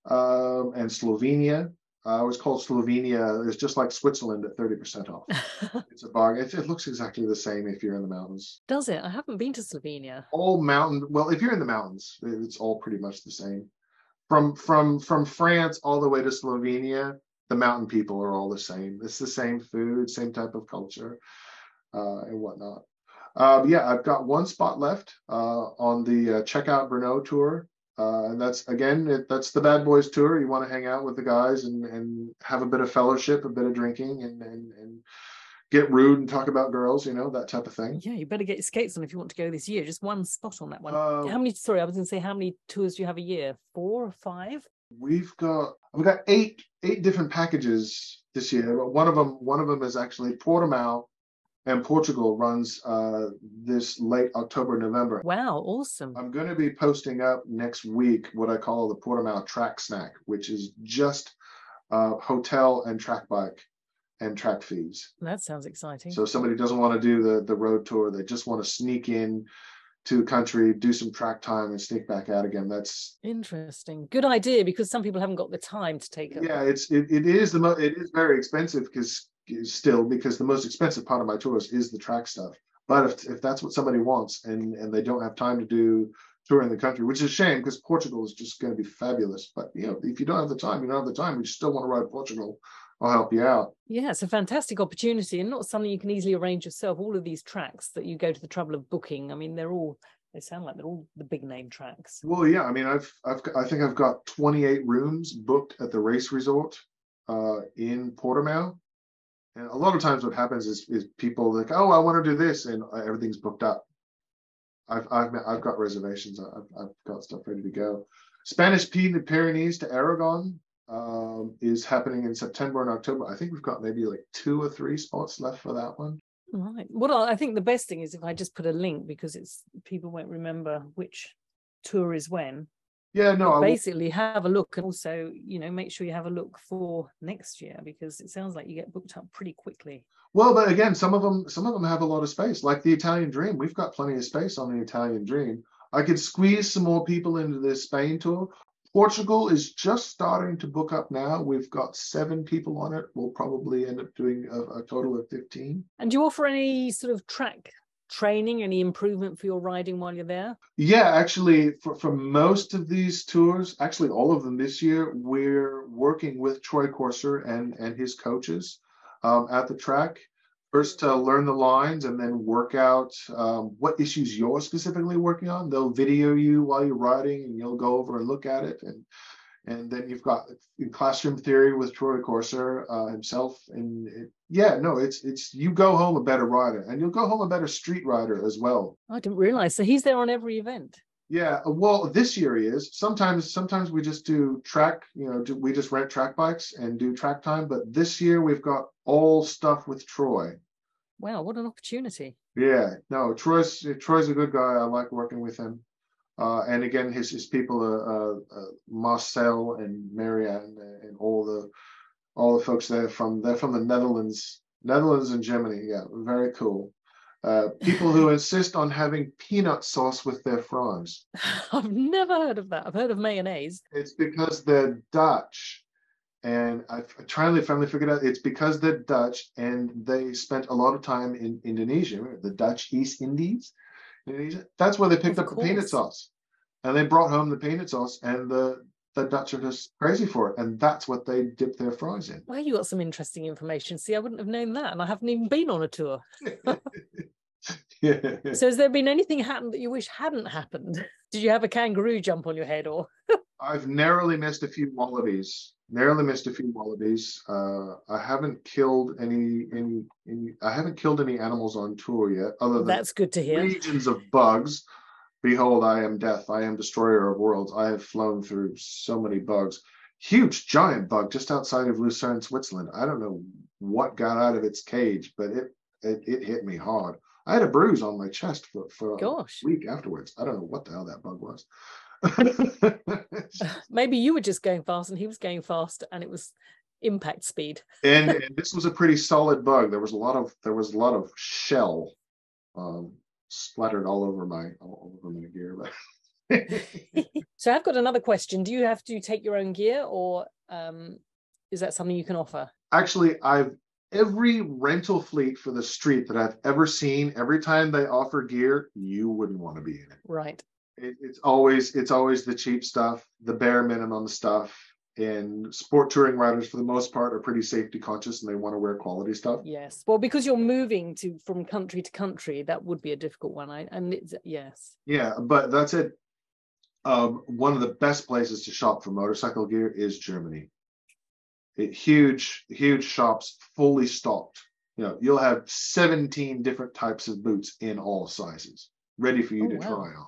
um, and Slovenia. Uh, it was called Slovenia. It's just like Switzerland at 30% off. it's a bargain. It, it, looks exactly the same if you're in the mountains. Does it? I haven't been to Slovenia. All mountain. Well, if you're in the mountains, it's all pretty much the same. From from from France all the way to Slovenia, the mountain people are all the same. It's the same food, same type of culture, uh, and whatnot. Uh, yeah, I've got one spot left uh, on the uh, Checkout Brno tour Uh, and that's again, it, that's the Bad Boys tour. You want to hang out with the guys and and have a bit of fellowship, a bit of drinking, and and and get rude and talk about girls, you know, that type of thing. Yeah, you better get your skates on if you want to go this year. Just one spot on that one. Uh, how many? Sorry, I was going to say how many tours do you have a year? Four or five? We've got we've got eight eight different packages this year. But one of them one of them is actually Portimao and Portugal runs uh, this late October November. Wow, awesome! I'm going to be posting up next week what I call the Portimao Track Snack, which is just uh, hotel and track bike and track fees. That sounds exciting. So if somebody doesn't want to do the the road tour, they just want to sneak in to a country, do some track time, and sneak back out again. That's interesting. Good idea because some people haven't got the time to take it. Yeah, it's it, it is the mo- it is very expensive because still because the most expensive part of my tours is the track stuff. But if if that's what somebody wants and and they don't have time to do touring the country, which is a shame because Portugal is just going to be fabulous. But you know, if you don't have the time, you don't have the time. You still want to ride Portugal. I'll help you out. Yeah, it's a fantastic opportunity and not something you can easily arrange yourself. All of these tracks that you go to the trouble of booking, I mean, they're all they sound like they're all the big name tracks. Well, yeah, I mean, I've I've I think I've got 28 rooms booked at the race resort uh, in Portimao. And a lot of times, what happens is is people like, oh, I want to do this, and everything's booked up. I've I've I've got reservations. I've I've got stuff ready to go. Spanish pea in the Pyrenees to Aragon um, is happening in September and October. I think we've got maybe like two or three spots left for that one. Right. Well, I think the best thing is if I just put a link because it's people won't remember which tour is when. Yeah, no. basically, have a look and also, you know, make sure you have a look for next year because it sounds like you get booked up pretty quickly. Well, but again, some of them, some of them have a lot of space. Like the Italian Dream, we've got plenty of space on the Italian Dream. I could squeeze some more people into this Spain tour, Portugal is just starting to book up now. We've got seven people on it. We'll probably end up doing a, a total of 15. And do you offer any sort of track training, any improvement for your riding while you're there? Yeah, actually, for, for most of these tours, actually all of them this year, we're working with Troy Corser and, and his coaches um, at the track first to learn the lines and then work out um, what issues you're specifically working on. They'll video you while you're riding, and you'll go over and look at it. And and then you've got classroom theory with Troy Corser uh, himself. And it, yeah, no, it's it's you go home a better rider, and you'll go home a better street rider as well. I didn't realize. So he's there on every event. Yeah, well, this year he is. Sometimes, sometimes we just do track. You know, do, we just rent track bikes and do track time. But this year we've got all stuff with Troy. Wow, what an opportunity! Yeah, no, Troy's Troy's a good guy. I like working with him. Uh, and again, his his people, uh, uh, Marcel and Marianne and all the all the folks there from they're from the Netherlands, Netherlands and Germany. Yeah, very cool. Uh, people who insist on having peanut sauce with their fries. I've never heard of that. I've heard of mayonnaise. It's because they're Dutch. And I finally finally figured out it's because they're Dutch and they spent a lot of time in Indonesia, the Dutch East Indies. That's where they picked of up course. the peanut sauce. And they brought home the peanut sauce and the the Dutch are just crazy for it, and that's what they dip their fries in. Well, you got some interesting information. See, I wouldn't have known that, and I haven't even been on a tour. yeah. So, has there been anything happened that you wish hadn't happened? Did you have a kangaroo jump on your head, or? I've narrowly missed a few wallabies. Narrowly missed a few wallabies. Uh, I haven't killed any, any, any. I haven't killed any animals on tour yet, other than that's good to hear. Legions of bugs. Behold, I am death. I am destroyer of worlds. I have flown through so many bugs. Huge, giant bug just outside of Lucerne, Switzerland. I don't know what got out of its cage, but it it, it hit me hard. I had a bruise on my chest for, for Gosh. a week afterwards. I don't know what the hell that bug was. Maybe you were just going fast and he was going fast and it was impact speed. and, and, this was a pretty solid bug. There was a lot of there was a lot of shell um, splattered all over my all over my gear. so I've got another question. Do you have to take your own gear or um, is that something you can offer? Actually, I've every rental fleet for the street that I've ever seen, every time they offer gear, you wouldn't want to be in it. Right it, it's always it's always the cheap stuff, the bare minimum stuff. And sport touring riders, for the most part, are pretty safety conscious and they want to wear quality stuff. Yes, well, because you're moving to from country to country, that would be a difficult one. I and it's yes. Yeah, but that's it. um, one of the best places to shop for motorcycle gear is Germany. It, huge, huge shops, fully stocked. You know, you'll have 17 different types of boots in all sizes, ready for you Oh, to wow. try on.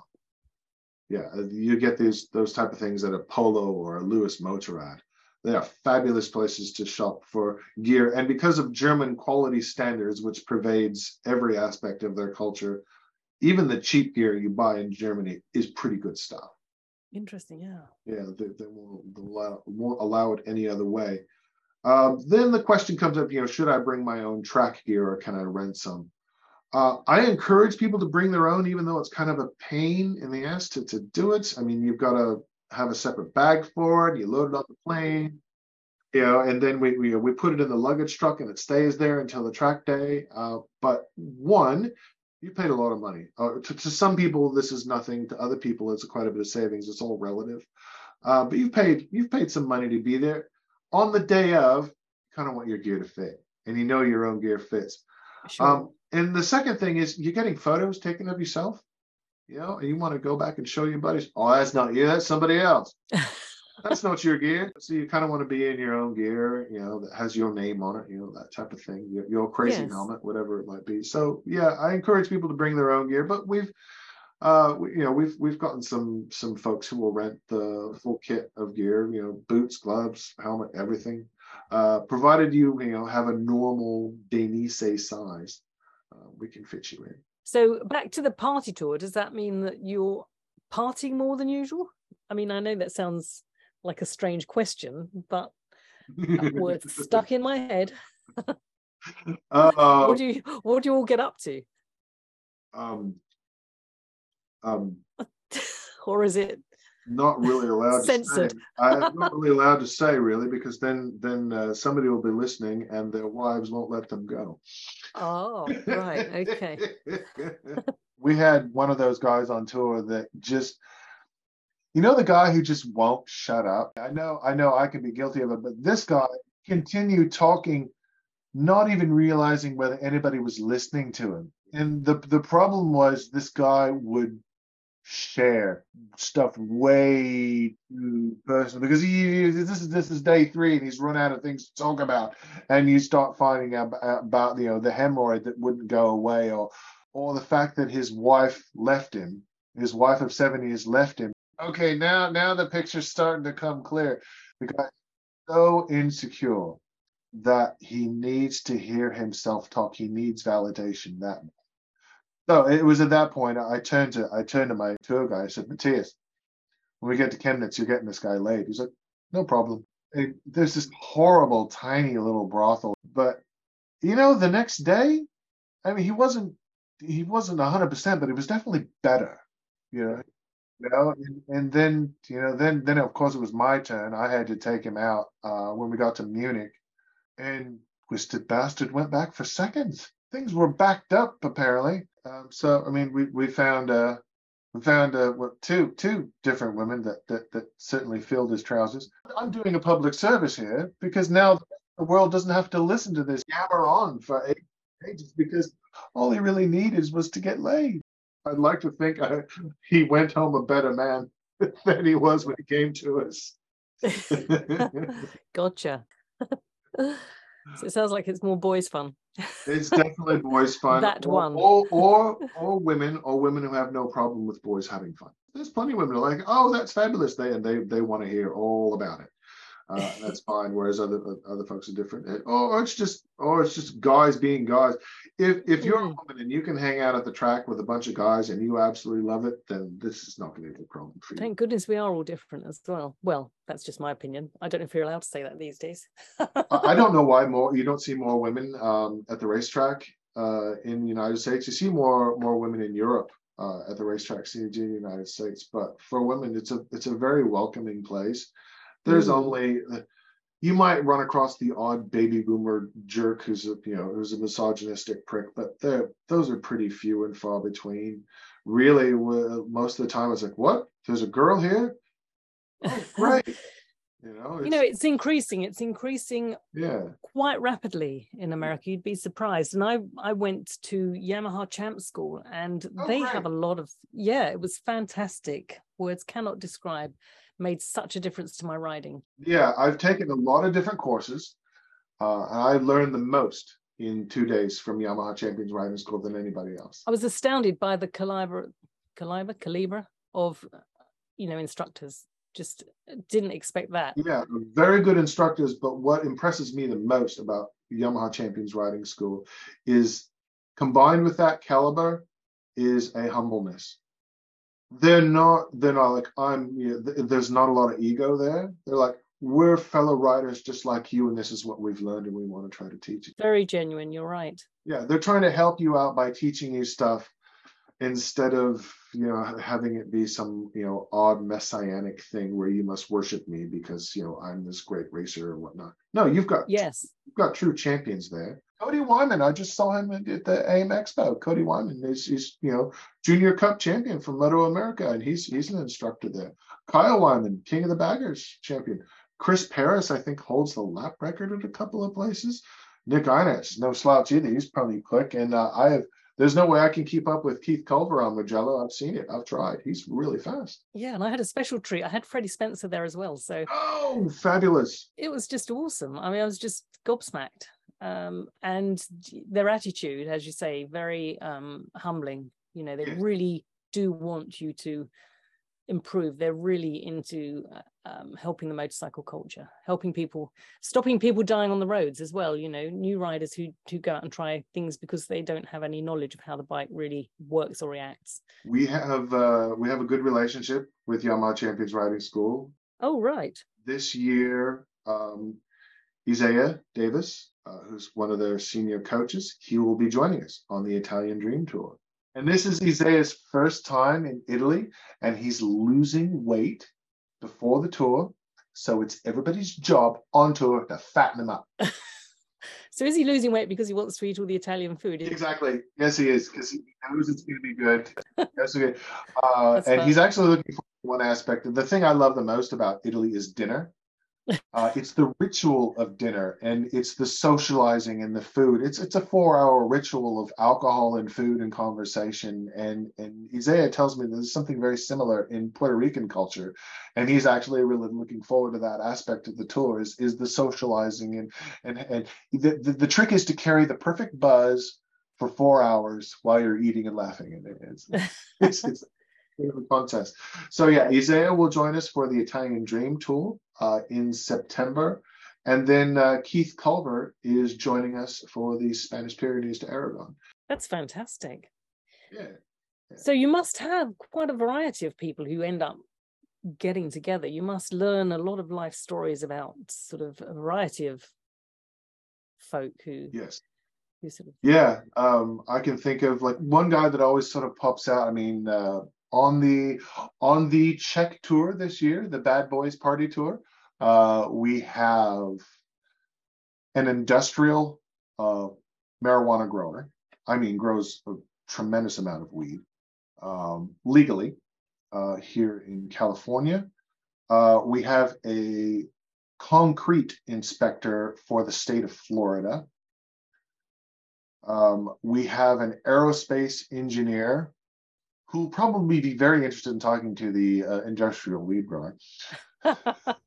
Yeah, uh, you get these those type of things at a Polo or a Louis Motorrad. They are fabulous places to shop for gear, and because of German quality standards, which pervades every aspect of their culture, even the cheap gear you buy in Germany is pretty good stuff. Interesting, yeah. Yeah, they, they won't allow, won't allow it any other way. Um, then the question comes up, you know, should I bring my own track gear or can I rent some? Uh, I encourage people to bring their own, even though it's kind of a pain in the ass to, to do it. I mean, you've got to have a separate bag for it. You load it on the plane, you know, and then we we, we put it in the luggage truck and it stays there until the track day. Uh, but one, you paid a lot of money. Uh, to, to some people, this is nothing. To other people, it's quite a bit of savings. It's all relative. Uh, but you've paid you've paid some money to be there. On the day of, you kind of want your gear to fit, and you know your own gear fits. Sure. Um, and the second thing is you're getting photos taken of yourself, you know, and you want to go back and show your buddies, oh, that's not you, that's somebody else. That's not your gear. So you kind of want to be in your own gear, you know, that has your name on it, you know, that type of thing. Your, your crazy Yes. helmet, whatever it might be. So yeah, I encourage people to bring their own gear, but we've uh we, you know we've we've gotten some some folks who will rent the full kit of gear you know boots gloves helmet everything uh provided you you know have a normal denise size uh, we can fit you in So back to the party tour, does that mean that you're partying more than usual? I mean, I know that sounds like a strange question, but that word stuck in my head. uh, What do you what do you all get up to? um um Or is it not really allowed Censored. to say. I'm not really allowed to say really because then then uh, somebody will be listening and their wives won't let them go. oh right, okay. we had one of those guys on tour that just you know the guy who just won't shut up. I know I know I can be guilty of it, but this guy continued talking not even realizing whether anybody was listening to him. And the the problem was this guy would share stuff way too personal because he this is this is day three and he's run out of things to talk about. And you start finding out about you know the hemorrhoid that wouldn't go away or or the fact that his wife left him his wife of 70 has left him. Okay now now the picture's starting to come clear. The guy's so insecure that he needs to hear himself talk. He needs validation that So it was at that point I turned to I turned to my tour guy. I said, Matthias, when we get to Chemnitz, you're getting this guy laid. He's like, no problem. And there's this horrible, tiny little brothel. But you know, the next day, I mean, he wasn't he wasn't hundred percent, but it was definitely better. You know, you know, and, and then you know, then then of course it was my turn. I had to take him out uh, when we got to Munich, and Twisted Bastard went back for seconds. Things were backed up apparently. Um, so I mean, we we found uh we found uh what two two different women that that that certainly filled his trousers. I'm doing a public service here because now the world doesn't have to listen to this yammer on for ages because all he really needed was to get laid. I'd like to think I, he went home a better man than he was when he came to us. gotcha. so it sounds like it's more boys fun. It's definitely boys fun. That or, one. Or, or or women or women who have no problem with boys having fun. There's plenty of women who are like, oh, that's fabulous. They and they they want to hear all about it. Uh, that's fine. Whereas other other folks are different. Uh, Or it's just or it's just guys being guys. If if you're a Mm. woman and you can hang out at the track with a bunch of guys and you absolutely love it, then this is not going to be a problem for you. Thank goodness we are all different as well. Well, that's just my opinion. I don't know if you're allowed to say that these days. I don't know why more you don't see more women um, at the racetrack uh, in the United States. You see more more women in Europe uh, at the racetracks than you do in the United States. But for women, it's a it's a very welcoming place. There's Mm. only uh, you might run across the odd baby boomer jerk who's a you know who's a misogynistic prick, but those are pretty few and far between. Really, most of the time it's like, what? There's a girl here. Oh, great. You know, you know, it's increasing. It's increasing yeah. quite rapidly in America. You'd be surprised. And I I went to Yamaha Champ School, and Oh, they great. have a lot of yeah. It was fantastic. Words cannot describe. Made such a difference to my riding. Yeah, I've taken a lot of different courses, uh, and I learned the most in two days from Yamaha Champions Riding School than anybody else. I was astounded by the caliber, caliber, caliber of you know instructors. Just didn't expect that. Yeah, very good instructors. But what impresses me the most about Yamaha Champions Riding School is combined with that caliber is a humbleness. They're not. They're not like I'm. You know, th- there's not a lot of ego there. They're like we're fellow writers just like you, and this is what we've learned, and we want to try to teach you Very genuine. You're right. Yeah, they're trying to help you out by teaching you stuff instead of you know having it be some you know odd messianic thing where you must worship me because you know I'm this great racer and whatnot. No, you've got Yes. you've got true champions there. Cody Wyman, I just saw him at the AIM Expo. Cody Wyman is he's you know junior cup champion from Moto America, and he's he's an instructor there. Kyle Wyman, King of the Baggers champion. Chris Peris, I think, holds the lap record at a couple of places. Nick Ienatsch, no slouch either. He's probably quick, and uh, I have. There's no way I can keep up with Keith Culver on Mugello. I've seen it. I've tried. He's really fast. Yeah, and I had a special treat. I had Freddie Spencer there as well. So Oh, fabulous! it was just awesome. I mean, I was just gobsmacked. Um, and their attitude, as you say, very um, humbling. You know, they Yes. really do want you to improve. They're really into uh, um, helping the motorcycle culture, helping people, stopping people dying on the roads as well. You know, new riders who who go out and try things because they don't have any knowledge of how the bike really works or reacts. We have uh, we have a good relationship with Yamaha Champions Riding School. Oh, right. this year, um, Isaiah Davis, uh, who's one of their senior coaches, he will be joining us on the Italian Dream Tour. And this is Isaiah's first time in Italy, and he's losing weight before the tour. So it's everybody's job on tour to fatten them up. So is he losing weight because he wants to eat all the Italian food? Exactly. Yes, he is, because he knows it's going to be good. Yes, okay. Uh, and fun. he's actually looking for one aspect. The thing I love the most about Italy is dinner. Uh, it's the ritual of dinner, and it's the socializing and the food. It's it's a four-hour ritual of alcohol and food and conversation. And and Isaiah tells me there's something very similar in Puerto Rican culture, and he's actually really looking forward to that aspect of the tour. Is is the socializing and and and the, the, the trick is to carry the perfect buzz for four hours while you're eating and laughing and it- it's it's, it's a contest so yeah isaiah will join us for the italian dream tour uh, in september and then uh, keith culver is joining us for the spanish pyrenees to aragon That's fantastic. yeah So you must have quite a variety of people who end up getting together. You must learn a lot of life stories about sort of a variety of folk who yes who sort of Yeah, um, I can think of like one guy that always sort of pops out. I mean, uh, on the on the Czech tour this year, the Bad Boys Party tour, uh, we have an industrial uh, marijuana grower. I mean, grows a tremendous amount of weed um, legally uh, here in California. Uh, we have a concrete inspector for the state of Florida. Um, we have an aerospace engineer who probably be very interested in talking to the uh, industrial weed grower.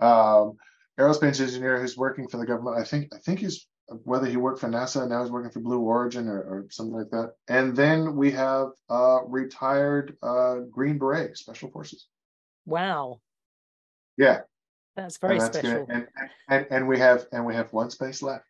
Um, aerospace engineer who's working for the government. I think I think he's whether he worked for NASA now he's working for Blue Origin or, or something like that. And then we have uh, retired uh, Green Beret Special Forces. wow. Yeah, That's very and that's special. And, and and we have and we have one space left.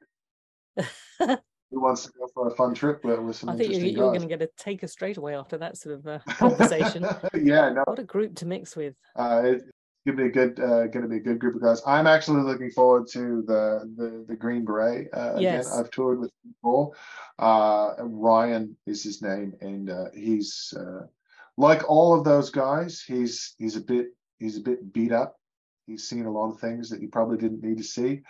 Who wants to go for a fun trip with, with some I think you, interesting you're going to get a taker straight away after that sort of uh, conversation. yeah, no, what a group to mix with. uh, it's gonna be a good, uh, gonna be a good group of guys. I'm actually looking forward to the the, the Green Beret. Uh, Yes. Again, I've toured with him before. Uh, Ryan is his name, and uh, he's uh, like all of those guys. He's he's a bit he's a bit beat up. He's seen a lot of things that you probably didn't need to see,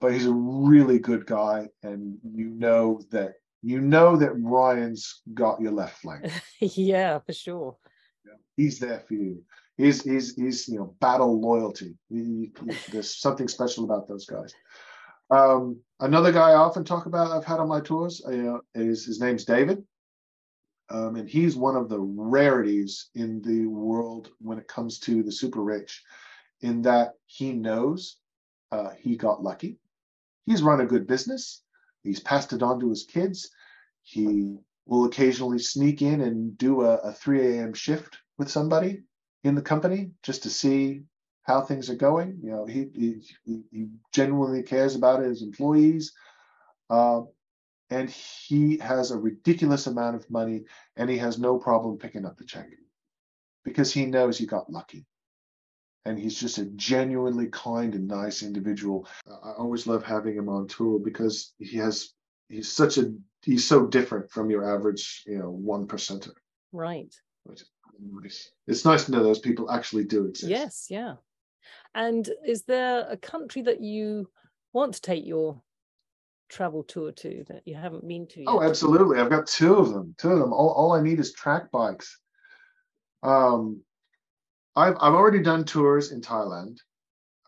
but he's a really good guy, and you know that you know that Ryan's got your left flank. yeah, for sure. he's there for you. He's he's he's you know battle loyalty. He, he, there's something special about those guys. Um, another guy I often talk about I've had on my tours uh, is his name's David. Um, and he's one of the rarities in the world when it comes to the super rich, in that he knows uh, he got lucky. He's run a good business. He's passed it on to his kids. He will occasionally sneak in and do a, a 3 a.m. shift with somebody in the company just to see how things are going. You know, he he, he genuinely cares about his employees. Uh, and he has a ridiculous amount of money and he has no problem picking up the check because he knows he got lucky and he's just a genuinely kind and nice individual i always love having him on tour because he has he's such a he's so different from your average you know one percenter right it's nice to know those people actually do exist yes yeah and is there a country that you want to take your travel tour to that you haven't been to oh, yet? Oh, absolutely. I've got two of them. Two of them. All, all I need is track bikes. Um, I've I've already done tours in Thailand,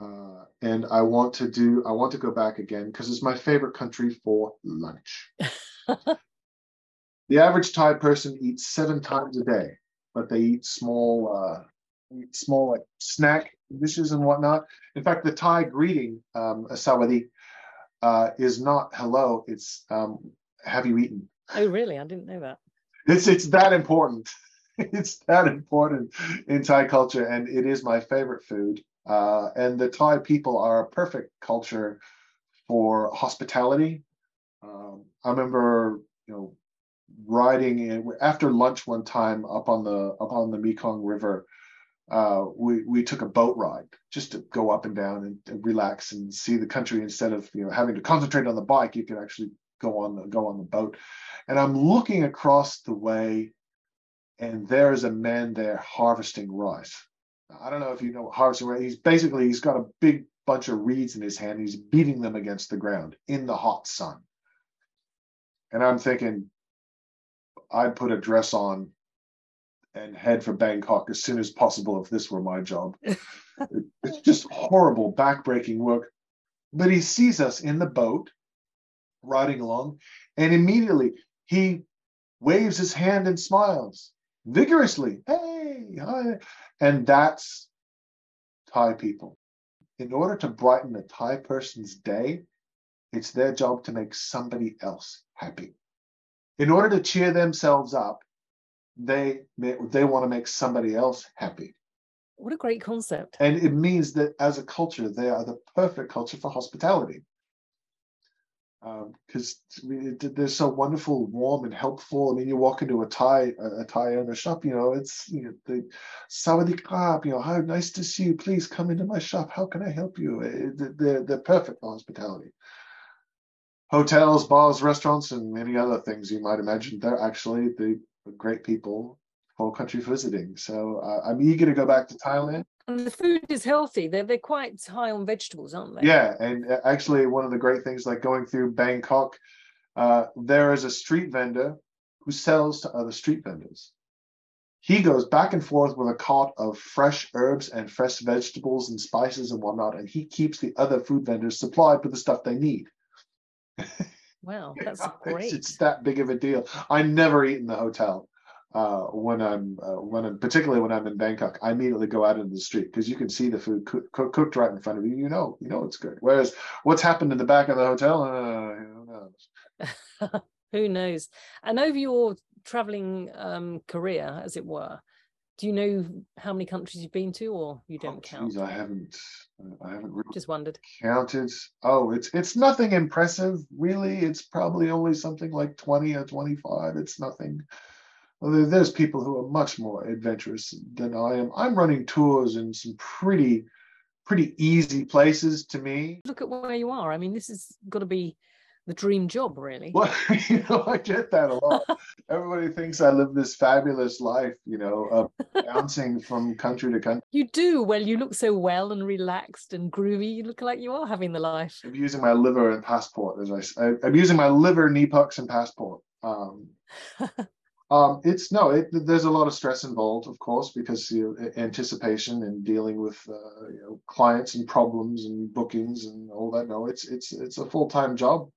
uh, and I want to do. I want to go back again because it's my favorite country for lunch. the average Thai person eats seven times a day, but they eat small, uh, eat small like snack dishes and whatnot. In fact, the Thai greeting, um, sawadee, uh, is not hello. It's um, have you eaten? Oh, really? I didn't know that. It's it's that important. it's that important in Thai culture, and it is my favorite food. Uh, and the Thai people are a perfect culture for hospitality. Um, I remember, you know, riding in, after lunch one time up on the up on the Mekong River uh, we we took a boat ride just to go up and down and, and, relax and see the country instead of you know having to concentrate on the bike. You can actually go on the, go on the boat, and I'm looking across the way, and there's a man there harvesting rice. I don't know if you know what harvesting rice. He's basically he's got a big bunch of reeds in his hand. He's beating them against the ground in the hot sun, and I'm thinking, I'd put a dress on and head for Bangkok as soon as possible if this were my job. it's just horrible, backbreaking work. But he sees us in the boat riding along, and immediately he waves his hand and smiles vigorously. Hey, hi. And that's Thai people. In order to brighten a Thai person's day, it's their job to make somebody else happy. In order to cheer themselves up, they they want to make somebody else happy. What a great concept. And it means that as a culture they are the perfect culture for hospitality. Because um, they're so wonderful warm and helpful. I mean you walk into a thai a, a thai owner shop you know it's you know the sawadee you know how nice to see you. Please come into my shop. How can i help you? They're, they're perfect for hospitality hotels bars restaurants and many other things you might imagine they're actually the great people whole country visiting. So uh, I'm eager to go back to Thailand. And the food is healthy. They're they're quite high on vegetables, aren't they? Yeah, and uh, actually one of the great things, like going through Bangkok, uh, there is a street vendor who sells to other street vendors. He goes back and forth with a cart of fresh herbs and fresh vegetables and spices and whatnot, and he keeps the other food vendors supplied with the stuff they need. Wow, that's great. It's, that big of a deal. I never eat in the hotel uh, when I'm uh, when I'm particularly when I'm in Bangkok. I immediately go out into the street because you can see the food cook, cook, cooked right in front of you. You know, you know it's good. Whereas what's happened in the back of the hotel, uh, who knows? who knows? And over your traveling um, career, as it were, do you know how many countries you've been to, or you don't oh, count? Geez, I haven't. Uh, I haven't really just wondered. Counted. Oh, it's it's nothing impressive, really. It's probably only something like twenty or twenty-five. It's nothing. Well, there's people who are much more adventurous than I am. I'm running tours in some pretty, pretty easy places to me. Look at where you are. I mean, this has got to be the dream job, really. Well, you know, I get that a lot. Everybody thinks I live this fabulous life, you know, uh, bouncing from country to country. You do. Well, you look so well and relaxed and groovy. You look like you are having the life. I'm using my liver and passport, as I, I am using my liver, knee pucks, and passport. Um, Um, it's no, it, there's a lot of stress involved, of course, because you know, anticipation and dealing with uh, you know clients and problems and bookings and all that. No, it's it's it's a full time job.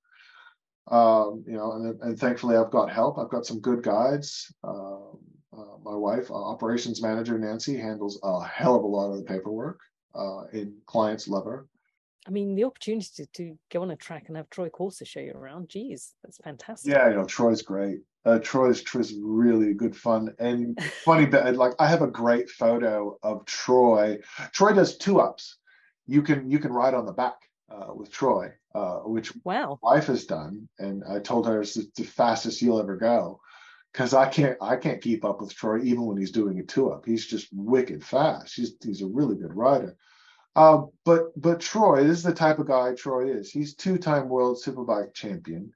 Um, you know, and, and thankfully I've got help. I've got some good guides. Um, uh, my wife, uh, operations manager Nancy, handles a hell of a lot of the paperwork. Uh, and clients love her. I mean, the opportunity to, to go on a track and have Troy Corser show you around, geez, that's fantastic. Yeah, you know, Troy's great. Uh, Troy's Troy's really good fun and funny. But like, I have a great photo of Troy. Troy does two ups. You can you can ride on the back uh, with Troy, uh, which wow, wife has done, and I told her it's the fastest you'll ever go because I can't I can't keep up with Troy even when he's doing a two up. He's just wicked fast. He's he's a really good rider. Uh, but but Troy, this is the type of guy Troy is. He's two-time world superbike champion.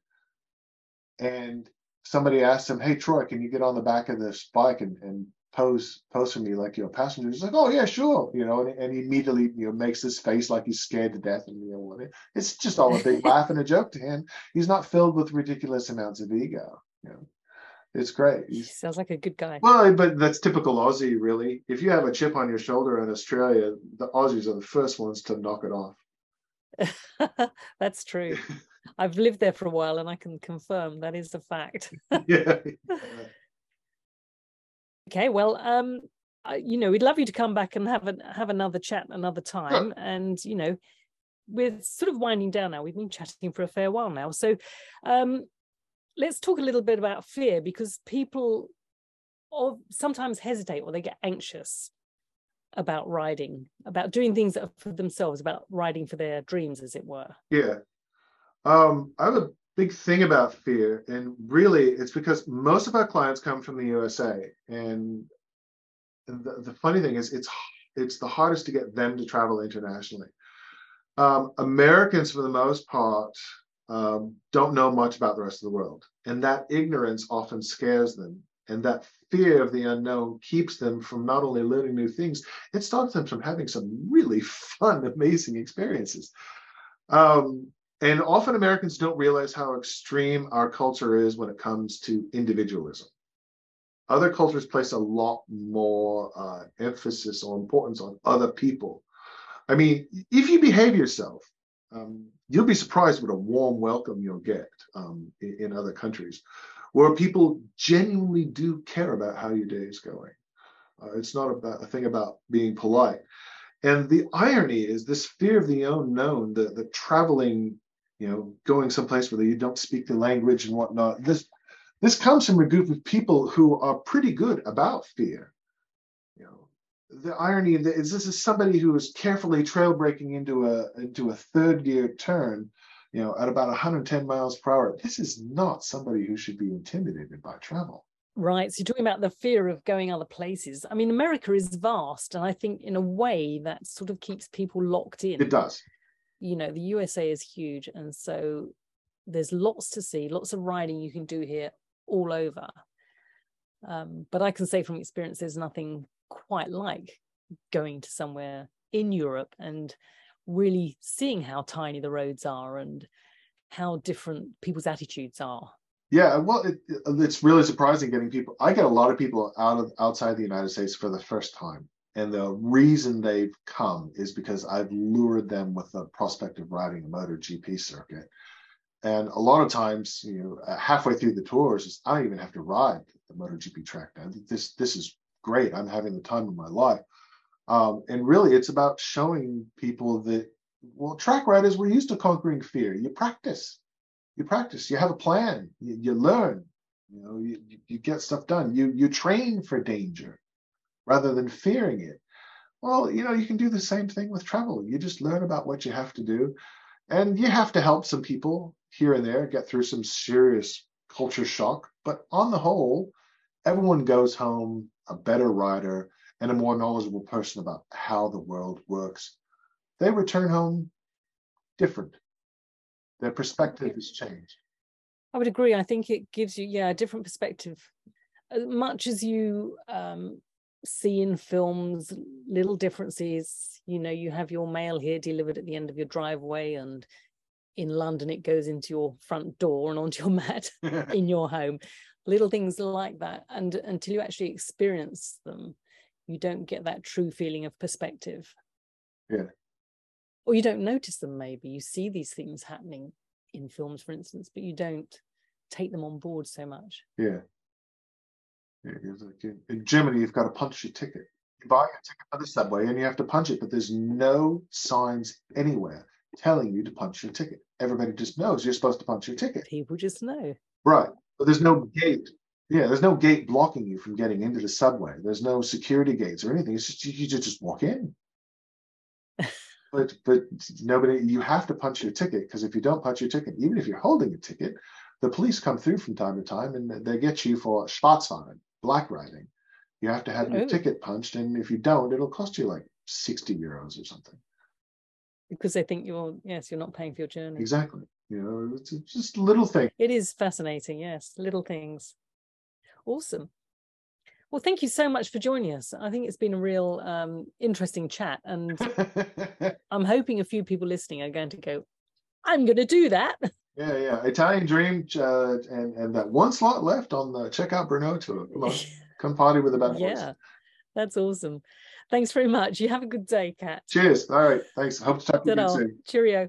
And somebody asked him, Hey Troy, can you get on the back of this bike and, and pose pose for me like you're a passenger? He's like, Oh yeah, sure. You know, and, and he immediately you know makes this face like he's scared to death. And you know, it's just all a big laugh and a joke to him. He's not filled with ridiculous amounts of ego. You know. It's great. He sounds like a good guy. Well, but that's typical Aussie, really. If you have a chip on your shoulder in Australia, the Aussies are the first ones to knock it off. that's true. I've lived there for a while and I can confirm that is a fact. yeah. Okay, well, um, you know, we'd love you to come back and have a, have another chat another time. And you know, we're sort of winding down now. We've been chatting for a fair while now, so um, let's talk a little bit about fear because people or sometimes hesitate or they get anxious about riding, about doing things for themselves, about riding for their dreams, as it were. Yeah. Um, I have a big thing about fear, and really it's because most of our clients come from the USA. And the, the funny thing is, it's it's the hardest to get them to travel internationally. Um, Americans, for the most part, um, don't know much about the rest of the world. And that ignorance often scares them. And that fear of the unknown keeps them from not only learning new things, it stops them from having some really fun, amazing experiences. Um, and often Americans don't realize how extreme our culture is when it comes to individualism. Other cultures place a lot more uh, emphasis or importance on other people. I mean, if you behave yourself, um, you'll be surprised what a warm welcome you'll get um, in, in, other countries where people genuinely do care about how your day is going. Uh, it's not about a thing about being polite. And the irony is this fear of the unknown, the, the traveling, you know, going someplace where you don't speak the language and whatnot. This this comes from a group of people who are pretty good about fear You know, the irony of is this is somebody who is carefully trail breaking into a into a third gear turn, you know, at about 110 miles per hour. This is not somebody who should be intimidated by travel. Right. So you're talking about the fear of going other places. I mean, America is vast, and I think in a way that sort of keeps people locked in. It does. You know, the USA is huge, and so there's lots to see, lots of riding you can do here all over. Um, but I can say from experience, there's nothing quite like going to somewhere in Europe and really seeing how tiny the roads are and how different people's attitudes are. Yeah, well, it, it's really surprising getting people. I get a lot of people out of outside the United States for the first time, and the reason they've come is because I've lured them with the prospect of riding a MotoGP circuit. And a lot of times, you know, halfway through the tours, I don't even have to ride the MotoGP track now. This this is great. I'm having the time of my life. Um, and really, it's about showing people that, well, track riders, we're used to conquering fear. You practice, you practice, you have a plan, you, you learn, you know, you, you get stuff done. You, you train for danger rather than fearing it. Well, you know, you can do the same thing with travel. You just learn about what you have to do. And you have to help some people here and there get through some serious culture shock. But on the whole, everyone goes home a better rider, and a more knowledgeable person about how the world works, they return home different. Their perspective has changed. I would agree. I think it gives you, yeah, a different perspective. As much as you um, see in films little differences, you know, you have your mail here delivered at the end of your driveway, and in London it goes into your front door and onto your mat in your home. Little things like that. And until you actually experience them you don't get that true feeling of perspective. Yeah. or you don't notice them maybe. You see these things happening in films for instance but you don't take them on board so much. Yeah. Yeah, it's like in, in Germany, you've got to punch your ticket. You buy a ticket for the subway and you have to punch it, but there's no signs anywhere telling you to punch your ticket. Everybody just knows you're supposed to punch your ticket. people just know Right. But there's no gate. Yeah, there's no gate blocking you from getting into the subway. There's no security gates or anything. It's just you, you just walk in. but but nobody you have to punch your ticket because if you don't punch your ticket, even if you're holding a ticket, the police come through from time to time and they get you for Schwarzfahren, black riding. You have to have your Oh. ticket punched, and if you don't, it'll cost you like 60 euros or something. because they think you're yes you're not paying for your journey Exactly. You know, it's just little thing. it is fascinating yes little things awesome well thank you so much for joining us i think it's been a real um, interesting chat and i'm hoping a few people listening are going to go i'm going to do that Yeah, yeah. Italian Dream, uh, and and that one slot left on the checkout Brno tour. Come on, come party with the bad boys. yeah that's awesome thanks very much you have a good day kat Cheers. All right. Thanks. Hope to talk to you soon. cheerio